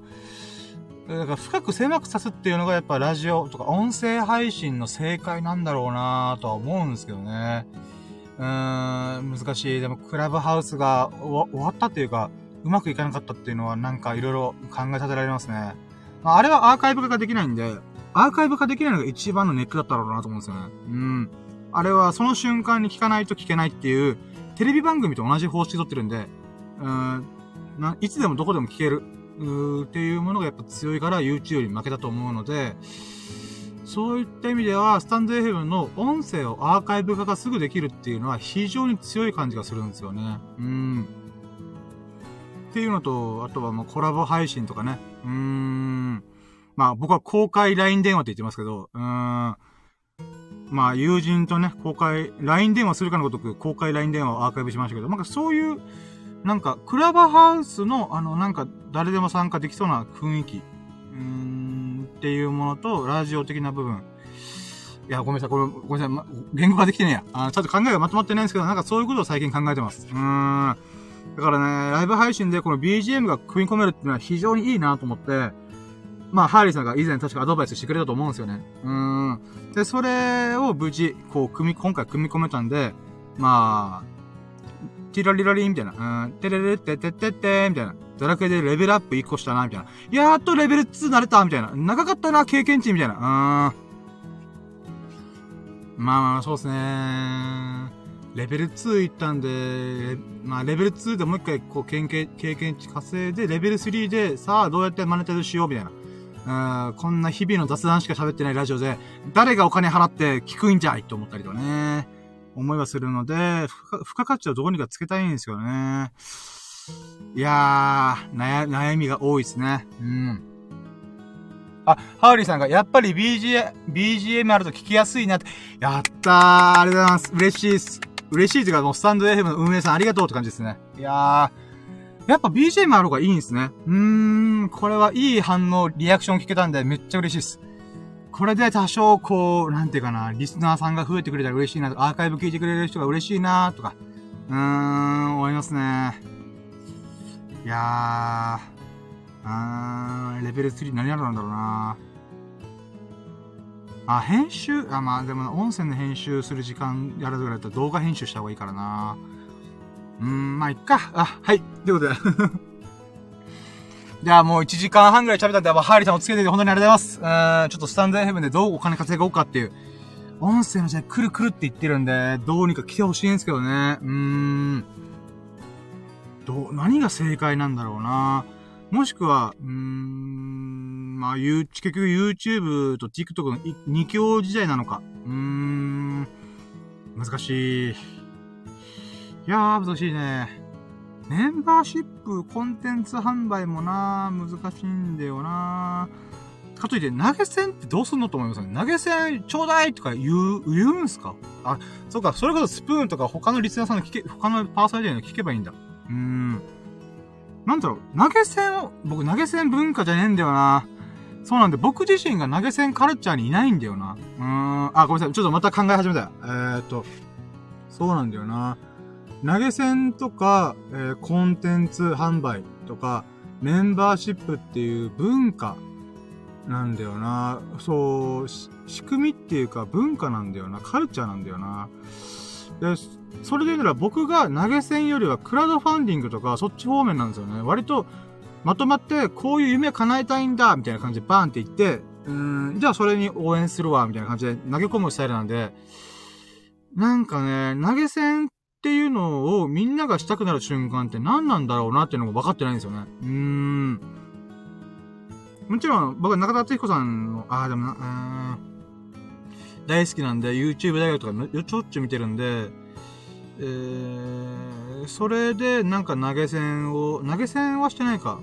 だから深く狭くさすっていうのがやっぱラジオとか音声配信の正解なんだろうなとは思うんですけどね。うーん、難しい。でも、クラブハウスが終わったっていうか、うまくいかなかったっていうのは、なんかいろいろ考えさせられますね。まあ、あれはアーカイブ化ができないんで、アーカイブ化できないのが一番のネックだったろうなと思うんですよね。うん。あれはその瞬間に聞かないと聞けないっていう、テレビ番組と同じ方式取ってるんで、うん、いつでもどこでも聞ける、うっていうものがやっぱ強いから YouTube に負けたと思うので、そういった意味では、スタンド FM の音声をアーカイブ化がすぐできるっていうのは非常に強い感じがするんですよね。うん。っていうのと、あとはもうコラボ配信とかね。うーん。まあ僕は公開 LINE 電話って言ってますけど、うーん。まあ友人とね、公開、LINE 電話するかのごとく公開 LINE 電話をアーカイブしましたけど、なんかそういう、なんかクラブハウスの、あの、なんか誰でも参加できそうな雰囲気。うん、っていうものと、ラジオ的な部分。いや、ごめんなさい、これ、ごめんなさい、ま、言語化できてねえや。あちょっと考えがまとまってないんですけど、なんかそういうことを最近考えてます。うーん。だからね、ライブ配信でこの BGM が組み込めるっていうのは非常にいいなと思って、まあ、ハーリーさんが以前確かアドバイスしてくれたと思うんですよね。うーん。で、それを無事、こう、組み、今回組み込めたんで、まあ、ティラリラリンみたいな、うん、テレレっててってってみたいな。ドラクエでレベルアップ1個したな、みたいな。やーっとレベル2慣れた、みたいな。長かったな、経験値、みたいな。うーん。まあまあ、そうですね。レベル2行ったんで、まあ、レベル2でもう一回、こう、経験、経験値稼いで、レベル3で、さあ、どうやってマネタイズしよう、みたいな。うん、こんな日々の雑談しか喋ってないラジオで、誰がお金払って聞くんじゃいと思ったりとかね。思いはするので、付加価値をどうにかつけたいんですよね。いやー、悩、悩みが多いですね。うん。あ、ハーリーさんが、やっぱり BGM、BGM あると聞きやすいなって。やったー、ありがとうございます。嬉しいっす。嬉しいというか、もうスタンド FM の運営さんありがとうって感じですね。いやー、やっぱ BGM ある方がいいんですね。うーん、これはいい反応、リアクション聞けたんでめっちゃ嬉しいです。これで多少こう、なんていうかな、リスナーさんが増えてくれたら嬉しいなとか、アーカイブ聞いてくれる人が嬉しいなとか、うーん、思いますね。いやー、あー、レベル3何やるんだろうなあ、編集あ、まあでも、音声の編集する時間やるぐらいだったら動画編集した方がいいからな。うーん、まあ、いっか。あ、はい。ということで。じゃあもう1時間半ぐらい喋ったんで、ハーリーさんをつけてて本当にありがとうございます。うん、ちょっとスタンド FM でどうお金稼ごうかっていう。音声の時代来る来るって言ってるんで、どうにか来てほしいんですけどね。うーん。ど、何が正解なんだろうな。もしくは、うーん、まあ、結局 YouTube と TikTok の二強時代なのか。うーん、難しい。いやー、難しいね。メンバーシップ、コンテンツ販売もな難しいんだよなかといって、投げ銭ってどうすんのと思いますね。投げ銭ちょうだいとか言う、言うんすか？あ、そうか、それこそスプーンとか他のリスナーさんの聞け、他のパーソナリティの聞けばいいんだ。うん。なんだろう、投げ銭を、僕投げ銭文化じゃねえんだよなそうなんで、僕自身が投げ銭カルチャーにいないんだよな。うーん。あ、ごめんなさい。ちょっとまた考え始めたよ。えー、っと、そうなんだよな。投げ銭とか、えー、コンテンツ販売とか、メンバーシップっていう文化なんだよな。そう、仕組みっていうか文化なんだよな。カルチャーなんだよな。で、それで言うなら僕が投げ銭よりはクラウドファンディングとかそっち方面なんですよね。割とまとまってこういう夢叶えたいんだみたいな感じでバーンって言って、うーん、じゃあそれに応援するわみたいな感じで投げ込むスタイルなんで、なんかね、投げ銭っていうのをみんながしたくなる瞬間って何なんだろうなっていうのが分かってないんですよね。うーん。もちろん、僕は中田敦彦さんの、ああ、でもな、うん。大好きなんで、YouTube 大学とかちょっちゅう見てるんで、えー、それでなんか投げ銭を、投げ銭はしてないか。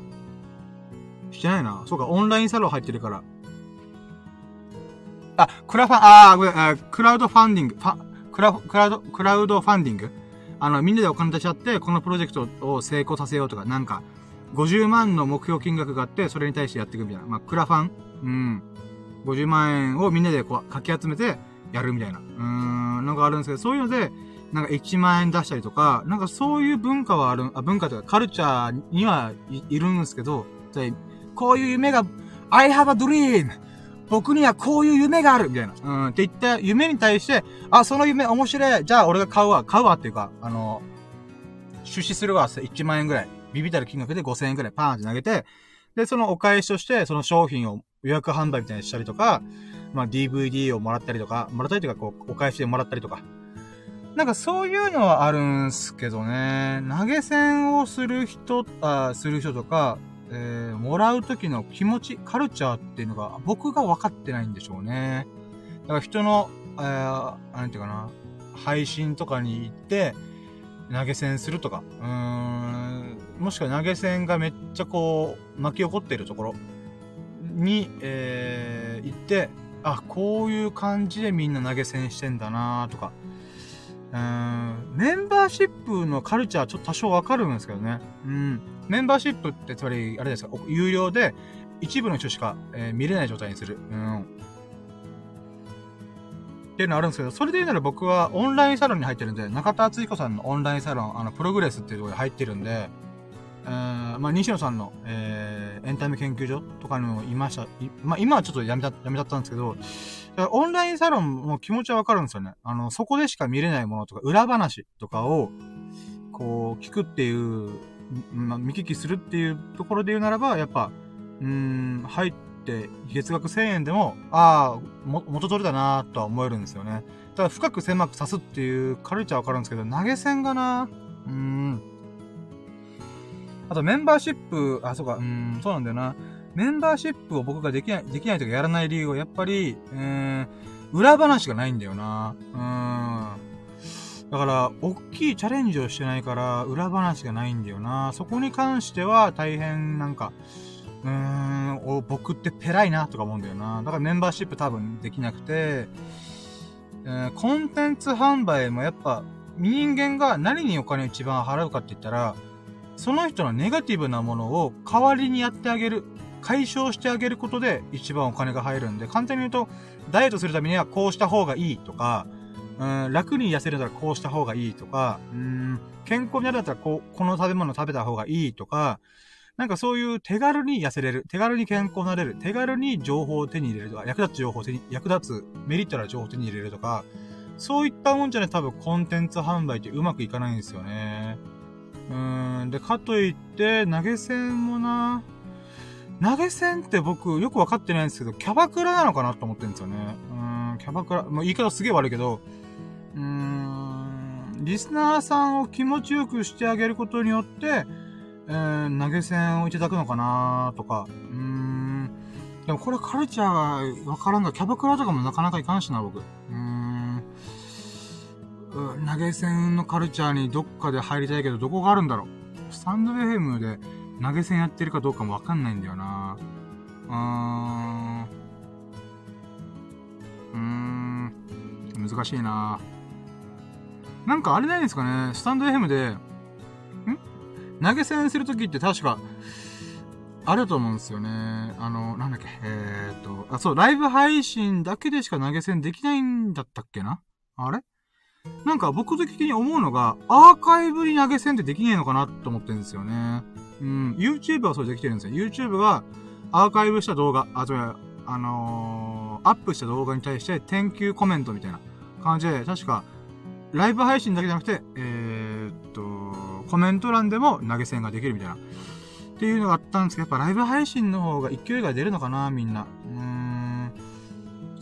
してないな。そうか、オンラインサロン入ってるから。あ、クラファン、ああ、クラウドファンディング、ファ、クラ、クラウド、クラウドファンディング？あの、みんなでお金出し合って、このプロジェクトを成功させようとか、なんか、50万の目標金額があって、それに対してやっていくみたいな。まあ、クラファン？うん。50万円をみんなでこう、かき集めて、やるみたいな。うーん、なんかあるんですけど、そういうので、なんか1万円出したりとか、なんかそういう文化はある、あ、文化とかカルチャーにはいるんですけど、こういう夢が、I have a dream! 僕にはこういう夢があるみたいな。うん、って言った夢に対して、あ、その夢面白い。じゃあ俺が買うわ。買うわっていうか、あの、出資するわ。1万円ぐらい。ビビたる金額で5000円ぐらいパーンって投げて、で、そのお返しとして、その商品を予約販売みたいにしたりとか、まあ、DVD をもらったりとか、もらったりとか、こう、お返しでもらったりとか。なんかそういうのはあるんすけどね、投げ銭をする人、あする人とか、えー、もらう時の気持ち、カルチャーっていうのが僕が分かってないんでしょうね。だから人の、えー、なんていうかな、配信とかに行って、投げ銭するとか、うーん、もしくは投げ銭がめっちゃこう、巻き起こっているところ。に、えー、行って、あ、こういう感じでみんな投げ銭してんだなとか、うん、メンバーシップのカルチャーちょっと多少わかるんですけどね。うん。メンバーシップってつまり、あれですか、有料で一部の人しか、えー、見れない状態にする。うん。っていうのあるんですけど、それで言うなら僕はオンラインサロンに入ってるんで、中田敦彦さんのオンラインサロン、あの、プログレスっていうところに入ってるんで、えー、まあ、西野さんの、えー、エンタメ研究所とかにもいました。まあ、今はちょっとやめた、やめちゃったんですけど、オンラインサロンも気持ちはわかるんですよね。あの、そこでしか見れないものとか、裏話とかを、こう、聞くっていう、まあ、見聞きするっていうところで言うならば、やっぱ、うん、入って、月額1000円でも、ああ、も、元取れたなとは思えるんですよね。ただ、深く狭く刺すっていうカルチャーわかるんですけど、投げ銭がなうーん。あと、メンバーシップ、あ、そうか、うん、そうなんだよな。メンバーシップを僕ができない、できないとかやらない理由は、やっぱり、えー、裏話がないんだよな。うん。だから、大きいチャレンジをしてないから、裏話がないんだよな。そこに関しては、大変なんか、うーん、お、僕ってペライなとか思うんだよな。だからメンバーシップ多分できなくて、えー、コンテンツ販売もやっぱ、人間が何にお金を一番払うかって言ったら、その人のネガティブなものを代わりにやってあげる、解消してあげることで一番お金が入るんで、簡単に言うと、ダイエットするためにはこうした方がいいとか、うん、楽に痩せるならこうした方がいいとか、うん、健康になるんだったらこう、この食べ物食べた方がいいとか、なんかそういう手軽に痩せれる、手軽に健康になれる、手軽に情報を手に入れるとか、役立つ情報を手に、役立つメリットな情報を手に入れるとか、そういったもんじゃね、多分コンテンツ販売ってうまくいかないんですよね。うん、で、かといって、投げ銭もな、投げ銭って僕よくわかってないんですけど、キャバクラなのかなと思ってるんですよね。うん、キャバクラ、もう言い方すげえ悪いけど、うーん、リスナーさんを気持ちよくしてあげることによって、えー、投げ銭をいただくのかなとか、うん、でもこれカルチャーがわからんが、キャバクラとかもなかなかいかんしな、僕。うーん、投げ銭のカルチャーにどっかで入りたいけど、どこがあるんだろう。スタンド FM で、投げ銭やってるかどうかもわかんないんだよなうーん。うーん。難しいななんかあれないですかね、スタンド FM で、ん？投げ銭するときって確か、あると思うんですよね。あの、なんだっけ、えー、っと、あ、そう、ライブ配信だけでしか投げ銭できないんだったっけな？あれ？なんか僕的に思うのが、アーカイブに投げ銭ってできねえのかなって思ってるんですよね。うん、YouTube はそれできてるんですよ。YouTube がアーカイブした動画、あ、つまり、あのー、アップした動画に対して、天球コメントみたいな感じで、確か、ライブ配信だけじゃなくて、えー、っと、コメント欄でも投げ銭ができるみたいな。っていうのがあったんですけど、やっぱライブ配信の方が勢いが出るのかな、みんな。うん。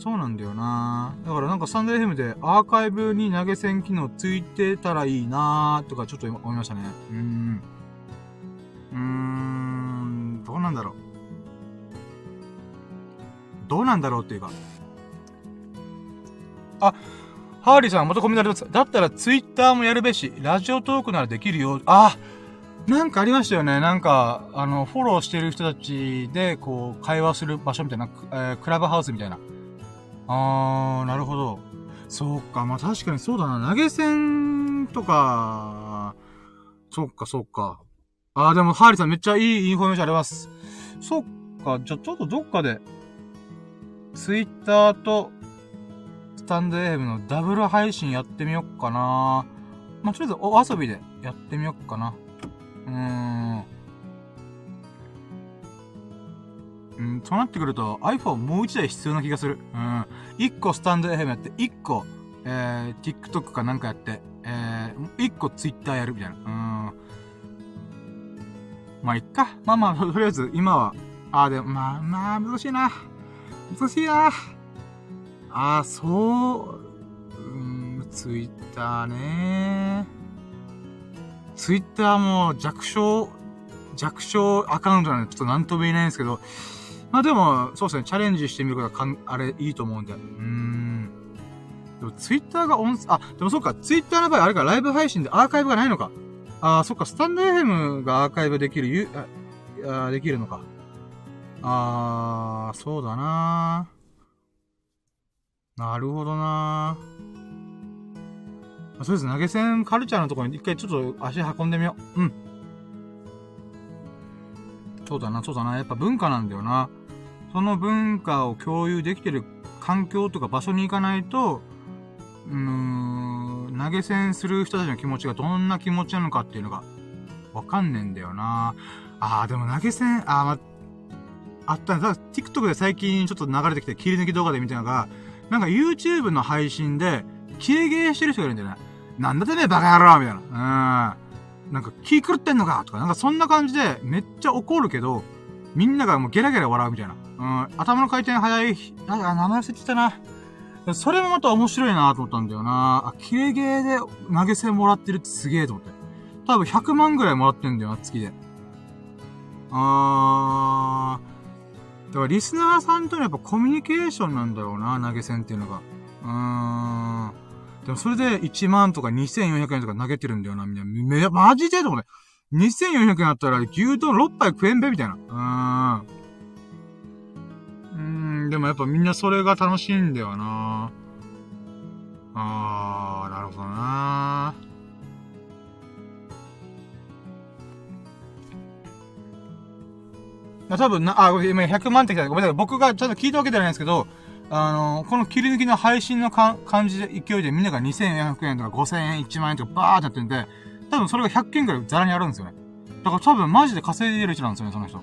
そうなんだよなだからなんかスタンド FM でアーカイブに投げ銭機能ついてたらいいなとかちょっと思いましたね。うーん。うーん、どうなんだろう。どうなんだろうっていうか。あ、ハーリーさん、またコメントあります。だったらツイッターもやるべし、ラジオトークならできるよ。あ、なんかありましたよね。なんか、あの、フォローしてる人たちで、こう、会話する場所みたいな、えー、クラブハウスみたいな。あー、なるほど。そうか、まあ確かにそうだな。投げ銭とか、そっか、そっか。ああ、でも、ハーリーさんめっちゃいいインフォメーションあります。そっか、じゃちょっとどっかで、ツイッターと、スタンド FM のダブル配信やってみよっかな。まあ、とりあえずお遊びでやってみよっかな。うーん。うん、そうなってくると iPhone もう一台必要な気がする。うん。一個スタンド FM やって、一個、えー、TikTok かなんかやって、えー、一個 Twitter やるみたいな。うん。まあ、いっか。まあまあ、とりあえず、今は、ああ、でも、まあ、まあ、難しいな。難しいな。ああ、そう、うん、ツイッターね。ツイッターも弱小、弱小アカウントなんでちょっとなんとも言えないんですけど、まあでも、そうですね、チャレンジしてみることがかん、あれ、いいと思うんで。うーん。でも、ツイッターが音、あ、でもそうか、ツイッターの場合、あれか、ライブ配信でアーカイブがないのか。ああ、そっか、スタンド FM がアーカイブできる、ゆ、あ、あできるのか。ああ、そうだななるほどなそうです。投げ銭カルチャーのところに一回ちょっと足運んでみよう。うん。そうだな、そうだな。やっぱ文化なんだよな。その文化を共有できてる環境とか場所に行かないと、うーん、投げ銭する人たちの気持ちがどんな気持ちなのかっていうのが、わかんねえんだよな。あー、でも投げ銭、あー、ま、あったんだ。TikTok で最近ちょっと流れてきて切り抜き動画で見たのが、なんか YouTube の配信で、切れゲーしてる人がいるんだよね。なんだてめえバカ野郎みたいな。うん。なんか気狂ってんのかとか、なんかそんな感じでめっちゃ怒るけど、みんながもうゲラゲラ笑うみたいな。うん、頭の回転早い、なんか名前忘れてたな。それもまた面白いなと思ったんだよな。あ、キレゲーで投げ銭もらってるってすげえと思って。多分100万ぐらいもらってんだよな、月で。あー。だからリスナーさんとのやっぱコミュニケーションなんだろうな、投げ銭っていうのが。うーん。でもそれで1万とか2400円とか投げてるんだよな、みんな。め、マジでと思って。2400円あったら牛丼6杯食えんべみたいな。うーん。でもやっぱみんなそれが楽しいんだよな。あー、なるほどな。多分な、あ、今100万って来た。ごめんなさい。僕がちゃんと聞いたわけじゃないんですけど、あの、この切り抜きの配信のか感じで、勢いでみんなが2400円とか5000円、1万円とかバーってやってんで、多分それが100件くらいザラにあるんですよね。だから多分マジで稼いでる人なんですよね、その人。う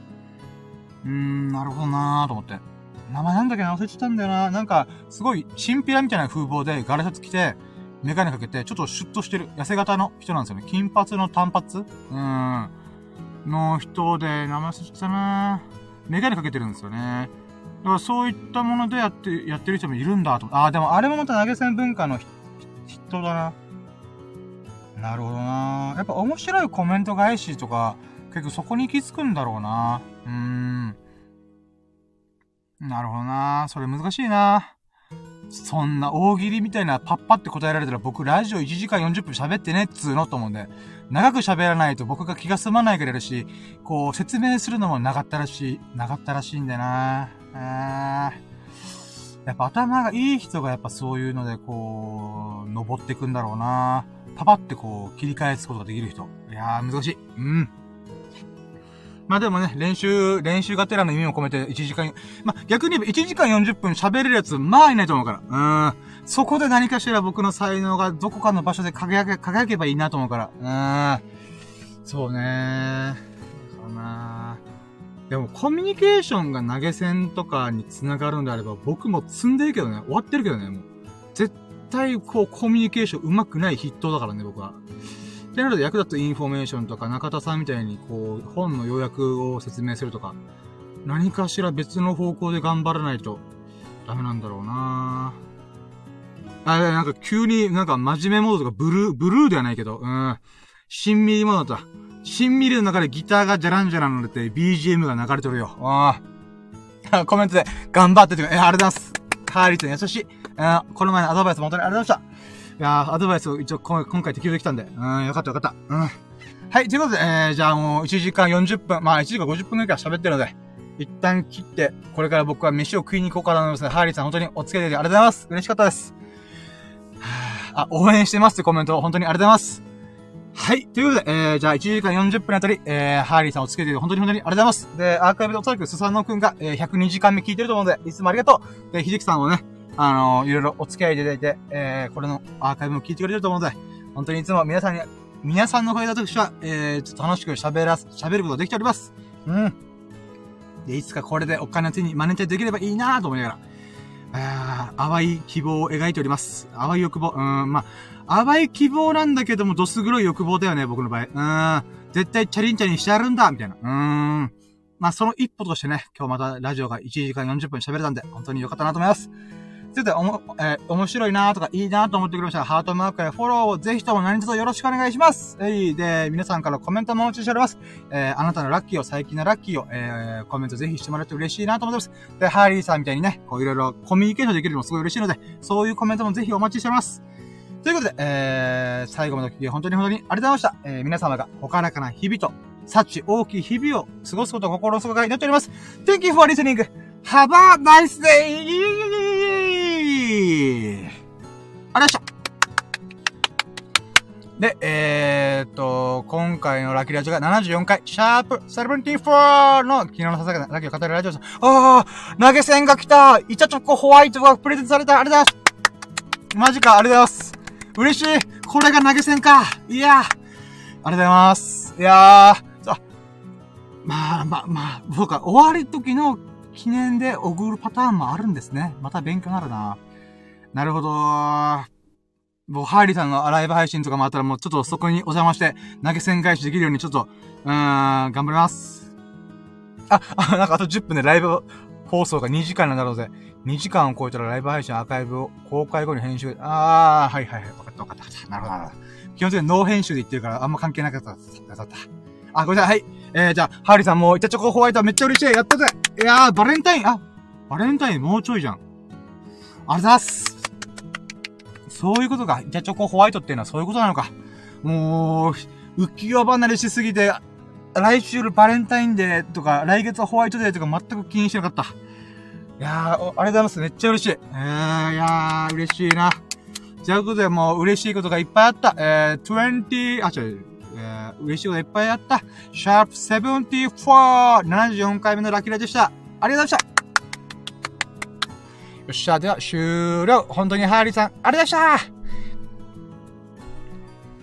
ーん、なるほどなーと思って。名前なんだっけな？忘れちゃったんだよな。なんか、すごい、チンピラみたいな風貌でガラシャツ着て、メガネかけて、ちょっとシュッとしてる、痩せ型の人なんですよね。金髪の単発うーん。の人で、名前忘れちゃったなメガネかけてるんですよね。だからそういったものでやって、やってる人もいるんだと。ああ、でもあれもまた投げ銭文化の人だな。なるほどな。やっぱ面白いコメント返しとか、結構そこに行き着くんだろうな。うーん。なるほどな。それ難しいな。そんな大喜利みたいなパッパって答えられたら僕ラジオ1時間40分喋ってねっつーのと思うんで、長く喋らないと僕が気が済まないからるし、こう説明するのも長ったらしい、長ったらしいんだよな。あやっぱ頭がいい人がやっぱそういうのでこう、登っていくんだろうな。パパってこう、切り返すことができる人。いやー、難しい。うん。まあでもね、練習、練習がてらの意味を込めて1時間、まあ逆に言えば1時間40分喋れるやつ、まあいないと思うから。うん。そこで何かしら僕の才能がどこかの場所で輝け、輝けばいいなと思うから。うん。そうねー。そうな。でもコミュニケーションが投げ銭とかに繋がるんであれば、僕も詰んでるけどね、終わってるけどね、もう。絶対こうコミュニケーション上手くない筆頭だからね、僕は。ってなると役立つインフォメーションとか、中田さんみたいに、こう、本の要約を説明するとか、何かしら別の方向で頑張らないと、ダメなんだろうなあ、なんか急になんか真面目モードとかブルー、ブルーではないけど、うん。新ミリモードだ。新ミリの中でギターがジャランジャランのって BGM が流れてるよ。ああ。コメントで頑張ってて、え、ありがとうございます。ハーリーちゃん優しい。この前のアドバイス本当にありがとうございました。いや、アドバイスを一応今回適用できたんで、うん、よかったよかった。うん。はい、ということで、えー、じゃあもう1時間40分、まあ1時間50分ぐらいから喋ってるので、一旦切って、これから僕は飯を食いに行こうかなと思いますね。ハーリーさん本当にお付き合いでありがとうございます。嬉しかったです。あ、応援してますってコメント本当にありがとうございます。はい。ということで、えー、じゃあ1時間40分あたり、えー、ハーリーさんお付き合いで本当に本当にありがとうございます。で、アーカイブでおそらくスサノくんが、えー、102時間目聞いてると思うので、いつもありがとう。で、秀樹さんもね、あの、いろいろお付き合いいただいて、えー、これのアーカイブも聞いてくれてると思うので、本当にいつも皆さんに、皆さんの声だとしては、えー、ちょっと楽しく喋らす、喋ることができております。うん。で、いつかこれでお金の手にマネテできればいいなと思いながら、あ淡い希望を描いております。淡い欲望。うん、まあ、淡い希望なんだけども、どす黒い欲望だよね、僕の場合。うん、絶対チャリンチャリンしてやるんだみたいな。うん。まあ、その一歩としてね、今日またラジオが1時間40分喋れたんで、本当に良かったなと思います。というこということで、おも、えー、面白いなとか、いいなと思ってくれましたら、ハートマークやフォローをぜひとも何卒よろしくお願いします。えー、で、皆さんからコメントもお待ちしております。えー、あなたのラッキーを、最近のラッキーを、えー、コメントぜひしてもらって嬉しいなと思ってます。で、ハリーさんみたいにね、こういろいろコミュニケーションできるのもすごい嬉しいので、そういうコメントもぜひお待ちしております。ということで、えー、最後までお聞き本当に本当にありがとうございました。えー、皆様がほからかな日々と、幸大きい日々を過ごすことを心の底から祈っております。Thank you for listening! Have a nice day! ありがとうで、えー、っと、今回のラッキーラジオが74回、シャープ74の昨日のささやかなラッキーを語るラジオです。あー、投げ銭が来た。イチャチョコホワイトがプレゼントされた。ありがとうございます。マジか、ありがとうございます。嬉しい。これが投げ銭か。いや。ーありがとうございます。いやー、まあまあまあ、そうか、終わり時の記念で送るパターンもあるんですね。また勉強になるな。なるほど。もう、ハーリーさんのライブ配信とかもあったらもうちょっとそこにお邪魔して投げ銭返しできるようにちょっと、うーん、頑張ります。あ、あ、なんかあと10分でライブ放送が2時間になるので、2時間を超えたらライブ配信アーカイブを公開後に編集、あー、はいはいはい、わかったわかった。なるほどなるほど。基本的にノー編集で言ってるからあんま関係なかった。だった。あ、ごめんなさい。はい。えー、じゃあ、ハーリーさんも、板チョコホワイトめっちゃ嬉しい。やったぜ。いやー、バレンタイン、あ、バレンタインもうちょいじゃん。ありがとうございます。そういうことか。板チョコホワイトっていうのはそういうことなのか。もう、浮世離れしすぎて、来週バレンタインデーとか、来月ホワイトデーとか全く気にしてなかった。いやー、ありがとうございます。めっちゃ嬉しい。えー、いやー、嬉しいな。じゃあ、ことでもう嬉しいことがいっぱいあった。えー、20、あ、違う、えー、嬉しいことがいっぱいあった。シャープ74、74回目のラキラでした。ありがとうございました。よっしゃ、では終了。本当にハーリーさん、ありがとうございました